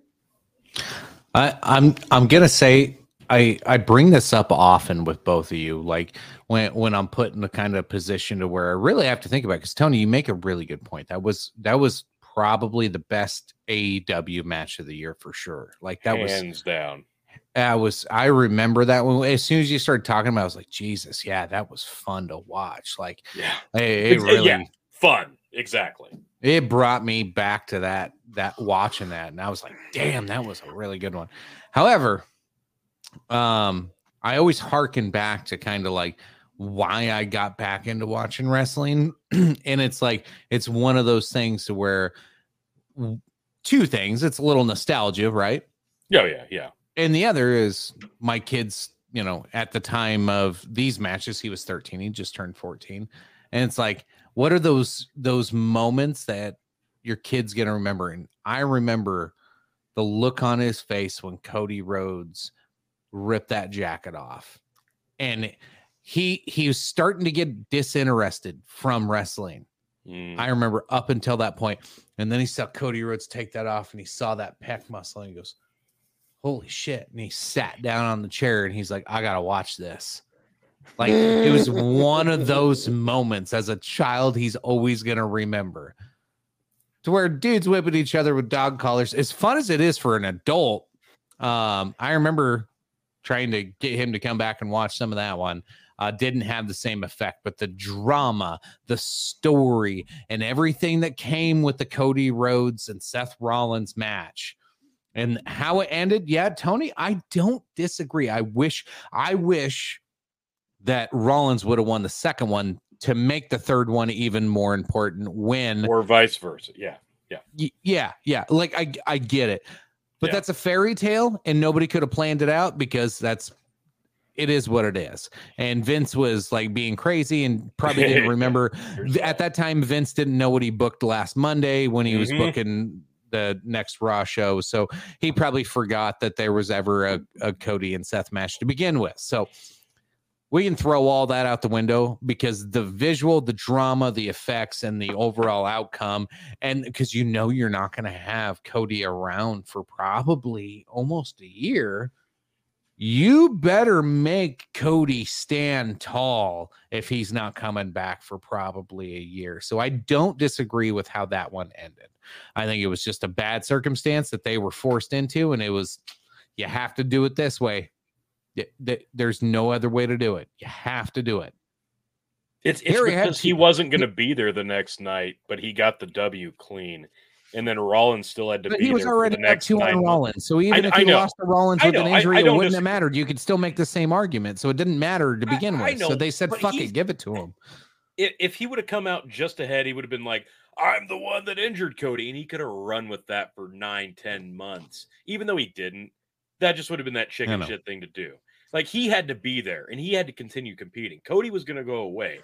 I, I'm I'm gonna say I I bring this up often with both of you, like when when I'm put in the kind of position to where I really have to think about. Because Tony, you make a really good point. That was that was probably the best AEW match of the year for sure. Like that Hands was hands down. I was I remember that when as soon as you started talking about, it, I was like, Jesus, yeah, that was fun to watch. Like, Yeah, it, it really yeah, fun. Exactly. It brought me back to that that watching that, and I was like, damn, that was a really good one. However, um, I always harken back to kind of like why I got back into watching wrestling, and it's like it's one of those things to where two things. It's a little nostalgia, right? Yeah, yeah, yeah. and the other is my kids you know at the time of these matches he was 13 he just turned 14 and it's like what are those those moments that your kids gonna remember and i remember the look on his face when cody rhodes ripped that jacket off and he he was starting to get disinterested from wrestling Mm. I remember up until that point, and then he saw Cody Rhodes take that off, and he saw that pec muscle, and he goes, "Holy shit!" And he sat down on the chair, and he's like, "I gotta watch this." Like it was one of those moments as a child he's always gonna remember. To where dudes whipping each other with dog collars, as fun as it is for an adult. Um, I remember trying to get him to come back and watch some of that one. Uh, didn't have the same effect, but the drama, the story, and everything that came with the Cody Rhodes and Seth Rollins match and how it ended. Yeah, Tony, I don't disagree. I wish, I wish that Rollins would have won the second one to make the third one even more important when Or vice versa. Yeah. Y- yeah, yeah. Like I I get it. But Yeah. that's a fairy tale and nobody could have planned it out because that's it is what it is. And Vince was like being crazy and probably didn't remember at that time Vince didn't know what he booked last Monday when he was Mhm. booking the next Raw show. So he probably forgot that there was ever a, a Cody and Seth match to begin with. So we can throw all that out the window because the visual, the drama, the effects, and the overall outcome, and because you know you're not going to have Cody around for probably almost a year, you better make Cody stand tall if he's not coming back for probably a year. So I don't disagree with how that one ended. I think it was just a bad circumstance that they were forced into, and it was you have to do it this way. Th- th- There's no other way to do it. You have to do it. It's, it's Harry because he wasn't going to be there the next night, but he got the W clean, and then Rollins still had to But be he was there already the next two on. Rollins. So even I- if I he know. lost to Rollins with an injury, I it wouldn't have mattered. You could still make the same argument. So it didn't matter to begin with. So know, they said, fuck it, give it to him. If, if he would have come out just ahead, he would have been like, "I'm the one that injured Cody," and he could have run with that for nine, ten months. Even though he didn't, that just would have been that chicken shit thing to do. Like he had to be there, and he had to continue competing. Cody was going to go away.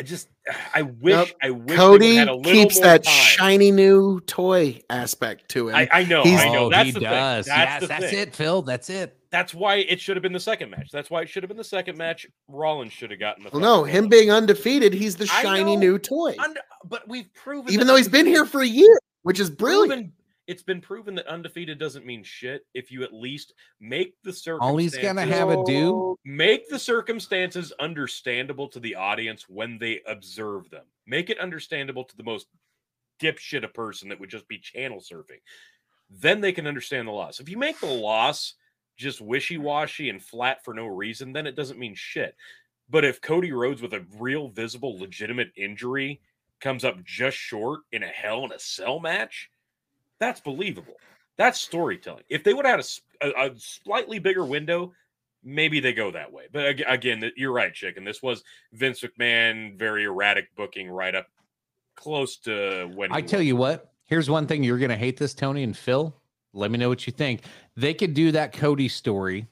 I just, I wish, Nope. I wish Cody had a little keeps more that time. shiny new toy aspect to him. I, I know, He's- I know. Oh, That's he the does. thing. That's yes, that's thing. it, Phil. That's it. That's why it should have been the second match. That's why it should have been the second match. Rollins should have gotten the. well, no, fucking him one. being undefeated, he's the shiny know. new toy. Und- but we've proven, Even though he's been here for a year, which is brilliant. It's been proven that undefeated doesn't mean shit if you at least make the circumstances. All he's gonna have a do. make the circumstances understandable to the audience when they observe them. Make it understandable to the most dipshit a person that would just be channel surfing. Then they can understand the loss. If you make the loss just wishy-washy and flat for no reason, then it doesn't mean shit. But if Cody Rhodes with a real visible legitimate injury comes up just short in a hell in a cell match, that's believable. That's storytelling. If they would have had a slightly bigger window, maybe they go that way. But again, you're right, chicken. This was Vince McMahon, very erratic booking, right up close to when I tell was. you what, here's one thing you're gonna hate this, Tony and Phil. Let me know what you think. They could do that Cody story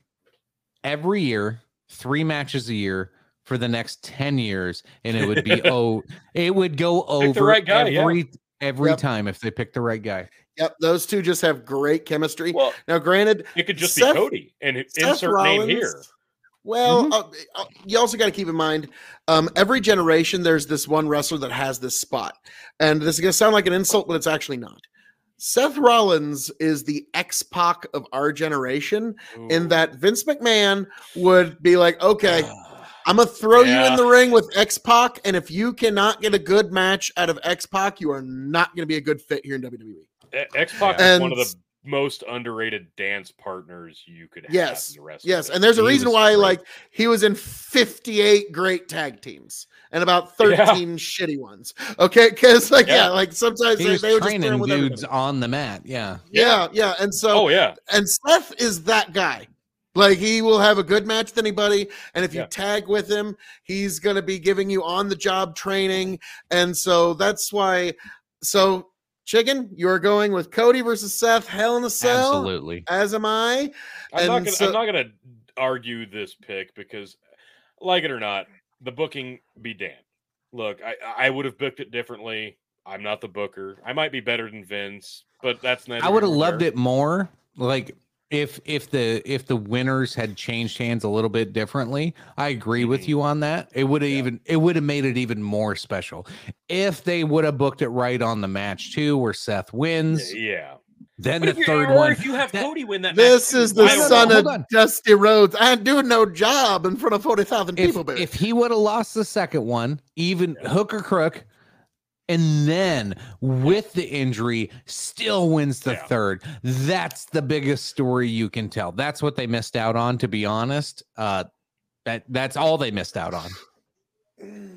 every year, three matches a year for the next 10 years and it would be oh it would go over right guy, yeah. every every Yep. time if they pick the right guy. Yep, those two just have great chemistry. Well, now, granted, it could just Seth- be Cody and Seth insert name here. Rollins- Well, Mhm. uh, uh, you also got to keep in mind, um, every generation there's this one wrestler that has this spot, and this is going to sound like an insult, but it's actually not. Seth Rollins is the X Pac of our generation, in that Vince McMahon would be like, "Okay, I'm gonna throw you in the ring with X Pac, and if you cannot get a good match out of X Pac, you are not going to be a good fit here in WWE." X Pac is And- one of the most underrated dance partners you could have. Yes, in the wrestling Yes, business. and there's a He reason why, great. like, he was in 58 great tag teams and about 13 shitty ones. Okay, because like, yeah. Yeah. like sometimes He they, was they would just training with dudes everybody. on the mat. Yeah. Yeah, yeah, and so Oh yeah, and Seth is that guy. Like he will have a good match with anybody, and if you Yeah. tag with him, he's going to be giving you on the job training, and so that's why. So, chicken, you are going with Cody versus Seth, Hell in a Cell, Absolutely. as am I. I'm not gonna so- I'm not gonna argue this pick because, like it or not, the booking be damned. Look, I I would have booked it differently. I'm not the booker. I might be better than Vince, but that's not. I would have loved it more like if if the if the winners had changed hands a little bit differently. I agree with Mhm. you on that. It would have Yeah. even it would have made it even more special. If they would have booked it right on the match too where Seth wins, Yeah. then But the third or one if you have that- Cody win that, This match, is the son know. of on. Dusty Rhodes. I ain't doing no job in front of 40,000 if, people, baby. if he would have lost the second one, even Yeah. hook or crook, and then with the injury, still wins the Yeah. third. That's the biggest story you can tell. That's what they missed out on, to be honest. Uh that that's all they missed out on.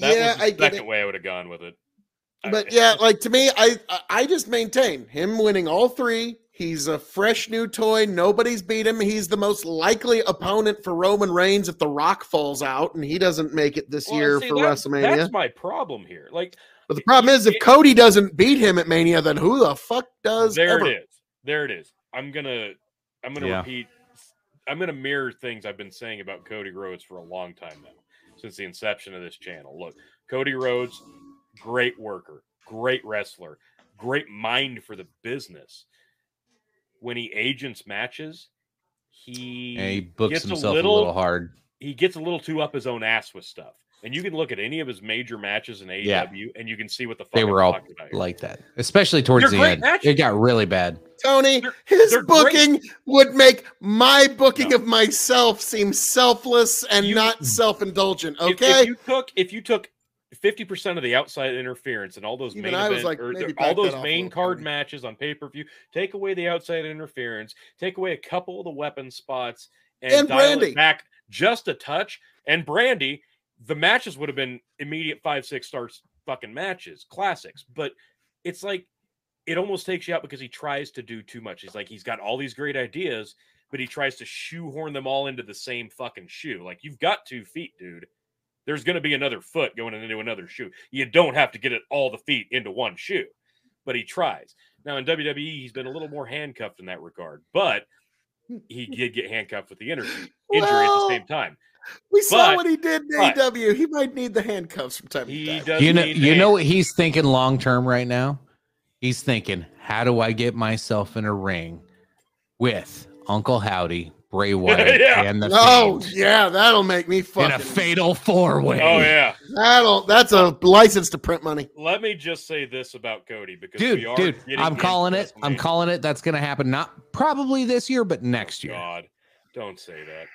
That yeah, was the I get second it. way I would have gone with it. I- But yeah, like to me, I I- I just maintain him winning all three. He's a fresh new toy. Nobody's beat him. He's the most likely opponent for Roman Reigns if The Rock falls out and he doesn't make it this Well, year see, for that- WrestleMania. That's my problem here. Like But the problem is, if Cody doesn't beat him at Mania, then who the fuck does? there ever? it is. There it is. I'm gonna I'm gonna Yeah. repeat. I'm gonna mirror things I've been saying about Cody Rhodes for a long time now, since the inception of this channel. Look, Cody Rhodes, great worker, great wrestler, great mind for the business. When he agents matches, he, And he books gets himself a little, hard. he gets a little too up his own ass with stuff. And you can look at any of his major matches in AEW, and you can see what the fuck They were all about like that, especially towards They're the end. matches. It got really bad. Tony, They're- his they're great. booking would make my booking No. of myself seem selfless and You- not self-indulgent. Okay, If, you took if you took fifty percent of the outside interference and all those Even main I was event, like, or maybe all those main card Cody. matches on pay per view, take away the outside interference, take away a couple of the weapon spots, and, And dial Brandy. it back just a touch. And Brandy, the matches would have been immediate five six stars fucking matches, classics. But it's like it almost takes you out because he tries to do too much. He's like he's got all these great ideas, but he tries to shoehorn them all into the same fucking shoe. Like you've got two feet, dude. There's going to be another foot going into another shoe. You don't have to get it all the feet into one shoe, but he tries. Now in WWE, he's been a little more handcuffed in that regard, but he did get handcuffed with the injury, injury at the same time. We saw but- what he did in but- AEW. He might need the handcuffs from time He to time. does. you know you know what he's thinking long term right now he's thinking how do i get myself in a ring with uncle howdy bray wyatt Yeah. and the Oh Fiend yeah, that'll make me in a fatal four way Oh yeah. That'll that's a license to print money. Let me just say this about Cody because dude we are dude i'm calling it i'm calling it that's gonna happen not probably this year but next year God, don't say that.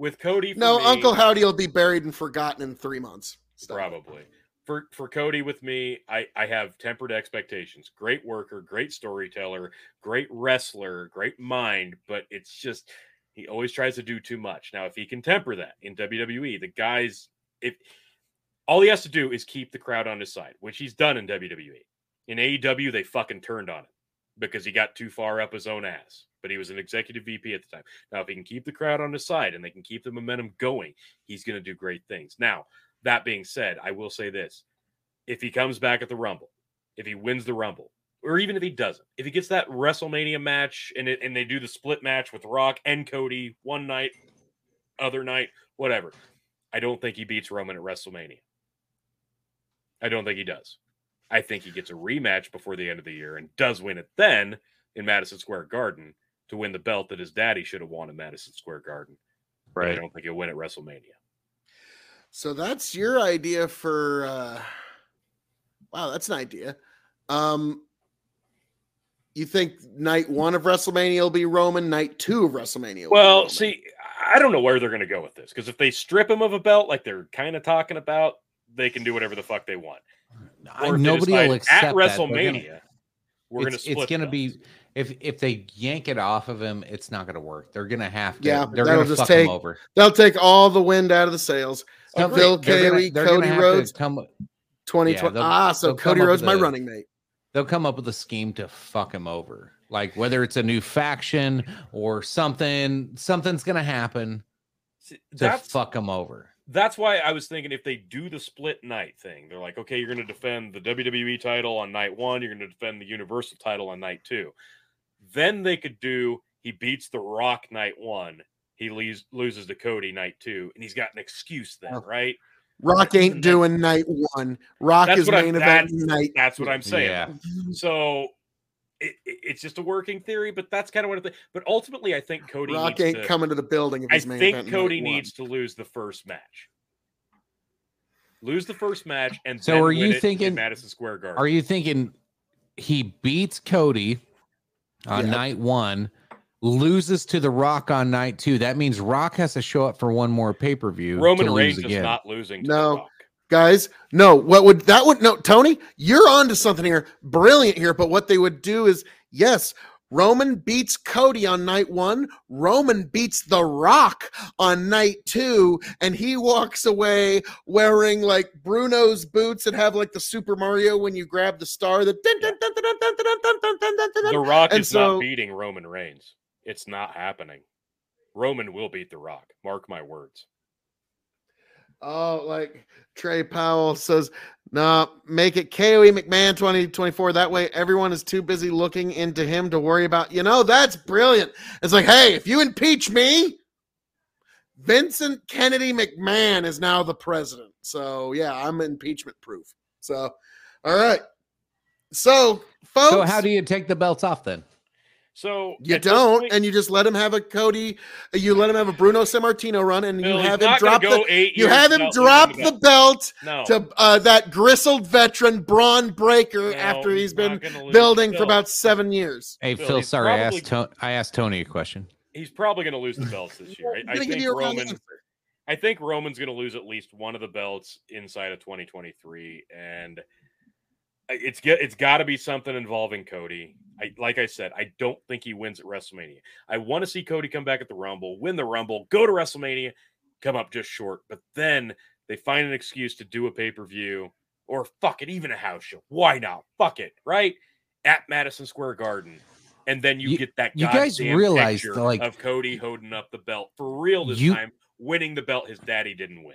With Cody, for No, me- Uncle Howdy will be buried and forgotten in three months. Stop. Probably. For for Cody with me, I I have tempered expectations. Great worker, great storyteller, great wrestler, great mind, but it's just he always tries to do too much. Now, if he can temper that in WWE, the guys if all he has to do is keep the crowd on his side, which he's done in WWE. In AEW, they fucking turned on him because he got too far up his own ass. But he was an executive VP at the time. Now, if he can keep the crowd on his side and they can keep the momentum going, he's going to do great things. Now, that being said, I will say this. If he comes back at the Rumble, if he wins the Rumble, or even if he doesn't, if he gets that WrestleMania match and it, and they do the split match with Rock and Cody one night, other night, whatever, I don't think he beats Roman at WrestleMania. I don't think he does. I think he gets a rematch before the end of the year and does win it then in Madison Square Garden to win the belt that his daddy should have won in Madison Square Garden. But I don't think he'll win at WrestleMania. So that's your idea for uh wow, that's an idea. Um you think night one of WrestleMania will be Roman, night two of WrestleMania? will be Well, Roman? see, I don't know where they're going to go with this because if they strip him of a belt, like they're kind of talking about, they can do whatever the fuck they want. Or if they Nobody decide will accept at that. They're gonna- WrestleMania. We're going to it's, split. it's gonna the be if if they yank it off of him, it's not gonna work. They're gonna have to. Yeah, they're that'll gonna just fuck take- him over. they'll take all the wind out of the sails. Some- Phil they're gonna- Kelly, they're gonna Cody have Rhodes, come. 2020. they'll- ah, so Cody up Rhodes, my a- running mate. They'll come up with a scheme to fuck him over. Like whether it's a new faction or something, something's gonna happen See, to fuck him over. That's why I was thinking if they do the split night thing, they're like, okay, you're going to defend the WWE title on night one, you're going to defend the Universal title on night two. Then they could do he beats The Rock night one, he leaves, loses to Cody night two, and he's got an excuse then, Oh. right? Rock ain't doing night one. Rock That's is what I- main event that's- night. That's what I'm saying. Yeah. So it, it- it's just a working theory, but that's kind of what I think. But ultimately, I think Cody Rock needs ain't to, coming to the building if I main think event Cody needs to lose the first match. Lose the first match, and So then are win you it thinking- Madison Square Garden? Are you thinking he beats Cody on Yeah. night one, loses to The Rock on night two? That means Rock has to show up for one more pay per view. Roman to Reigns is not losing. To No guys. No, what would that would no, Tony, you're on to something here. Brilliant here. But what they would do is yes, Roman beats Cody on night one. Roman beats The Rock on night two. And he walks away wearing like Bruno's boots that have like the Super Mario when you grab the star. The, the Rock and is so, not beating Roman Reigns. It's not happening. Roman will beat The Rock. Mark my words. Oh, like Trey Powell says, nah, make it KOE McMahon 2024. That way everyone is too busy looking into him to worry about. You know, that's brilliant. It's like, hey, if you impeach me, Vincent Kennedy McMahon is now the president. So yeah, I'm impeachment proof. So all right. So folks, So how do you take the belts off then? So you don't, point, and you just let him have a Cody, you let him have a Bruno Sammartino run, and Bill, you have him drop the you have him without drop losing the belt no. to uh, that gristled veteran Bron Breakker No, after he's been not gonna lose building the for about seven years. Hey Phil, Phil, he's sorry, I asked To- I asked Tony a question. He's probably going to lose the belts this year. I, I'm give think you a Roman. I think Roman's going to lose at least one of the belts inside of 2023, and I- it's get it's got to be something involving Cody. I like I said, I don't think he wins at WrestleMania. I want to see Cody come back at the Rumble, win the Rumble, go to WrestleMania, come up just short, but then they find an excuse to do a pay per view or fuck it, even a house show. Why not? Fuck it, right at Madison Square Garden. And then you, You- get that you guys realize, like- of Cody holding up the belt for real this You- time, winning the belt his daddy didn't win.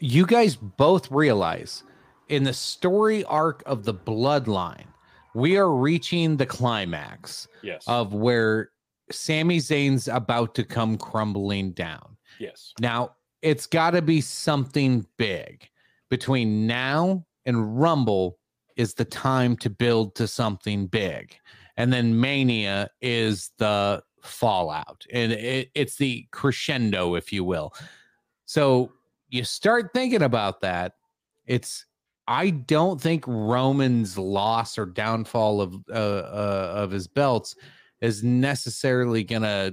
You guys both realize in the story arc of the bloodline, we are reaching the climax Yes. of where Sami Zayn's about to come crumbling down. yes. Now, it's got to be something big. Between now and Rumble is the time to build to something big. And then Mania is the fallout. And it, it's the crescendo, if you will. So you start thinking about that. It's I don't think Roman's loss or downfall of uh, uh of his belts is necessarily gonna,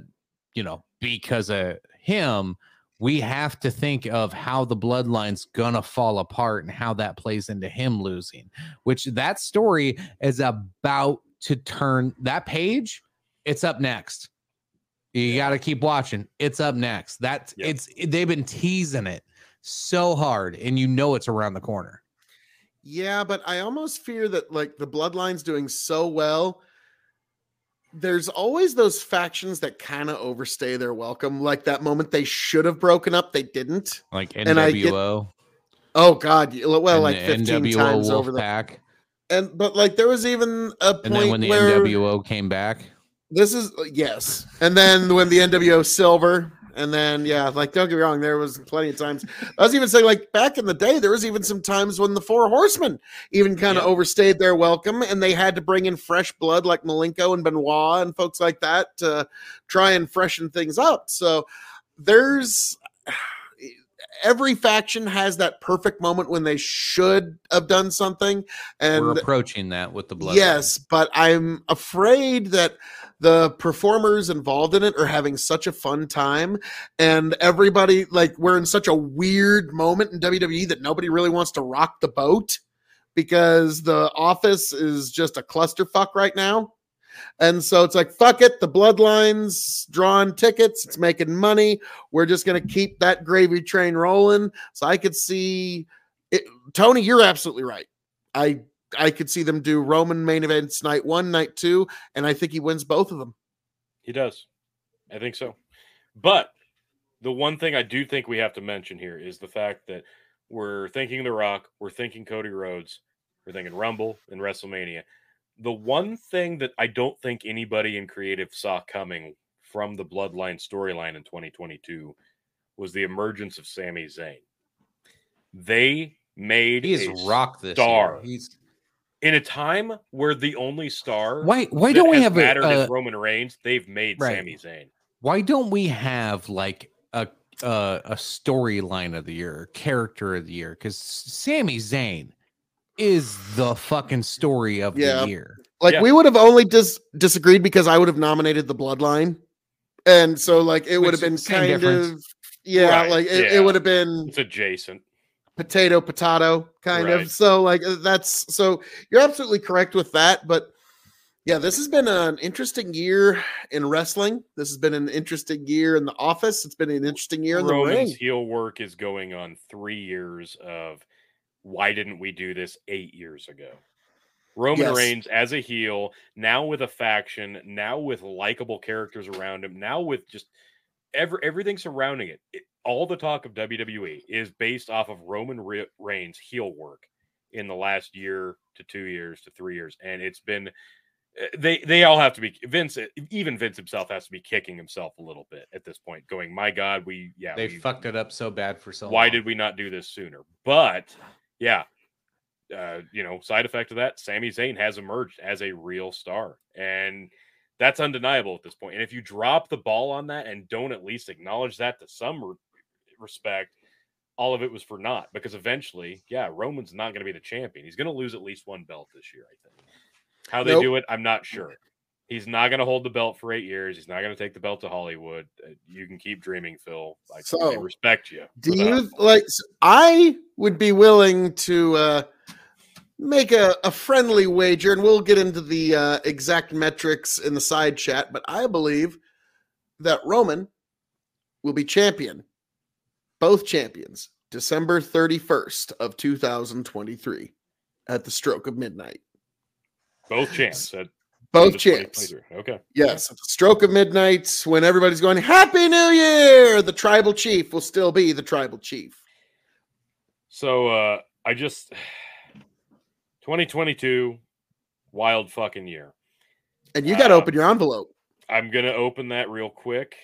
you know, because of him. We have to think of how the bloodline's gonna fall apart and how that plays into him losing. Which that story is about to turn. That page, it's up next. You got to keep watching. It's up next. That's Yep. it's they've been teasing it so hard, and you know it's around the corner. Yeah, but I almost fear that like the bloodline's doing so well. There's always those factions that kind of overstay their welcome. Like that moment they should have broken up, they didn't. Like And I get- NWO, Oh God! Well, like 15 NWO times over the pack. and but like there was even a point and then when the where NWO came back, this is uh, yes, and then when the NWO Silver And then yeah, like don't get me wrong, there was plenty of times. I was even saying like back in the day, there was even some times when the four horsemen even kind of Yeah. overstayed their welcome and they had to bring in fresh blood like Malenko and Benoit and folks like that to try and freshen things up. So there's every faction has that perfect moment when they should have done something. And We're approaching that with the blood. Yes, but I'm afraid that the performers involved in it are having such a fun time and everybody like we're in such a weird moment in WWE that nobody really wants to rock the boat because the office is just a clusterfuck right now. And so it's like, fuck it. The bloodlines drawing tickets. It's making money. We're just going to keep that gravy train rolling. So I could see it. Tony, you're absolutely right. I I could see them do Roman main events night one, night two, and I think he wins both of them. He does. I think so. But the one thing I do think we have to mention here is the fact that we're thinking The Rock, we're thinking Cody Rhodes, we're thinking Rumble and WrestleMania. The one thing that I don't think anybody in creative saw coming from the Bloodline storyline in 2022 was the emergence of Sami Zayn. They made He's a rock this star. year. He's in a time where the only star why why don't we has have a, mattered uh, Roman Reigns. They've made Right. Sami Zayn. why don't we have like a a, a storyline of the year, character of the year? Because Sami Zayn is the fucking story of Yeah. the year. Like Yeah. we would have only dis- disagreed because I would have nominated the bloodline. And so like it would have been kind difference. of yeah, Right, like it, yeah. it would have been It's adjacent. Potato potato kind Right. of. So like uh, that's so you're absolutely correct with that, but yeah, this has been an interesting year in wrestling. This has been an interesting year in the office. It's been an interesting year in the Roman's ring. heel work is going on three years of why didn't we do this eight years ago? Roman Yes. Reigns as a heel, now with a faction, now with likable characters around him, now with just every everything surrounding it. It- all the talk of WWE is based off of Roman Re- Reigns heel work in the last year to two years to three years, and it's been uh, they they all have to be Vince even Vince himself has to be kicking himself a little bit at this point, going, "My God, we yeah They we, fucked it up so bad for so why long. did we not do this sooner?" But yeah, uh, you know, side effect of that, Sami Zayn has emerged as a real star, and that's undeniable at this point. And if you drop the ball on that and don't at least acknowledge that to some respect, all of it was for naught. Because eventually, yeah, Roman's not going to be the champion. He's going to lose at least one belt this year, I think. How they Nope. do it, I'm not sure. He's not going to hold the belt for eight years. He's not going to take the belt to Hollywood. Uh, You can keep dreaming, Phil. I, I So, respect you. Do you like? s- I would be willing to uh, make a, a friendly wager, and we'll get into the uh, exact metrics in the side chat. But I believe that Roman will be champion, both champions, December thirty first of two thousand twenty three, at the stroke of midnight. both champs? At Both champs. Okay. Yes, at the stroke of midnight, when everybody's going Happy New Year, the tribal chief will still be the tribal chief. So uh I just 2022 wild fucking year. And you got to Uh, open your envelope. I'm gonna open that real quick.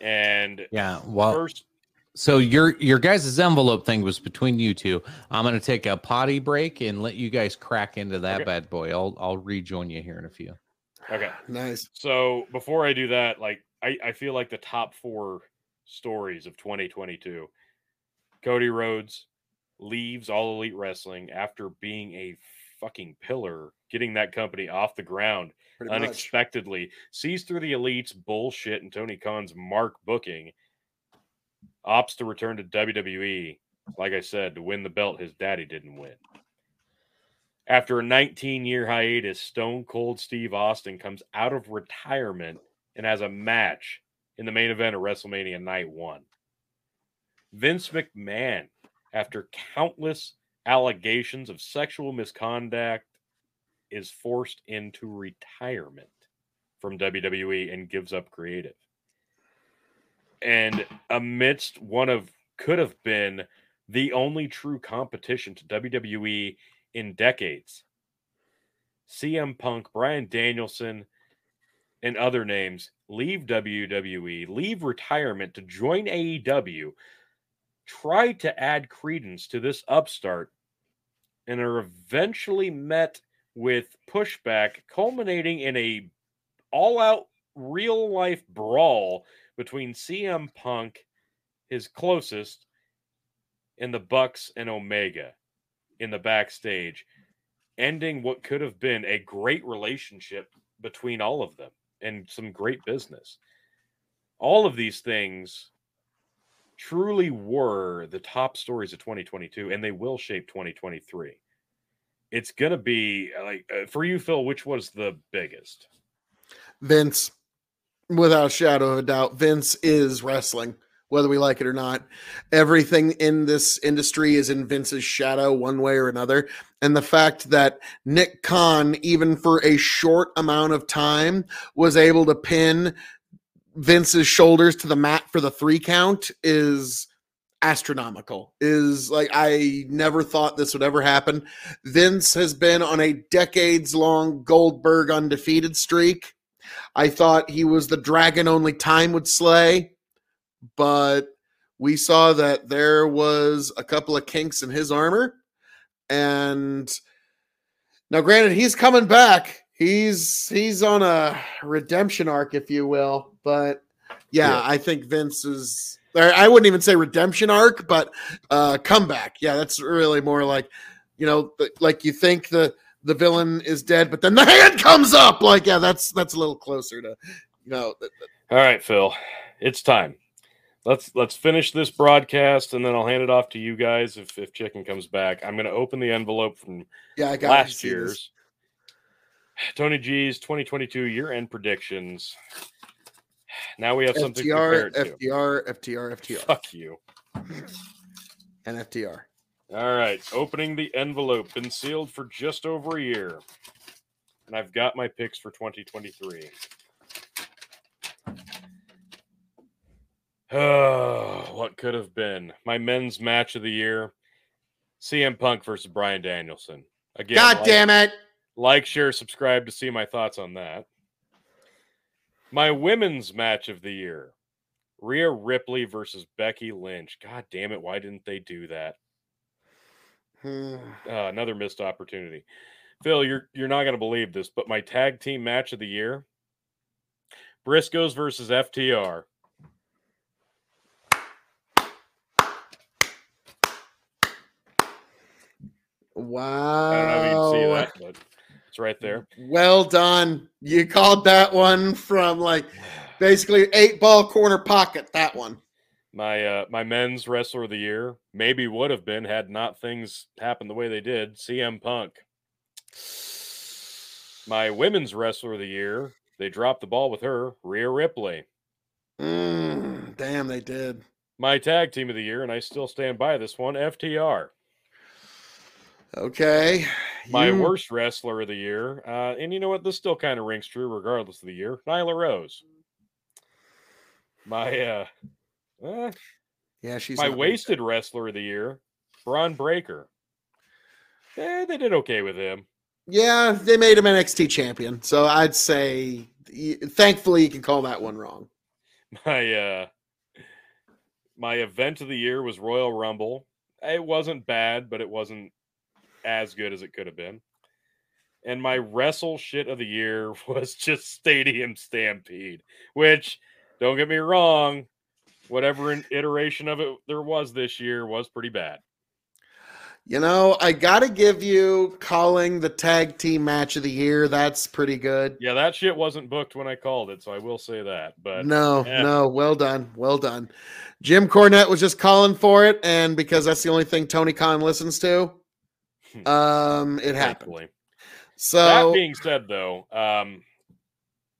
And Yeah. Well, first, so your your guys' envelope thing was between you two. I'm gonna take a potty break and let you guys crack into that Okay. bad boy. I'll I'll rejoin you here in a few. okay. Nice. So before I do that, like I, I feel like the top four stories of 2022. Cody Rhodes leaves All Elite Wrestling after being a fucking pillar, getting that company off the ground Pretty much. unexpectedly, sees through the Elite's bullshit and Tony Khan's mark booking, opts to return to WWE. Like I said, to win the belt his daddy didn't win. After a 19 year hiatus, Stone Cold Steve Austin comes out of retirement and has a match in the main event of WrestleMania Night 1. Vince McMahon, after countless allegations of sexual misconduct, is forced into retirement from WWE and gives up creative. And amidst one of could have been the only true competition to WWE in decades, CM Punk, Bryan Danielson, and other names leave WWE, leave retirement to join AEW, try to add credence to this upstart, and are eventually met with pushback, culminating in a all-out real life brawl between CM Punk, his closest, and the Bucks and Omega in the backstage, ending what could have been a great relationship between all of them and some great business. All of these things truly were the top stories of 2022 and they will shape 2023. It's going to be like uh, for you Phil which was the biggest? Vince without a shadow of a doubt Vince is wrestling whether we like it or not. Everything in this industry is in Vince's shadow, one way or another. And the fact that Nick Khan, even for a short amount of time, was able to pin Vince's shoulders to the mat for the three count is astronomical. Is like, I never thought this would ever happen. Vince has been on a decades long Goldberg undefeated streak. I thought he was the dragon only time would slay but we saw that there was a couple of kinks in his armor. And now, granted, he's coming back. He's he's on a redemption arc, if you will. But yeah, yeah. I think Vince is. I wouldn't even say redemption arc, but uh comeback. Yeah, that's really more like, you know, like you think the the villain is dead, but then the hand comes up. Like, yeah, that's that's a little closer to, you know. All right, Phil, it's time let's let's finish this broadcast and then I'll hand it off to you guys if if chicken comes back. I'm going to open the envelope from yeah, I got last year's this. Tony G's 2022 year-end predictions. Now we have something FTR, FTR, FTR, FTR. Fuck you. And FTR. All right, opening the envelope, been sealed for just over a year. And I've got my picks for 2023. Oh, what could have been my men's match of the year? CM Punk versus Bryan Danielson. Again, God like, damn it! Like, share, subscribe to see my thoughts on that. My women's match of the year: Rhea Ripley versus Becky Lynch. God damn it! Why didn't they do that? uh, another missed opportunity. Phil, you're you're not going to believe this, but my tag team match of the year: Briscoes versus FTR. Wow. I don't know if you can see that, but it's right there. Well done. You called that one from like basically eight ball corner pocket. That one. My uh my men's wrestler of the year maybe would have been had not things happened the way they did. CM Punk. My women's wrestler of the year, they dropped the ball with her, Rhea Ripley. Mm, damn, they did. My tag team of the year, and I still stand by this one, FTR. Okay. My you... worst wrestler of the year. Uh, and you know what? This still kind of rings true regardless of the year. Nyla Rose. My uh, uh yeah, she's my wasted good. wrestler of the year, Bron Breakker. Eh, they did okay with him. Yeah, they made him NXT champion. So I'd say thankfully you can call that one wrong. My uh my event of the year was Royal Rumble. It wasn't bad, but it wasn't as good as it could have been. And my wrestle shit of the year was just Stadium Stampede, which don't get me wrong, whatever iteration of it there was this year was pretty bad. You know, I got to give you calling the tag team match of the year. That's pretty good. Yeah, that shit wasn't booked when I called it, so I will say that. But no, yeah. no, well done, well done. Jim Cornette was just calling for it, and because that's the only thing Tony Khan listens to, Hmm. Um, it happened. So that being said, though, um,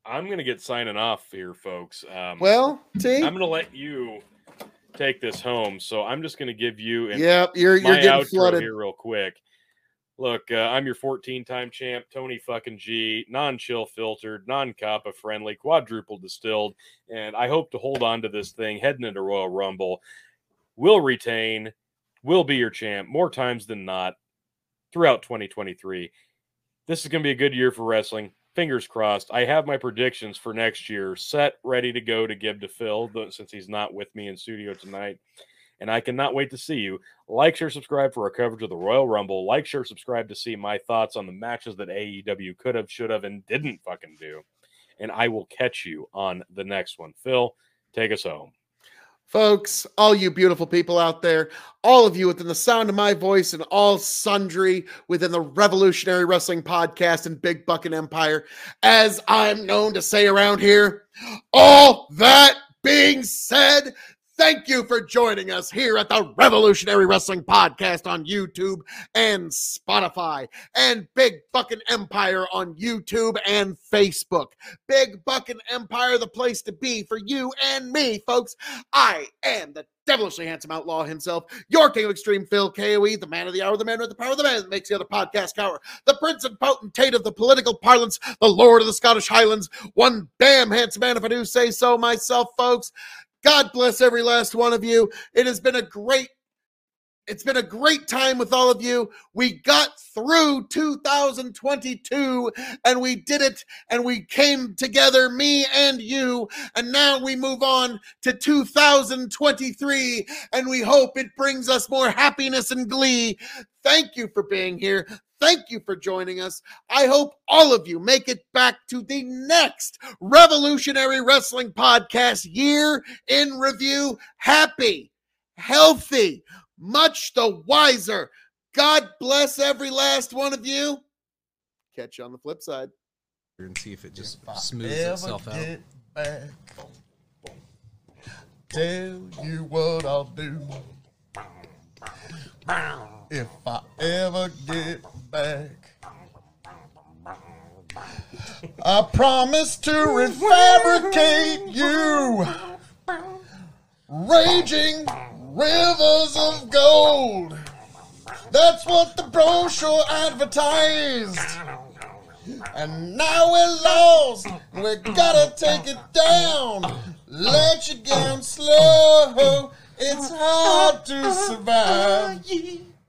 I'm gonna get signing off here, folks. Um, well, T, I'm gonna let you take this home. So I'm just gonna give you. An, yep, you're you're getting flooded here real quick. Look, uh, I'm your 14 time champ, Tony fucking G, non chill filtered, non Kappa friendly, quadruple distilled, and I hope to hold on to this thing heading into Royal Rumble. Will retain, will be your champ more times than not throughout 2023. This is going to be a good year for wrestling. Fingers crossed. I have my predictions for next year set, ready to go to give to Phil since he's not with me in studio tonight. And I cannot wait to see you. Like, share, subscribe for our coverage of the Royal Rumble. Like, share, subscribe to see my thoughts on the matches that AEW could have, should have, and didn't fucking do. And I will catch you on the next one. Phil, take us home. Folks, all you beautiful people out there, all of you within the sound of my voice and all sundry within the Revolutionary Wrestling Podcast and Big Bucket Empire, as I'm known to say around here, all that being said, Thank you for joining us here at the Revolutionary Wrestling Podcast on YouTube and Spotify, and Big Fucking Empire on YouTube and Facebook. Big Fucking Empire, the place to be for you and me, folks. I am the devilishly handsome outlaw himself, your king of extreme Phil KOE, the man of the hour, the man with the power, of the man that makes the other podcast cower, the prince and potentate of the political parlance, the lord of the Scottish Highlands, one damn handsome man, if I do say so myself, folks. God bless every last one of you. It has been a great it's been a great time with all of you. We got through 2022 and we did it and we came together, me and you. And now we move on to 2023 and we hope it brings us more happiness and glee. Thank you for being here. Thank you for joining us. I hope all of you make it back to the next Revolutionary Wrestling Podcast year in review. Happy, healthy, much the wiser. God bless every last one of you. Catch you on the flip side. And see if it just smooths itself out. Back, tell you what I'll do. If I ever get back. I promise to refabricate you. Raging rivers of gold. That's what the brochure advertised. And now we're lost. We gotta take it down. Let you down slow. It's hard to survive.